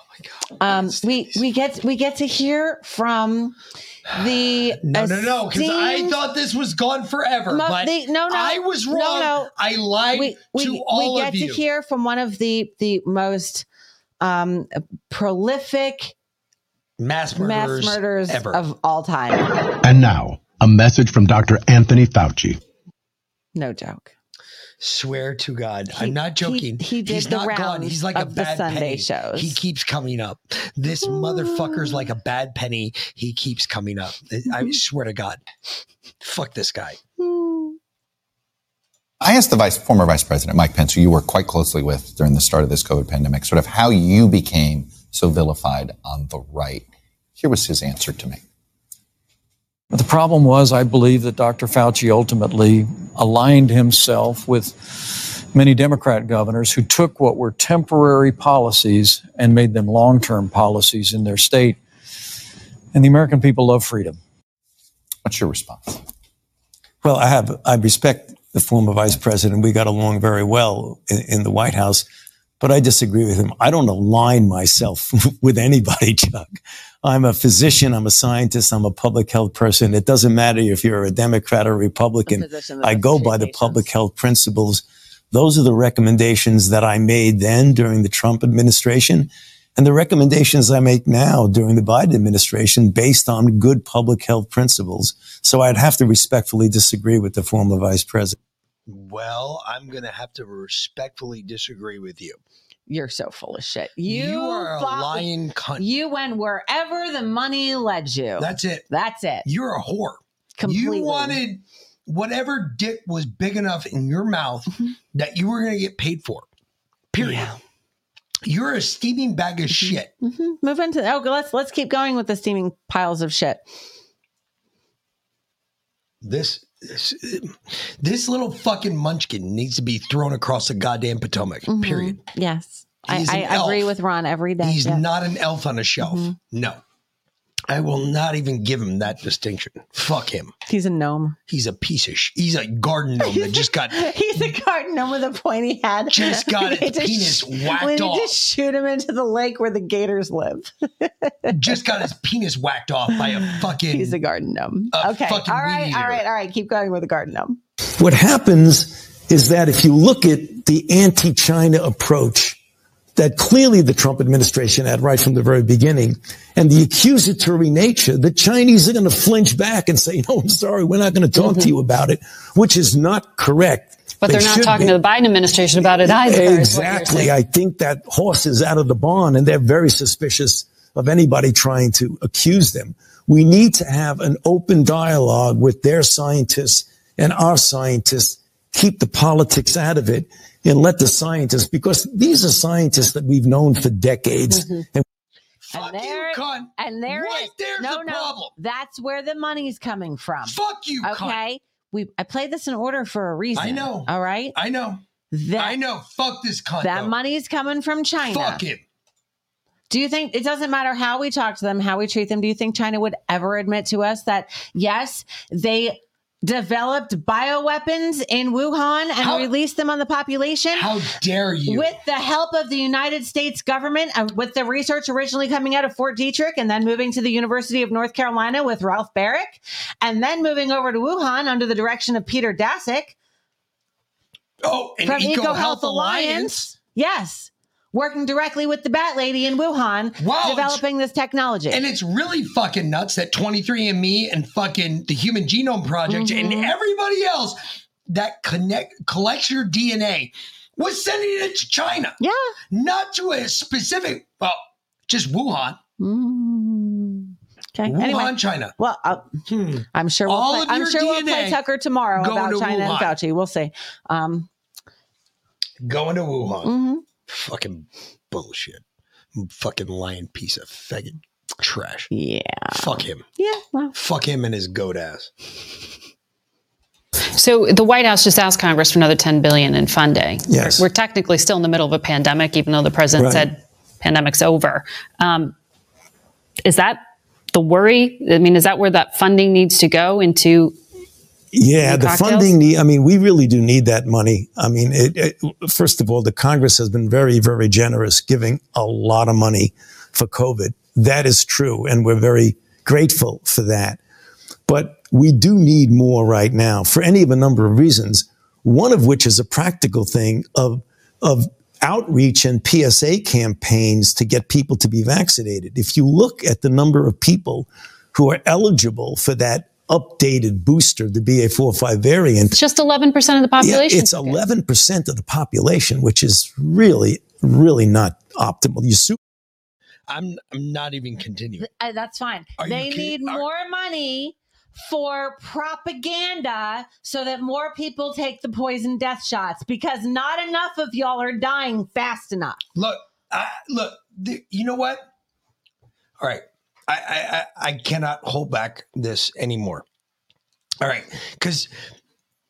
Um, we we get we get to hear from the No, no, no. Because I thought this was gone forever. Mo- but the- no, no, I was no, wrong. no. I lied we, we, to all we get to hear from one of the the most um, prolific mass mass murderers, murderers ever. of all time. And now, a message from Dr. Anthony Fauci. No joke. Swear to God, I'm not joking. he did He's the not gone. He's like a of the bad Sunday penny. shows. He keeps coming up. This motherfucker's like a bad penny. He keeps coming up. I swear to God. Fuck this guy. I asked the vice, former Vice President Mike Pence, who you worked quite closely with during the start of this COVID pandemic, sort of how you became so vilified on the right. Here was his answer to me. But the problem was, I believe that Dr. Fauci ultimately aligned himself with many Democrat governors who took what were temporary policies and made them long term policies in their state. And the American people love freedom. What's your response? Well, I have, I respect the former vice president. We got along very well in, in the White House, but I disagree with him. I don't align myself with anybody, Chuck. I'm a physician. I'm a scientist. I'm a public health person. It doesn't matter if you're a Democrat or Republican. I go by the public health principles. Those are the recommendations that I made then during the Trump administration and the recommendations I make now during the Biden administration based on good public health principles. So I'd have to respectfully disagree with the former vice president. Well, I'm going to have to respectfully disagree with you. You're so full of shit. You, You are a fought- lying cunt. You went wherever the money led you. That's it. That's it. You're a whore. Completely. You wanted whatever dick was big enough in your mouth Mm-hmm. that you were going to get paid for. Period. You're a steaming bag of shit. Mhm. Move into oh, let's let's keep going with the steaming piles of shit. This this, little fucking munchkin needs to be thrown across the goddamn Potomac. Mhm. Period. Yes. I, He's I agree with Ron every day. He's yes. not an elf on a shelf. Mhm. No. I will not even give him that distinction. Fuck him. He's a gnome. He's a piece of sh- he's a garden gnome that just got He's a garden gnome with a pointy head. Just got We its need to penis sh- whacked We need off. to shoot him into the lake where the gators live. just got his penis whacked off by a fucking He's a garden gnome. a okay. fucking All right. weed All eater. right. All right. Keep going with the garden gnome. What happens is that if you look at the anti China approach that clearly the Trump administration had right from the very beginning and the accusatory nature, the Chinese are going to flinch back and say, no, I'm sorry, we're not going to talk to mm-hmm. you about it, which is not correct. But They they're not talking be. to the Biden administration about it either. is what you're Exactly. I think that horse is out of the barn and they're very suspicious of anybody trying to accuse them. We need to have an open dialogue with their scientists and our scientists, keep the politics out of it and let the scientists, because these are scientists that we've known for decades. Mm-hmm. And and there, cunt. And there Right it is. there's no, the no, problem. That's where the money's coming from. Fuck you, cunt. Okay. We I played this in order for a reason. I know. All right. I know. That, I know. Fuck this cunt. that though. money's coming from China. Fuck him. Do you think it doesn't matter how we talk to them, how we treat them? Do you think China would ever admit to us that yes, they developed bioweapons in Wuhan and How- released them on the population? How dare you? With the help of the United States government, and with the research originally coming out of Fort Detrick and then moving to the University of North Carolina with Ralph Baric, and then moving over to Wuhan under the direction of Peter Daszak oh, and from Eco, Eco Health, Alliance. Yes. Working directly with the Bat Lady in Wuhan, developing this technology. And it's really fucking nuts that 23andMe and fucking the Human Genome Project and Mhm. everybody else that connect collects your DNA was sending it to China. Yeah. Not to a specific, well, just Wuhan. Mm. Okay. Wuhan, anyway, China. well, uh, I'm sure we'll All play, of I'm your sure we'll play Tucker tomorrow about to China and Fauci. We'll see. Um, Going to Wuhan. mhm. Fucking bullshit. Fucking lying piece of faggot trash. Yeah. Fuck him. Yeah. Well, Fuck him and his goat ass. So the White House just asked Congress for another 10 billion in funding. Yes. We're technically still in the middle of a pandemic, even though the president Right. said pandemic's over. Um, is that the worry? I mean, is that where that funding needs to go into? Yeah, the funding. Need, I mean, we really do need that money. I mean, it, it, first of all, the Congress has been very, very generous, giving a lot of money for COVID. That is true, and we're very grateful for that. But we do need more right now for any of a number of reasons. One of which is a practical thing of of outreach and PSA campaigns to get people to be vaccinated. If you look at the number of people who are eligible for that updated booster, the BA45 variant, It's just 11% of the population. yeah, it's 11% of the population, which is really, really not optimal. You su- I'm I'm not even continuing. uh, that's fine. Are They need Are- more money for propaganda so that more people take the poison death shots because not enough of y'all are dying fast enough. Look, I, look. The, you know what? All right, I, I I I cannot hold back this anymore. All right, because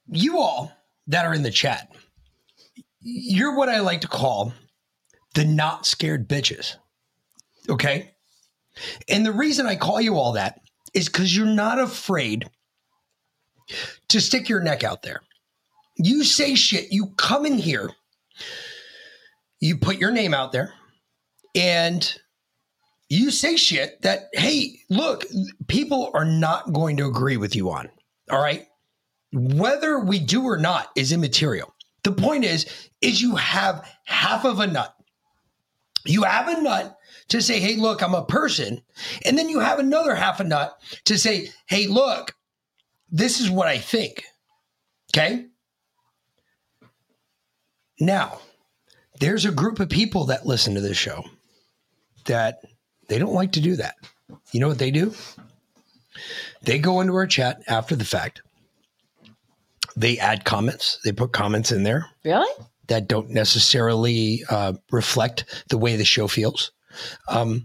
you all that are in the chat, you're what I like to call the not scared bitches. Okay, and the reason I call you all that is because you're not afraid to stick your neck out there. You say shit. You come in here. You put your name out there and you say shit that, hey, look, people are not going to agree with you on. All right. Whether we do or not is immaterial. The point is, is you have half of a nut. You have a nut to say, hey, look, I'm a person. And then you have another half a nut to say, hey, look, this is what I think. Okay. Now, there's a group of people that listen to this show that they don't like to do that. You know what they do? They go into our chat after the fact. They add comments. They put comments in there Really? that don't necessarily uh, reflect the way the show feels. Um,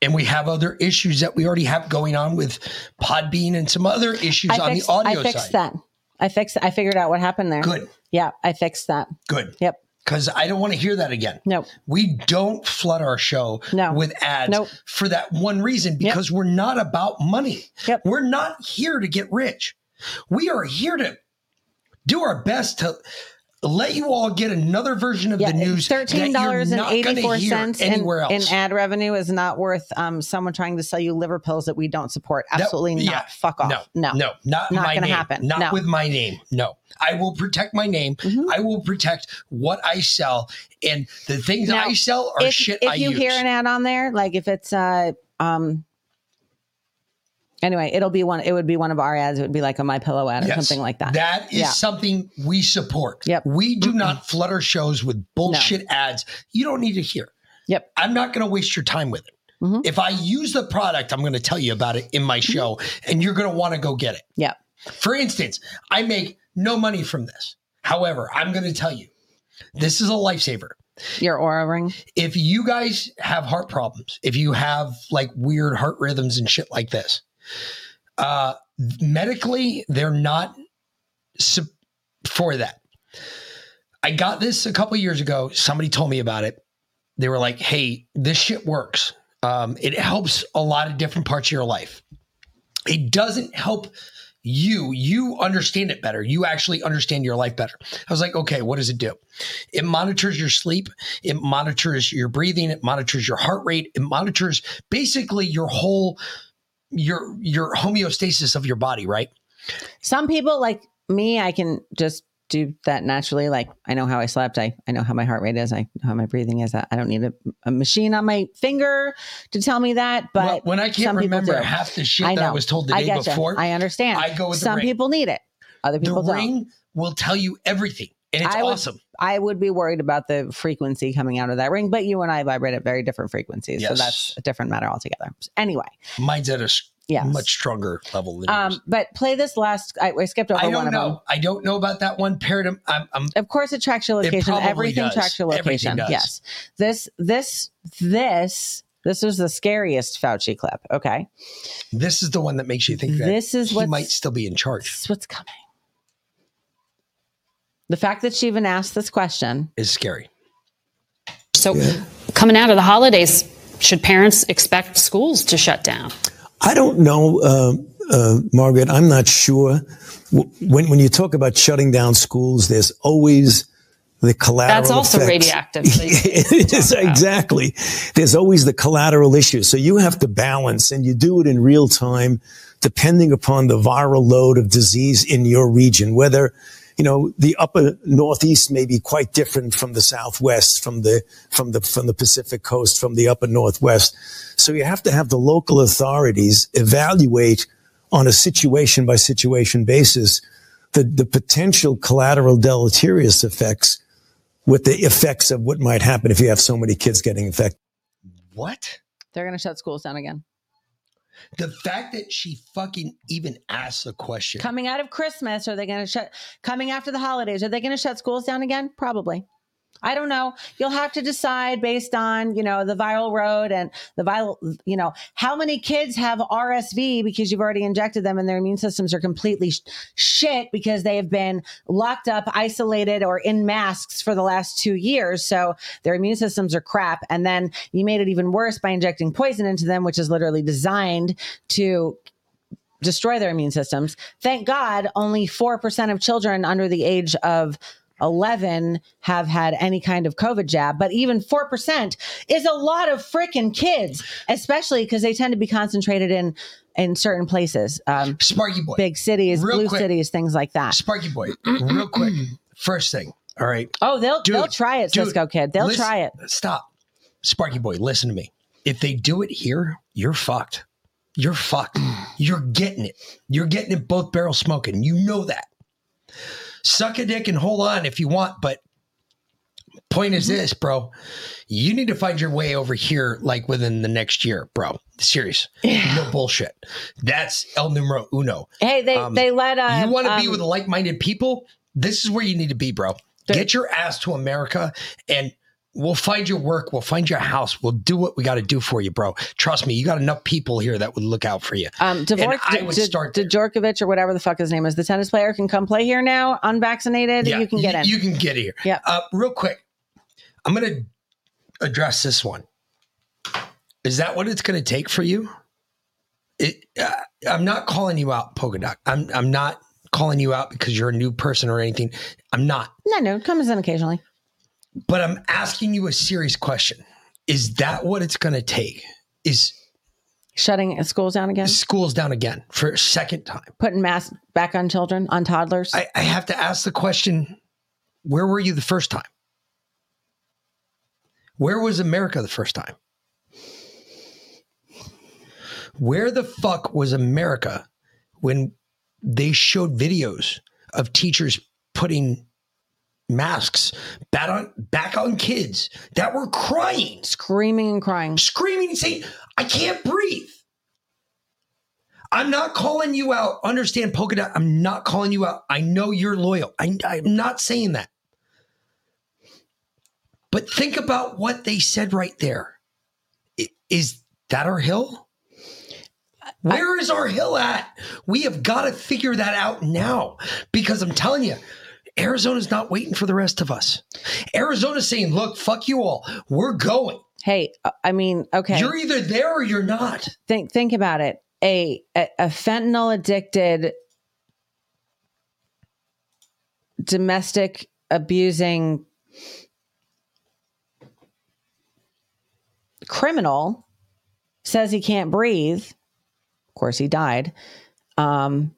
and we have other issues that we already have going on with Podbean and some other issues on the audio side. I fixed side. that. I fixed. I figured out what happened there. Good. Yeah, I fixed that. Good. Yep. Because I don't want to hear that again. No. We don't flood our show No. with ads Nope. for that one reason because we're not about money. Yep. We're not here to get rich. We are here to do our best to let you all get another version of the news Thirteen dollars and eighty four cents in, anywhere else. in ad revenue is not worth um, someone trying to sell you liver pills that we don't support. Absolutely not. yeah. Fuck off. No, no, no, not, not gonna happen. Not No. Mm-hmm. with my name. No, I will protect my name. I will protect what I sell, and the things Now, I sell are if, shit if I you use. hear an ad on there, like if it's uh um anyway, it'll be one it would be one of our ads. It would be like a my pillow ad or Yes. something like that. That is Yeah. something we support. Yep. We do not flutter shows with bullshit ads. You don't need to hear. Yep. Mm-hmm. I'm not going to waste your time with it. If I use the product, I'm going to tell you about it in my show, and you're going to want to go get it. Yep. For instance, I make no money from this. However, I'm going to tell you, this is a lifesaver. Your Oura ring. If you guys have heart problems, if you have like weird heart rhythms and shit like this, uh, medically, they're not sup- for that. I got this a couple years ago. Somebody told me about it. They were like, "Hey, this shit works. Um, it helps a lot of different parts of your life. It doesn't help you. You understand it better. You actually understand your life better." I was like, "Okay, what does it do? It monitors your sleep. It monitors your breathing. It monitors your heart rate. It monitors basically your whole your your homeostasis of your body, right?" Some people like me, I can just do that naturally. Like I know how I slept. I, I know how my heart rate is. I know how my breathing is. I, I don't need a, a machine on my finger to tell me that. But Well, when I can't remember half the shit that I was told the I day before, I understand. I go with some people need it. Other people the don't. ring will tell you everything, and it's I awesome. I would be worried about the frequency coming out of that ring, but you and I vibrate at very different frequencies, so that's a different matter altogether. Anyway, Mine's at a Yes. much stronger level than yours. um, but play this last. I, I skipped over I don't of them. know. I don't know about that one. Paradigm. I'm, I'm Of course, it tracks your location. Everything does. tracks your location. Yes. This, this, this, this was the scariest Fauci clip. Okay. This is the one that makes you think that This is he might still be in charge. This is what's coming. The fact that she even asked this question Is scary. So, coming out of the holidays, should parents expect schools to shut down? I don't know, uh, uh, Margaret. I'm not sure. When when you talk about shutting down schools, there's always the collateral. That's also effects. radioactive. it is exactly. There's always the collateral issue. So you have to balance, and you do it in real time, depending upon the viral load of disease in your region. Whether you know the upper northeast may be quite different from the southwest, from the from the from the Pacific coast, from the upper northwest. So you have to have the local authorities evaluate on a situation by situation basis the, the potential collateral deleterious effects with the effects of what might happen if you have so many kids getting infected. What? they're going to shut schools down again. The fact that she fucking even asked the question. Coming out of Christmas, are they going to shut? Coming after the holidays, are they going to shut schools down again? Probably. I don't know. You'll have to decide based on, you know, the viral road and the viral, you know, how many kids have RSV because you've already injected them and their immune systems are completely sh- shit because they have been locked up, isolated, or in masks for the last two years. So their immune systems are crap. And then you made it even worse by injecting poison into them, which is literally designed to destroy their immune systems. Thank God only 4% of children under the age of 11 have had any kind of COVID jab, but even 4% is a lot of freaking kids, especially because they tend to be concentrated in in certain places. Um, Sparky boy. Big cities, Real blue quick. cities, things like that. Sparky boy, real quick. First thing. All right. Oh, they'll Dude, they'll try it, dude, Cisco kid. They'll listen- try it. Stop. Sparky boy, listen to me. If they do it here, you're fucked. You're fucked. You're getting it. You're getting it both barrels smoking. You know that. Suck a dick and hold on if you want, but point is this, bro. You need to find your way over here like within the next year, bro. Serious. No bullshit. That's el numero uno. Hey, they Um, they let uh, you want to be um, with like-minded people this is where you need to be bro get your ass to america and We'll find your work. We'll find your house. We'll do what we got to do for you, bro. Trust me, you got enough people here that would look out for you. Um, Dvorak, I would D- start D- Djorkovic or whatever the fuck his name is, the tennis player can come play here now, unvaccinated. Yeah, you can get in. You can get here. Yeah. Uh, real quick, I'm going to address this one. Is that what it's going to take for you? It, uh, I'm not calling you out, Polka Dot. I'm I'm not calling you out because you're a new person or anything. I'm not. no, no, it comes in occasionally. But I'm asking you a serious question. Is that what it's going to take? Is shutting schools down again? Schools down again for a second time. Putting masks back on children, on toddlers. I, I have to ask the question where were you the first time? Where was America the first time? Where the fuck was America when they showed videos of teachers putting masks back on back on kids that were crying, screaming and crying, screaming and saying, "I can't breathe." I'm not calling you out. Understand, polka dot. I'm not calling you out. I know you're loyal. I, I'm not saying that. But think about what they said right there. Is that our hill? Where is our hill at? We have got to figure that out now because I'm telling you, Arizona's not waiting for the rest of us. Arizona's saying, look, fuck you all. We're going. Hey, uh, I mean, okay. You're either there or you're not. think think about it. A a, a fentanyl addicted domestic abusing criminal says he can't breathe. Of course, he died. Um,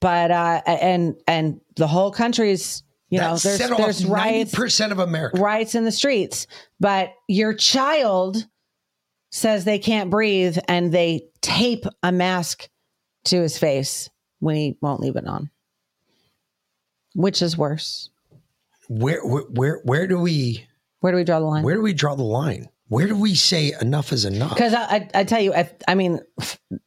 but uh, and and the whole country's you know there's there's riots 90% of America. riots in the streets, but your child says they can't breathe and they tape a mask to his face when he won't leave it on. Which is worse? Where, where, where, where do we, where do we draw the line? Where do we draw the line? Where do we say enough is enough? Because I, I, I tell you, I, I mean,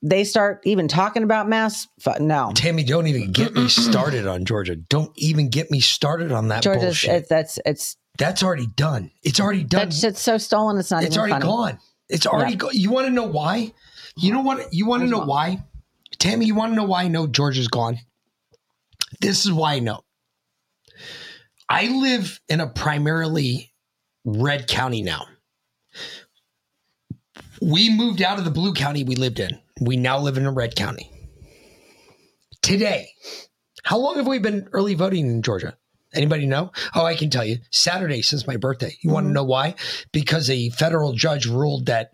they start even talking about mass. fu- No, Tammy, don't even get me started on Georgia. Don't even get me started on that Georgia's bullshit. it's that's it's That's already done. It's already done. that shit's so stolen. It's not it's even already funny. gone. It's already Yeah. gone. You want to know why? You know what? You want to know why? Tammy, you want to know why I know Georgia's gone? This is why I know. I live in a primarily red county now. We moved out of the blue county we lived in. We now live in a red county. Today, how long have we been early voting in Georgia? Anybody know? Oh, I can tell you. Saturday since my birthday. You want to mm-hmm. know why? Because a federal judge ruled that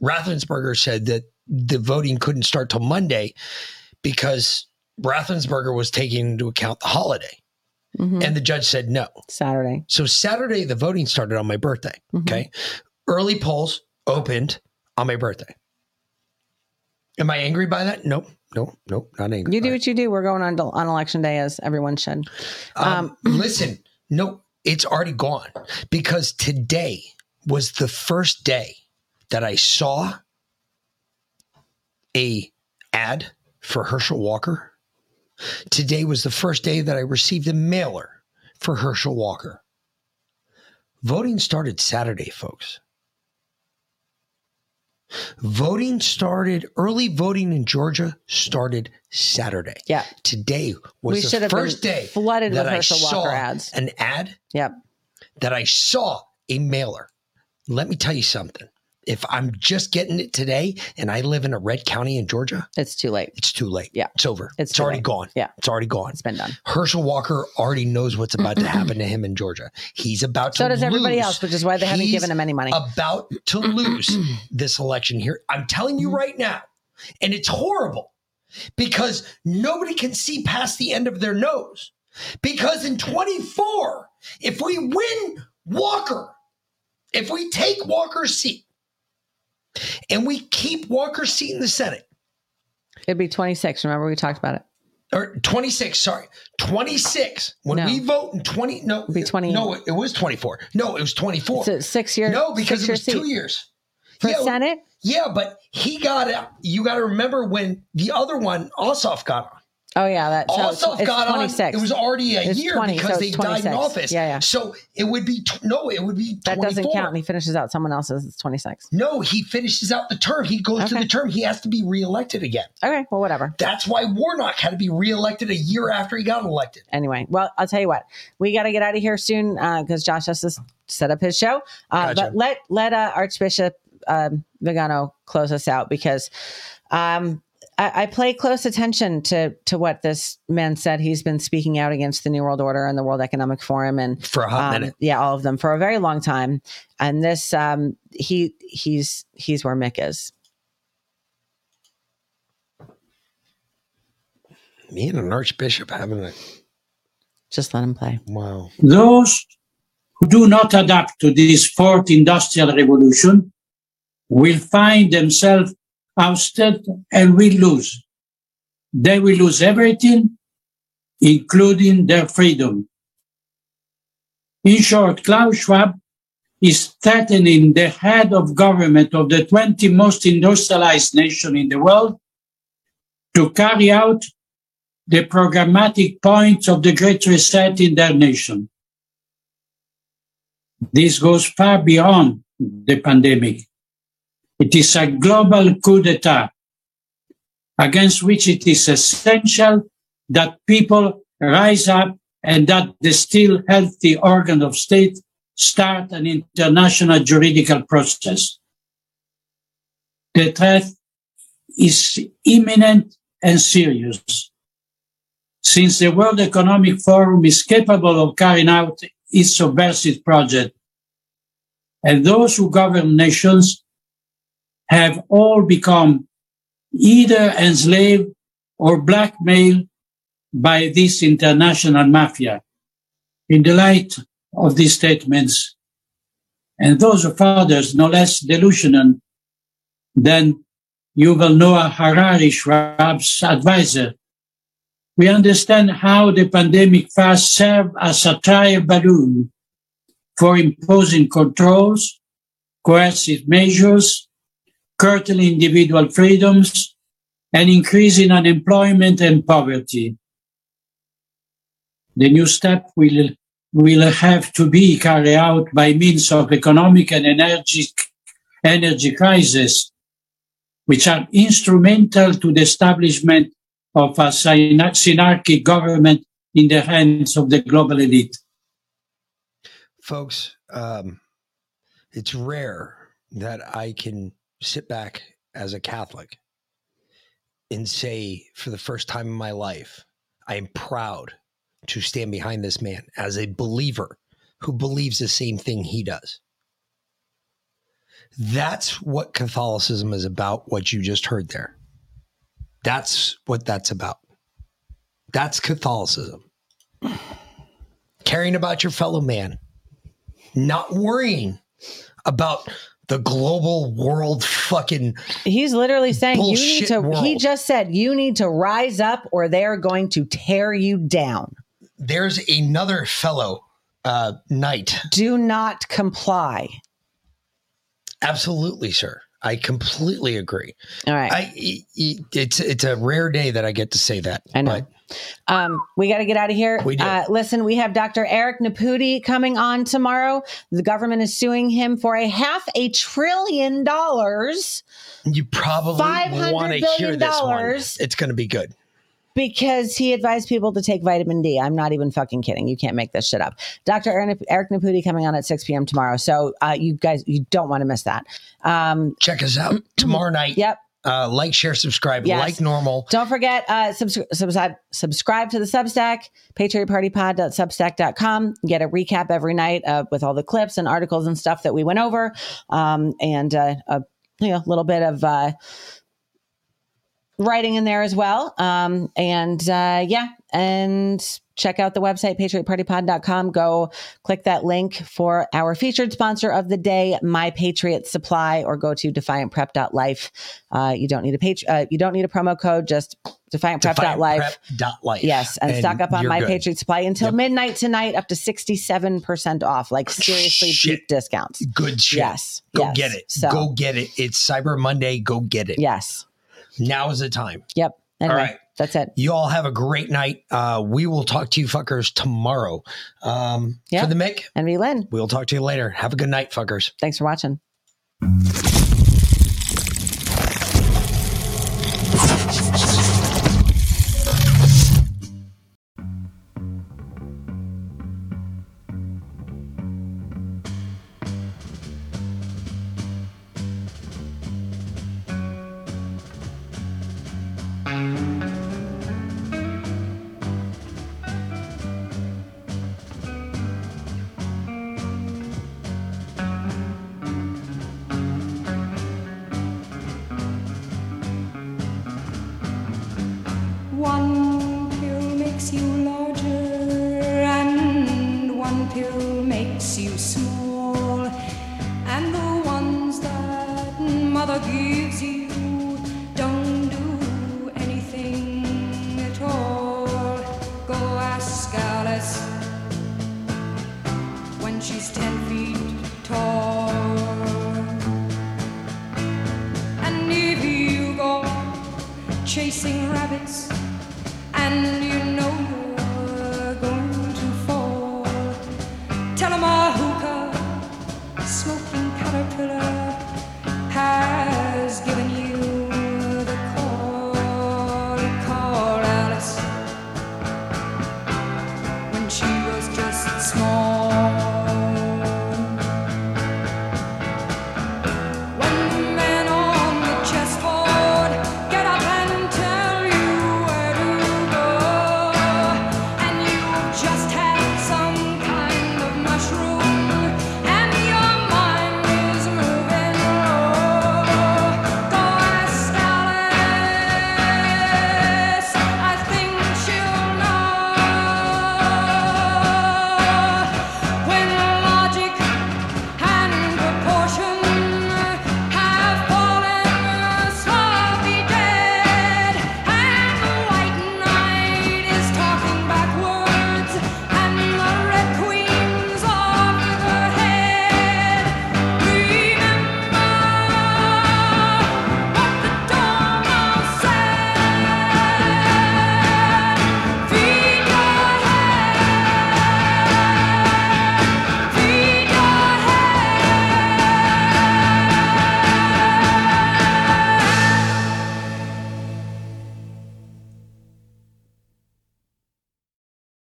Raffensperger said that the voting couldn't start till Monday because Raffensperger was taking into account the holiday. Mm-hmm. And the judge said no. Saturday. So Saturday, the voting started on my birthday. Mm-hmm. Okay. Early polls opened on my birthday. Am I angry by that? Nope. Nope. Nope. Not angry. You do what you do. We're going on to, on election day as everyone should. Um, listen, no, it's already gone because today was the first day that I saw a ad for Herschel Walker. Today was the first day that I received a mailer for Herschel Walker. Voting started Saturday, folks. Voting started early voting in Georgia started Saturday. Yeah. Today was We the should have been first day flooded that with I Herschel saw Walker ads. An ad Yep. that I saw a mailer. Let me tell you something. If I'm just getting it today and I live in a red county in Georgia, it's too late. It's too late. Yeah. It's over. It's It's, already late. gone. Yeah. It's already gone. It's been done. Herschel Walker already knows what's about to happen to him in Georgia. He's about to So does everybody lose. else, which is why they haven't given him any money. About to lose this election here. I'm telling you right now. And it's horrible because nobody can see past the end of their nose. Because in 24, if we win Walker, if we take Walker's seat and we keep Walker's seat in the Senate, It'd be 26. Remember we talked about it. or 26, sorry, 26. When No. we vote in 20, no, be 20. No, it, was 24. No, it was 24. It's a six years. no, because it was seat. two years. For yeah, Senate? Yeah, but he got it. You got to remember when the other one, Ossoff, got on. Oh yeah, that so Ossoff it's got on. 26. It was already a It's year 20, because so they it's died in 26. office. Yeah, yeah. So it would be no, it would be That doesn't 24. count. He finishes out someone else's. It's 26. No, he finishes out the term. He goes to the term. He has to be reelected again. Okay, well, whatever. That's why Warnock had to be reelected a year after he got elected. Anyway, well, I'll tell you what. We got to get out of here soon because Josh has to set up his show. Uh, Gotcha. But let let uh, Archbishop um, Vigano close us out because um, I, I play close attention to to what this man said. He's been speaking out against the New World Order and the World Economic Forum and For a hot um, minute. Yeah, all of them for a very long time. And this, um, he he's he's where Mick is. Me and an archbishop having a Just let him play. wow. Those who do not adapt to this fourth industrial revolution will find themselves ousted and we lose. They will lose everything, including their freedom. In short, Klaus Schwab is threatening the head of government of the 20 most industrialized nation in the world to carry out the programmatic points of the Great Reset in their nation. This goes far beyond the pandemic. It is a global coup d'etat against which it is essential that people rise up and that the still healthy organ of state start an international juridical process. The threat is imminent and serious. Since the World Economic Forum is capable of carrying out its subversive project, and those who govern nations have all become either enslaved or blackmailed by this international mafia. In the light of these statements, and those of others no less delusional than Yuval Noah Harari, Schwab's advisor, we understand how the pandemic first served as a trial balloon for imposing controls, coercive measures, curtailing individual freedoms, and increasing unemployment and poverty. The new step will, will have to be carried out by means of economic and energy, energy crisis, which are instrumental to the establishment of a syna- synarchic government in the hands of the global elite. folks um it's rare that i can sit back as a catholic and say for the first time in my life i am proud to stand behind this man as a believer who believes the same thing he does. That's what catholicism is about what you just heard there. That's what that's about. That's catholicism. Caring about your fellow man. Not worrying about the global world fucking He's literally saying you need to. He just said you need to rise up, or they're going to tear you down. there's another fellow uh knight Do not comply. absolutely sir i completely agree All right. i- it's it's a rare day that i get to say that I know. Um, we got to get out of here. We do. Uh, listen, we have Dr. Eric Nepute coming on tomorrow. The government is suing him for a half a trillion dollars you probably want to hear this one it's going to be good because he advised people to take vitamin D. I'm not even fucking kidding. You can't make this shit up. Dr. Eric Eric Nepute coming on at 6 p.m. tomorrow. So uh, you guys, you don't want to miss that. Um, check us out tomorrow night Yep. Uh like share subscribe Yes. like normal Don't forget, uh, subs- subscribe, subscribe to the Substack, patriotpartypod.substack.com. Get a recap every night uh, with all the clips and articles and stuff that we went over. Um, and uh, a you know, little bit of uh, writing in there as well. Um, and uh, yeah, and check out the website, patriotpartypod.com. Go click that link for our featured sponsor of the day, My Patriot Supply, or go to defiantprep.life. Uh, you don't need a page, uh, you don't need a promo code, just defiantprep.life. Defiantprep.life. Yes, and, stock up on My good. Patriot Supply until midnight tonight, up to 67% off, like seriously Shit. deep discounts. good shit Yes. go yes. get it So, go get it it's cyber monday go get it yes. now is the time Yep. Anyway, all right That's it. You all have a great night. Uh, we will talk to you fuckers tomorrow. Um, Yeah. For the Mick, and me, Lynn. We'll talk to you later. Have a good night, fuckers. Thanks for watching.